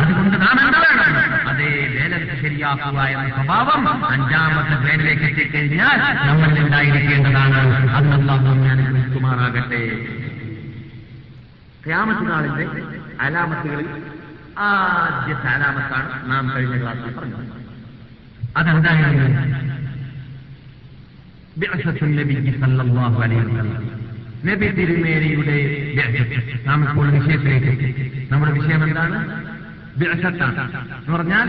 അതുകൊണ്ട് നാം എന്താണ് അതേ വേല ശരിയാക്കുക എന്ന സ്വഭാവം അഞ്ചാമത്തെ ഗ്രേഡിലേക്ക് എത്തിക്കഴിഞ്ഞാൽ നമ്മൾ ഉണ്ടായിരിക്കേണ്ടതാണ്. അള്ളാഹു ഞാൻ കുമാറാകട്ടെ ക്യാമത്ത് നാളിന്റെ അലാമത്തുകളിൽ ആദ്യത്തെ അലാമത്താണ് നാം കഴിഞ്ഞ ക്ലാസ്സിൽ പറഞ്ഞത്. അതെന്തായിരുന്നു? നബി തിരുമേനിയുടെ. നാം ഇപ്പോൾ വിഷയത്തിലേക്ക്. നമ്മുടെ വിഷയം എന്താണ്? ബിഅസത്താണ്. എന്ന് പറഞ്ഞാൽ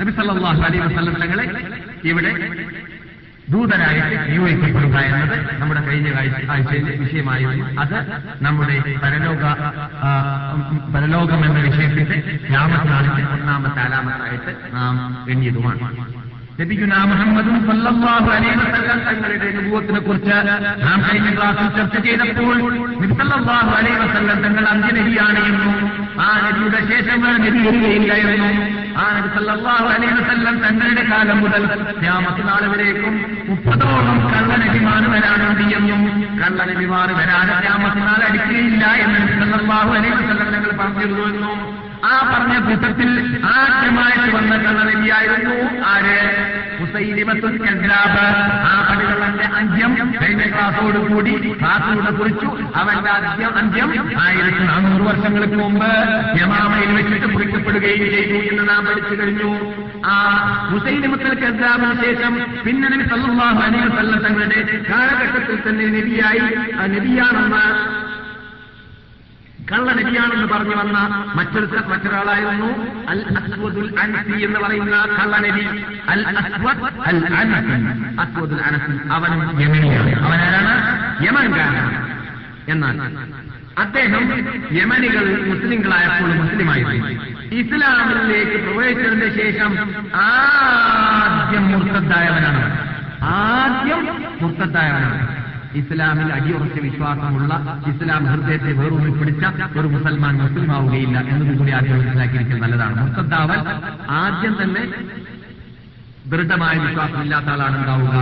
നബി സല്ലല്ലാഹു അലൈഹി വസല്ലം തങ്ങളെ ഇവിടെ ദൂതരായിട്ട് നിയോഗിക്കപ്പെടുക എന്നത് നമ്മുടെ കഴിഞ്ഞ ആഴ്ചയിലെ വിഷയമായിരുന്നു. അത് നമ്മുടെ പരലോക പരലോകം എന്ന വിഷയത്തിന്റെ രാമനാളിന്റെ ഒന്നാമത്തെ അലാമത്തായിട്ട് നാം എണ്ണിയതുമാണ്. നബിയുനാ മുഹമ്മദും സല്ലല്ലാഹു അലൈഹി വസല്ലം തങ്ങളുടെ അനുഭവത്തിനെ കുറിച്ച് നാം കഴിഞ്ഞ ക്ലാസ്സിൽ ചർച്ച ചെയ്തപ്പോൾ സല്ലല്ലാഹു അലൈഹി വസല്ലം തങ്ങൾ അന്ത്യനബിയാണ് എന്നും ആ നബിയുടെ ശേഷം നബി വരികയില്ല എന്നും ആ നബി സല്ലല്ലാഹു അലൈഹി വസല്ലം തങ്ങളുടെ കാലം മുതൽ ഖിയാമത്ത് നാൾ വരേക്കും മുപ്പതോളം കള്ളനബിമാർ വരാനുണ്ട് എന്നും കള്ളനബിമാർ വരാതെ ഖിയാമത്ത് നാൾ അടിക്കുകയില്ല എന്ന് സല്ലാഹു അലൈഹി വസല്ലം തങ്ങൾ പറഞ്ഞിരുന്നു എന്നും ആ പറഞ്ഞ കൂട്ടത്തിൽ ആദ്യമായിട്ട് വന്ന കള്ളനബിയായിരുന്നു ആര്? ഹുസൈനിമത്തുൽ കദ്രാബ് ആ അന്ത്യം ക്ലാസ്സോട് കൂടി ക്ലാസ്സിലൂടെ കുറിച്ചു. അവന്റെ അന്ത്യം അന്ത്യം ആയിരത്തി നാനൂറ് വർഷങ്ങൾക്ക് മുമ്പ് യമാമയിൽ വെച്ചിട്ട് കുറിക്കപ്പെടുകയും ചെയ്തു എന്ന് നാം പഠിച്ചു കഴിഞ്ഞു. ആ ഹുസൈനിമത്തുൽ കദ്രാബിന് ശേഷം പിന്നെ നബി സല്ലല്ലാഹു അലൈഹി തങ്ങളുടെ കാലഘട്ടത്തിൽ തന്നെ നബിയായി. ആ നബിയാണെന്ന് കള്ള നബിയാണെന്ന് പറഞ്ഞു വന്ന മറ്റൊരു മറ്റൊരാളായിരുന്നു അൽ അസ്വദുൽ അൻസി എന്ന് പറയുന്ന കള്ളനബി അൽ അസ്വദ് അൽ അനസി. അസ്വദുൽ അനസി. അവൻ യമനിയാണ്. അവനാരാണ്? യമൻകാരനാണ് എന്നാൽ അദ്ദേഹം യമനികൾ മുസ്ലിങ്ങളായപ്പോൾ മുസ്ലിമായിരുന്നു. ഇസ്ലാമിലേക്ക് പ്രവേശിച്ചതിന് ശേഷം ആദ്യം മുർത്തദ്ദായവനാണ്. ആദ്യം മുർത്തദ്ദായവനാണ്. ഇസ്ലാമിൽ അടിയുറച്ച വിശ്വാസമുള്ള ഇസ്ലാം ഹൃദയത്തെ വേറൊന്നും പിടിച്ച ഒരു മുസൽമാൻ മുസ്ലിമാവുകയില്ല എന്നതും കൂടി ആദ്യം മനസ്സിലാക്കിയിരിക്കൽ നല്ലതാണ്. മുർത്തദ്ദാവൽ ആദ്യം തന്നെ ദൃഢമായ വിശ്വാസമില്ലാത്ത ആളാണ് ഉണ്ടാവുക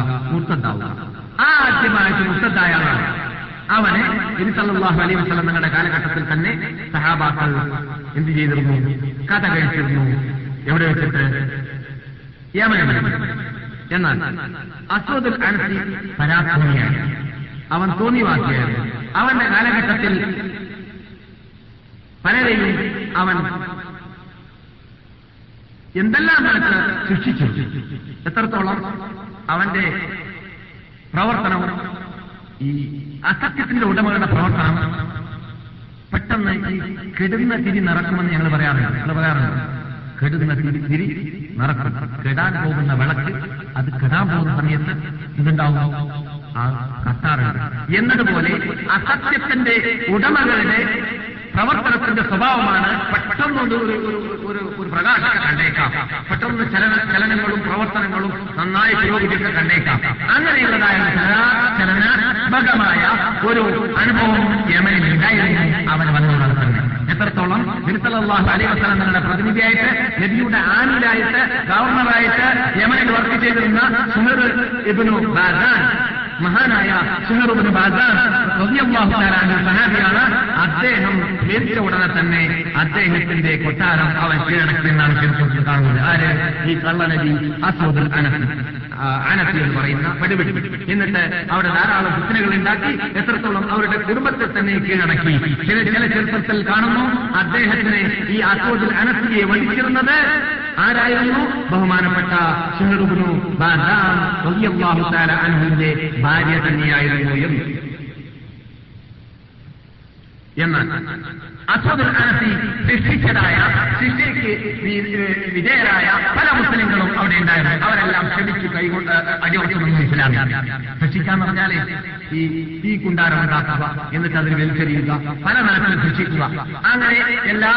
ആ ആദ്യമായിട്ട് മുർത്തദ്ദായ ആളാണ്. അവനെ ഇരുസല്ലാഹു അലൈഹി വസ്ലം നിങ്ങളുടെ കാലഘട്ടത്തിൽ തന്നെ സഹാബാക്കൾ എന്ത് ചെയ്തിരുന്നു? കഥ കഴിച്ചിരുന്നു. എവിടെ വെച്ചിട്ട്? യമനമനം എന്നാൽ അസോദുൽ അനസി പരാക്രമിയാണ്. അവൻ തോന്നിവാക്കിയത്. അവന്റെ കാലഘട്ടത്തിൽ പലരെയും അവൻ എന്തെല്ലാം നിനക്ക് ശിക്ഷിച്ചു? എത്രത്തോളം അവന്റെ പ്രവർത്തനം ഈ അസത്യത്തിന്റെ ഉടമകളുടെ പ്രവർത്തനം പെട്ടെന്ന് ഈ കെടുന്ന തിരി നടക്കുമെന്ന് ഞങ്ങൾ പറയാറുണ്ട്. ഞങ്ങൾ പറയാറുണ്ട് കെടുന്ന തിരി തിരി നടക്കും കെടാൻ പോകുന്ന വിളക്ക് അത് കെടാൻ പോകുന്ന സമയത്ത് ഇതുണ്ടാവും. കത്താറുണ്ട് എന്നതുപോലെ അസത്യത്തിന്റെ ഉടമകളുടെ പ്രവർത്തനത്തിന്റെ സ്വഭാവമാണ് പെട്ടെന്ന് ഒരു ഒരു ഒരു പ്രകാശം കണ്ടേക്കാം. പെട്ടെന്ന് ചലന ചലനങ്ങളും പ്രവർത്തനങ്ങളും നന്നായി പുരോഗതിയൊക്കെ കണ്ടേക്കാം. അങ്ങനെയുള്ളതായ ചലനാത്മകമായ ഒരു അനുഭവം യമനിൽ ഉണ്ടായിരുന്നു. അവൻ വന്നതോടെ തന്നെ. എത്രത്തോളം? നിരുത്തലാഹു അലി വസ്ലം പ്രതിനിധിയായിട്ട് നബിയുടെ ആനിലായിട്ട് ഗവർണറായിട്ട് യമനിൽ വർക്ക് ചെയ്തിരുന്ന സുമർ ഇബിനു ബാസാൻ മഹാനായ ഷെഹറുബിന് റബിയാഹുലാരാണ് സഹാബിയാണ് അദ്ദേഹം മരിച്ച ഉടനെ തന്നെ അദ്ദേഹത്തിന്റെ കൊട്ടാരം അവൻ കീഴടക്കുന്നതാണ് ശരിക്കും കാണുന്നത്. ആര്? ഈ കള്ളനബി അസോദർ അനസ്. അനസ് എന്ന് പറയുന്ന പടിപിടി എന്നിട്ട് അവിടെ ധാരാളം ഫിത്തനകൾ ഉണ്ടാക്കി എത്രത്തോളം അവരുടെ കുടുംബത്തെ തന്നെ കീഴടക്കി. ചില ചില ചരിത്രത്തിൽ കാണുന്നു അദ്ദേഹത്തിന് ഈ അസോദർ അനസിയെ വഹിച്ചിരുന്നത് ആരായിരുന്നു? ബഹുമാനപ്പെട്ട ഷെഹറുബിനു ബാദാം അൻഹുവിന്റെ ഭാര്യ തന്നെയായിരുന്നു എന്ന്. എന്നാൽ അസദുൽ അനസി സൃഷ്ടിച്ചതായ സൃഷ്ടിക്ക് വിജയരായ പല മുസ്ലിങ്ങളും അവിടെ ഉണ്ടായിരുന്നു. അവരെല്ലാം ക്ഷമിച്ച് കൈകൊണ്ട് അടിയുറച്ചു ഇസ്ലാമിൽ സൃഷ്ടിക്കാന്ന് പറഞ്ഞാൽ ഈ തീ കുണ്ടാരം ഉണ്ടാക്കുക എന്നിട്ട് അതിന് വലിച്ചെറിയുക പല നിലത്തിലും സൃഷ്ടിക്കുക. അങ്ങനെ എല്ലാ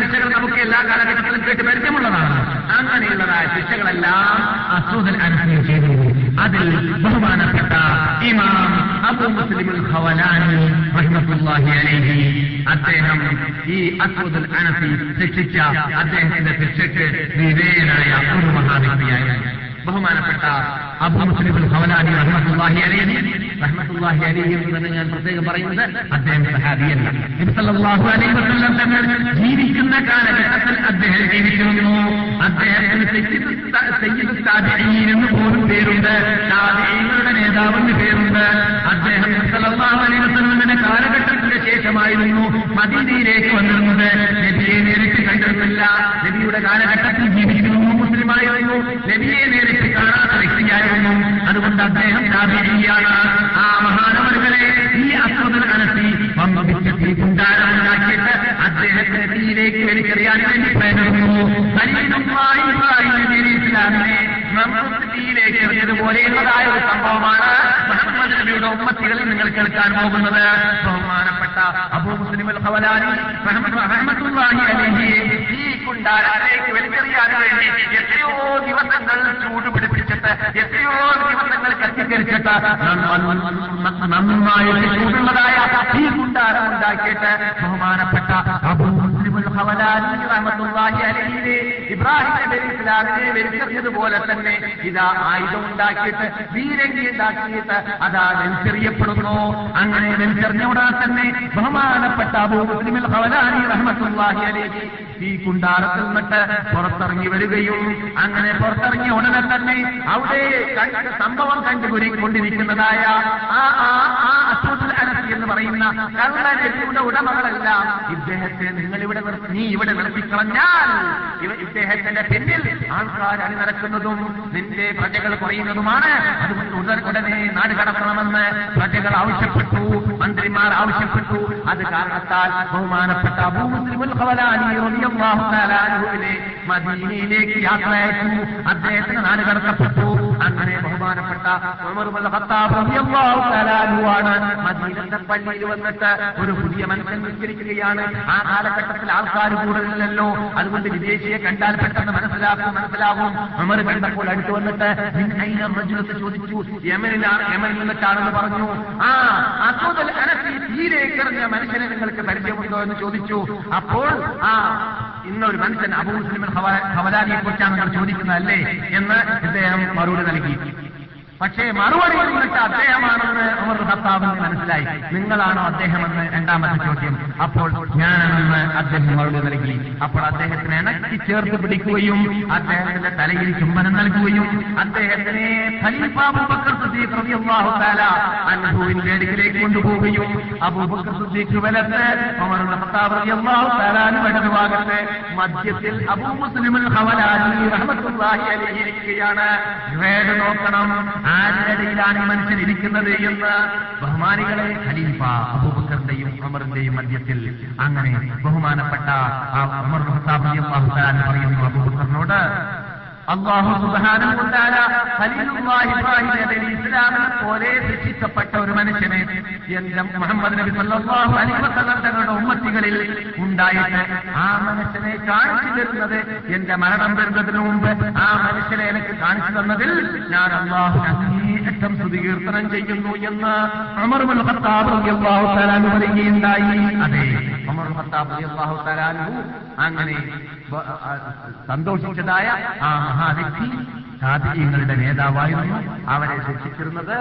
ശിക്ഷകൾ നമുക്ക് എല്ലാ കാലഘട്ടത്തിലും കേട്ട് പരിചയമുള്ളതാണ്. അങ്ങനെയുള്ളതായ ശിക്ഷകളെല്ലാം അസൂദൽ അനസിന് ചെയ്തിരുന്നു. അതിൽ ബഹുമാനപ്പെട്ട ഇമാം അബു മുസ്ലിം ഖവലാനി റഹ്മത്തുള്ളാഹി അലൈഹി അദ്ദേഹം ഈ അസ്വദുൽ അനസി ശിക്ഷിച്ച അദ്ദേഹത്തിന്റെ ശിക്ഷയ്ക്ക് വിവേകനായ ഒരു മഹാവ്യക്തിയായിരുന്നു ബഹുമാനപ്പെട്ട അബു മുസ്ലിമുൽ ഖവലാനി റഹ്മത്തുള്ളാഹി അലൈഹി. റഹ്മത്തുള്ളാഹി അലൈഹി എന്ന് ഞാൻ പ്രത്യേകം പറയുന്നത് അദ്ദേഹം സഹാബിയല്ല ഇബ്സല്ലാഹു അലൈഹി വസല്ലം തങ്ങൾ ജീവിക്കുന്ന കാലഘട്ടത്തിൽ അദ്ദേഹം ജീവിച്ചിരുന്നു. അദ്ദേഹത്തിന് സയ്യിദ് താബിഈൻ എന്ന് പോലും പേരുണ്ട്. താബിഈങ്ങളുടെ നേതാവെന്ന് പേരുണ്ട്. അദ്ദേഹം സല്ലല്ലാഹു അലൈഹി വസല്ലമിന്റെ കാലഘട്ടത്തിന് ശേഷമായിരുന്നു മദീനയിലേക്ക് വന്നിരുന്നത്. നബിയെ നേരിട്ട് കണ്ടിരുന്നില്ല. നബിയുടെ കാലഘട്ടത്തിൽ ജീവിച്ചിരുന്നു മുസ്ലിമായിരുന്നു നബിയെ നേരിട്ട് കാണാത്ത വ്യക്തിയായിരുന്നു. അതുകൊണ്ട് അദ്ദേഹം താബിഈയാണ് ആ മഹാനവരുകളെ ഈ അസ്വതൽ അനസി വമ്പിച്ച തീ അദ്ദേഹത്തെ തീയിലേക്ക് എനിക്കറിയാൻ വേണ്ടി പ്രേരണു ഖലീലുള്ളാഹി ഇബ്രാഹിം നബി ഇസ്ലാമിനെ നമുക്ക് തീയിലേക്ക് എറിഞ്ഞതുപോലെയുള്ളതായ ഒരു സംഭവമാണ് മുഹമ്മദ് നബിയുടെ ഉമ്മത്തികളിൽ നിങ്ങൾ കേൾക്കാൻ പോകുന്നത്. ബഹുമാനപ്പെട്ട അബൂ മുസ്ലിം ഖവലാനി റഹ്മത്തുള്ളാഹി അലൈഹി ഈ കുണ്ടാരത്തിലേക്ക് വലിച്ചെറിയാൻ വേണ്ടി എത്രയോ ദിവസങ്ങൾ ചൂട് എത്രയോ ദിവസങ്ങൾ കത്തിക്കരിച്ചിട്ട് നന്നായിട്ട് ചൂടുള്ളതായ ഈ കുണ്ടാരം ഉണ്ടാക്കിയിട്ട് ബഹുമാനപ്പെട്ട അബൂ ഖവലാനി റഹ്മത്തുള്ളാഹി ഇബ്രാഹിം തന്നെ ഇതാ ആയുധം ഉണ്ടാക്കിയിട്ട് വീരങ്കി ഉണ്ടാക്കിയിട്ട് അതാ വലിച്ചെറിയപ്പെടുന്നു അങ്ങനെ വലിച്ചെറിഞ്ഞ ഉടൻ തന്നെ ബഹുമാനപ്പെട്ട അബൂ മുസ്ലിമിൽ ഖവലാനി റഹ്മത്തുള്ളാഹി ഈ കുണ്ടാരത്തിൽ നിന്നിട്ട് പുറത്തിറങ്ങി വരികയും അങ്ങനെ പുറത്തിറങ്ങിയ ഉടനെ തന്നെ അവിടെ സംഭവം കണ്ടുകൊണ്ടിരിക്കുന്നതായ ആ ആ ആ അസൂദുൽ അനസി എന്ന് പറയുന്ന കള്ളനബിയുടെ ഉടമകളെല്ലാം. ഇദ്ദേഹത്തെ നിങ്ങൾ ഇവിടെ നീ ഇവിടെ നിർത്തിക്കളഞ്ഞാൽ ഇദ്ദേഹത്തിന്റെ പിന്നിൽ ആൾക്കാർ അണിനിരക്കുന്നതും നിന്റെ പ്രജകൾ കുറയുന്നതുമാണ്. അതുകൊണ്ട് ഉടനെ നാട് കടക്കണമെന്ന് പ്രജകൾ ആവശ്യപ്പെട്ടു മന്ത്രിമാർ ആവശ്യപ്പെട്ടു. അത് കാരണത്താൽ ബഹുമാനപ്പെട്ട മദീനയിലേക്ക് യാത്ര അയച്ചു. അദ്ദേഹത്തിന് നാട് കടത്തപ്പെട്ടു. അങ്ങനെ ബഹുമാനപ്പെട്ട മദീനത്തെ പള്ളിയിൽ വന്നിട്ട് ഒരു പുതിയ മനുഷ്യൻ നിസ്കരിക്കുകയാണ്. ആ കാലഘട്ടത്തിൽ ആൾക്കാർ കൂടുതലല്ലോ അതുകൊണ്ട് വിദേശിയെ കണ്ടാൽ പെട്ടെന്ന് മനസ്സിലാക്കും മനസ്സിലാവും. അമർ കണ്ടപ്പോൾ അടുത്ത് വന്നിട്ട് ചോദിച്ചു യമനിലാണ് യമനിൽ നിന്നിട്ടാണെന്ന് പറഞ്ഞു. ആ അസൂദൽ അനസി തീരേക്കറിഞ്ഞ മനുഷ്യനെ നിങ്ങൾക്ക് പരിചയമുണ്ടോ എന്ന് ചോദിച്ചു. അപ്പോൾ ആ ഇന്നൊരു മനുഷ്യൻ അബൂ മുസ്ലിം ഹവലാനിയെ കുറിച്ചാണ് നിങ്ങൾ ചോദിക്കുന്നത് അല്ലേ എന്ന് ഇദ്ദേഹം മറുപടി നൽകി. പക്ഷേ മറുപടി നിന്നിട്ട് അദ്ദേഹമാണെന്ന് അവർ ഭർത്താവിന് മനസ്സിലായി. നിങ്ങളാണോ അദ്ദേഹമെന്ന് രണ്ടാമത്തെ ചോദ്യം. അപ്പോൾ ഞാനാണെന്ന് അദ്ദേഹം മറുപടി നൽകി. അപ്പോൾ അദ്ദേഹത്തിന് ഇണക്കി ചേർത്ത് പിടിക്കുകയും അദ്ദേഹത്തിന്റെ തലയിൽ ചുംബനം നൽകുകയും അദ്ദേഹത്തിനെ അൻഹുവിന്റെ അടുക്കിലേക്ക് കൊണ്ടുപോവുകയും അബൂബക്കർ സിദ്ദീഖ് വലത്ത് ഭാഗത്ത് മധ്യത്തിൽ അബൂ മുസ്ലിമുൽ ഹവലാജി റഹ്മത്തുള്ളാഹി ഇരിക്കുകയാണ്. നോക്കണം. ആരുടെ ഇടയിലാണ് ഈ മനുഷ്യൻ ഇരിക്കുന്നത് എന്ന് ബഹുമാനികളെ ഖലീഫ അബൂബക്കറിന്റെയും അമറിന്റെയും മധ്യത്തിൽ അങ്ങനെ ബഹുമാനപ്പെട്ട അമർ തആല പറയുന്നു അബൂബക്കറിനോട് അള്ളാഹു നബി ഇസ്ലാമിനെ പോലെ ശിക്ഷിക്കപ്പെട്ട ഒരു മനുഷ്യനെ എന്റെ മുഹമ്മദ് നബി സല്ലാഹു വസല്ലം തങ്ങളുടെ ഉമ്മത്തികളിൽ ഉണ്ടായിട്ട് ആ മനുഷ്യനെ കാണിച്ചു തരുന്നത് എന്റെ മരണം വരുന്നതിന് മുമ്പ് ആ മനുഷ്യനെ എനിക്ക് കാണിച്ചു തന്നതിൽ ഞാൻ അള്ളാഹു അങ്ങേയറ്റം സ്തുതികീർത്തനം ചെയ്യുന്നു എന്ന് ഖത്താബ് റളിയല്ലാഹു തആല അൻഹു പറയുകയുണ്ടായി. അതെ അമർ തആല അൻഹു അങ്ങനെ സന്തോഷിച്ചതായ ആ മഹാവ്യക്തി സാധികങ്ങളുടെ നേതാവായിരുന്നു. അവരെ ശിക്ഷിച്ചിരുന്നത്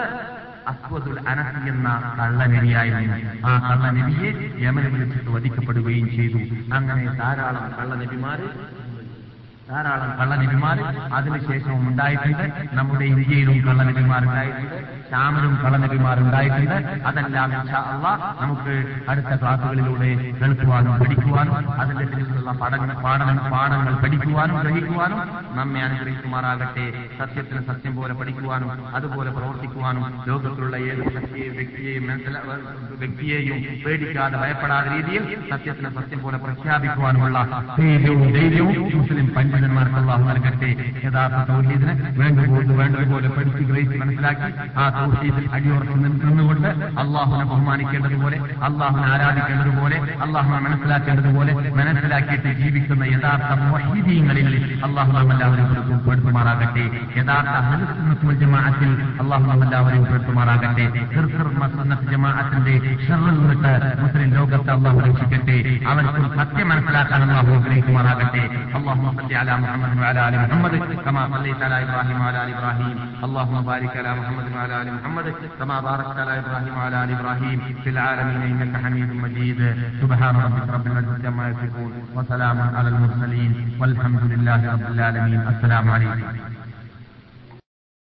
അസ്വദുൽ അനസി എന്ന കള്ളനബിയായിരുന്നു. ആ കള്ളനബിയെ യമനിൽ വിളിച്ചിട്ട് വധിക്കപ്പെടുകയും ചെയ്തു. അങ്ങനെ ധാരാളം കള്ളനബിമാര് ധാരാളം കള്ളനബിമാർ അതിനുശേഷവും ഉണ്ടായിട്ടുണ്ട്. നമ്മുടെ ഇന്ത്യയിലും കള്ളനബിമാർ ഉണ്ടായിട്ടുണ്ട് ഷാമിലും കള്ളനബിമാർ ഉണ്ടായിട്ടുണ്ട് അതെല്ലാം അള്ളാഹ് നമുക്ക് അടുത്ത ക്ലാസുകളിലൂടെ കേൾക്കുവാനും പഠിക്കുവാനും അതിന്റെ പിന്നിലുള്ള പാഠനം പാഠങ്ങൾ പഠിക്കുവാനും ഗ്രഹിക്കുവാനും നമ്മെ അനുഗ്രഹിക്കുമാറാകട്ടെ. സത്യത്തിന് സത്യം പോലെ പഠിക്കുവാനും അതുപോലെ പ്രവർത്തിക്കുവാനും ലോകത്തിലുള്ള ഏത് ശക്തിയെയും വ്യക്തിയെയും വ്യക്തിയെയും പേടിക്കാതെ ഭയപ്പെടാത്ത രീതിയിൽ സത്യത്തിന് സത്യം പോലെ പ്രഖ്യാപിക്കുവാനുമുള്ള ധൈര്യവും മുസ്ലിം പണ്ഡിതന്മാർക്ക് അള്ളാഹു നൽകട്ടെ. യഥാർത്ഥ തൗഹീദിന് വേണ്ടത് വേണ്ടതുപോലെ പഠിച്ച് ഗ്രഹിച്ച് മനസ്സിലാക്കി ആ തൗഹീദിൽ അടിയുറച്ച് നിന്നുകൊണ്ട് അള്ളാഹുനെ ബഹുമാനിക്കേണ്ടതുപോലെ അള്ളാഹുനെ ആരാധിക്കേണ്ടതുപോലെ അള്ളാഹുനെ മനസ്സിലാക്കേണ്ടതുപോലെ മനസ്സിലാക്കിയിട്ട് ജീവിക്കുന്ന യഥാർത്ഥ മൊഹീദീങ്ങളിൽ അള്ളാഹു നമ്മെല്ലാവരും ഉൾപ്പെടുത്തുമാറാകട്ടെ യഥാർത്ഥ ജമാഅത്തിൽ അള്ളാഹു നമ്മെല്ലാവരും ഉൾപ്പെടുത്തുമാറാകട്ടെ ജമാഅത്തിന്റെ ഷറിൽ നിന്നിട്ട് മുസ്ലിം ലോകത്തെ അള്ളാഹു രക്ഷിക്കട്ടെ. അവർക്ക് സത്യം മനസ്സിലാക്കാൻ അള്ളാഹു ആഗ്രഹിക്കുമാറാകട്ടെ. അള്ളാഹു على محمد وعلى آل محمد كما صليت على إبراهيم وعلى آل إبراهيم. اللهم بارك على محمد وعلى آل محمد كما باركت على إبراهيم وعلى آل إبراهيم في العالمين إنك حميد مجيد. سبحان ربك رب العزة عما يصفون وسلام على المرسلين والحمد لله رب العالمين. السلام عليكم.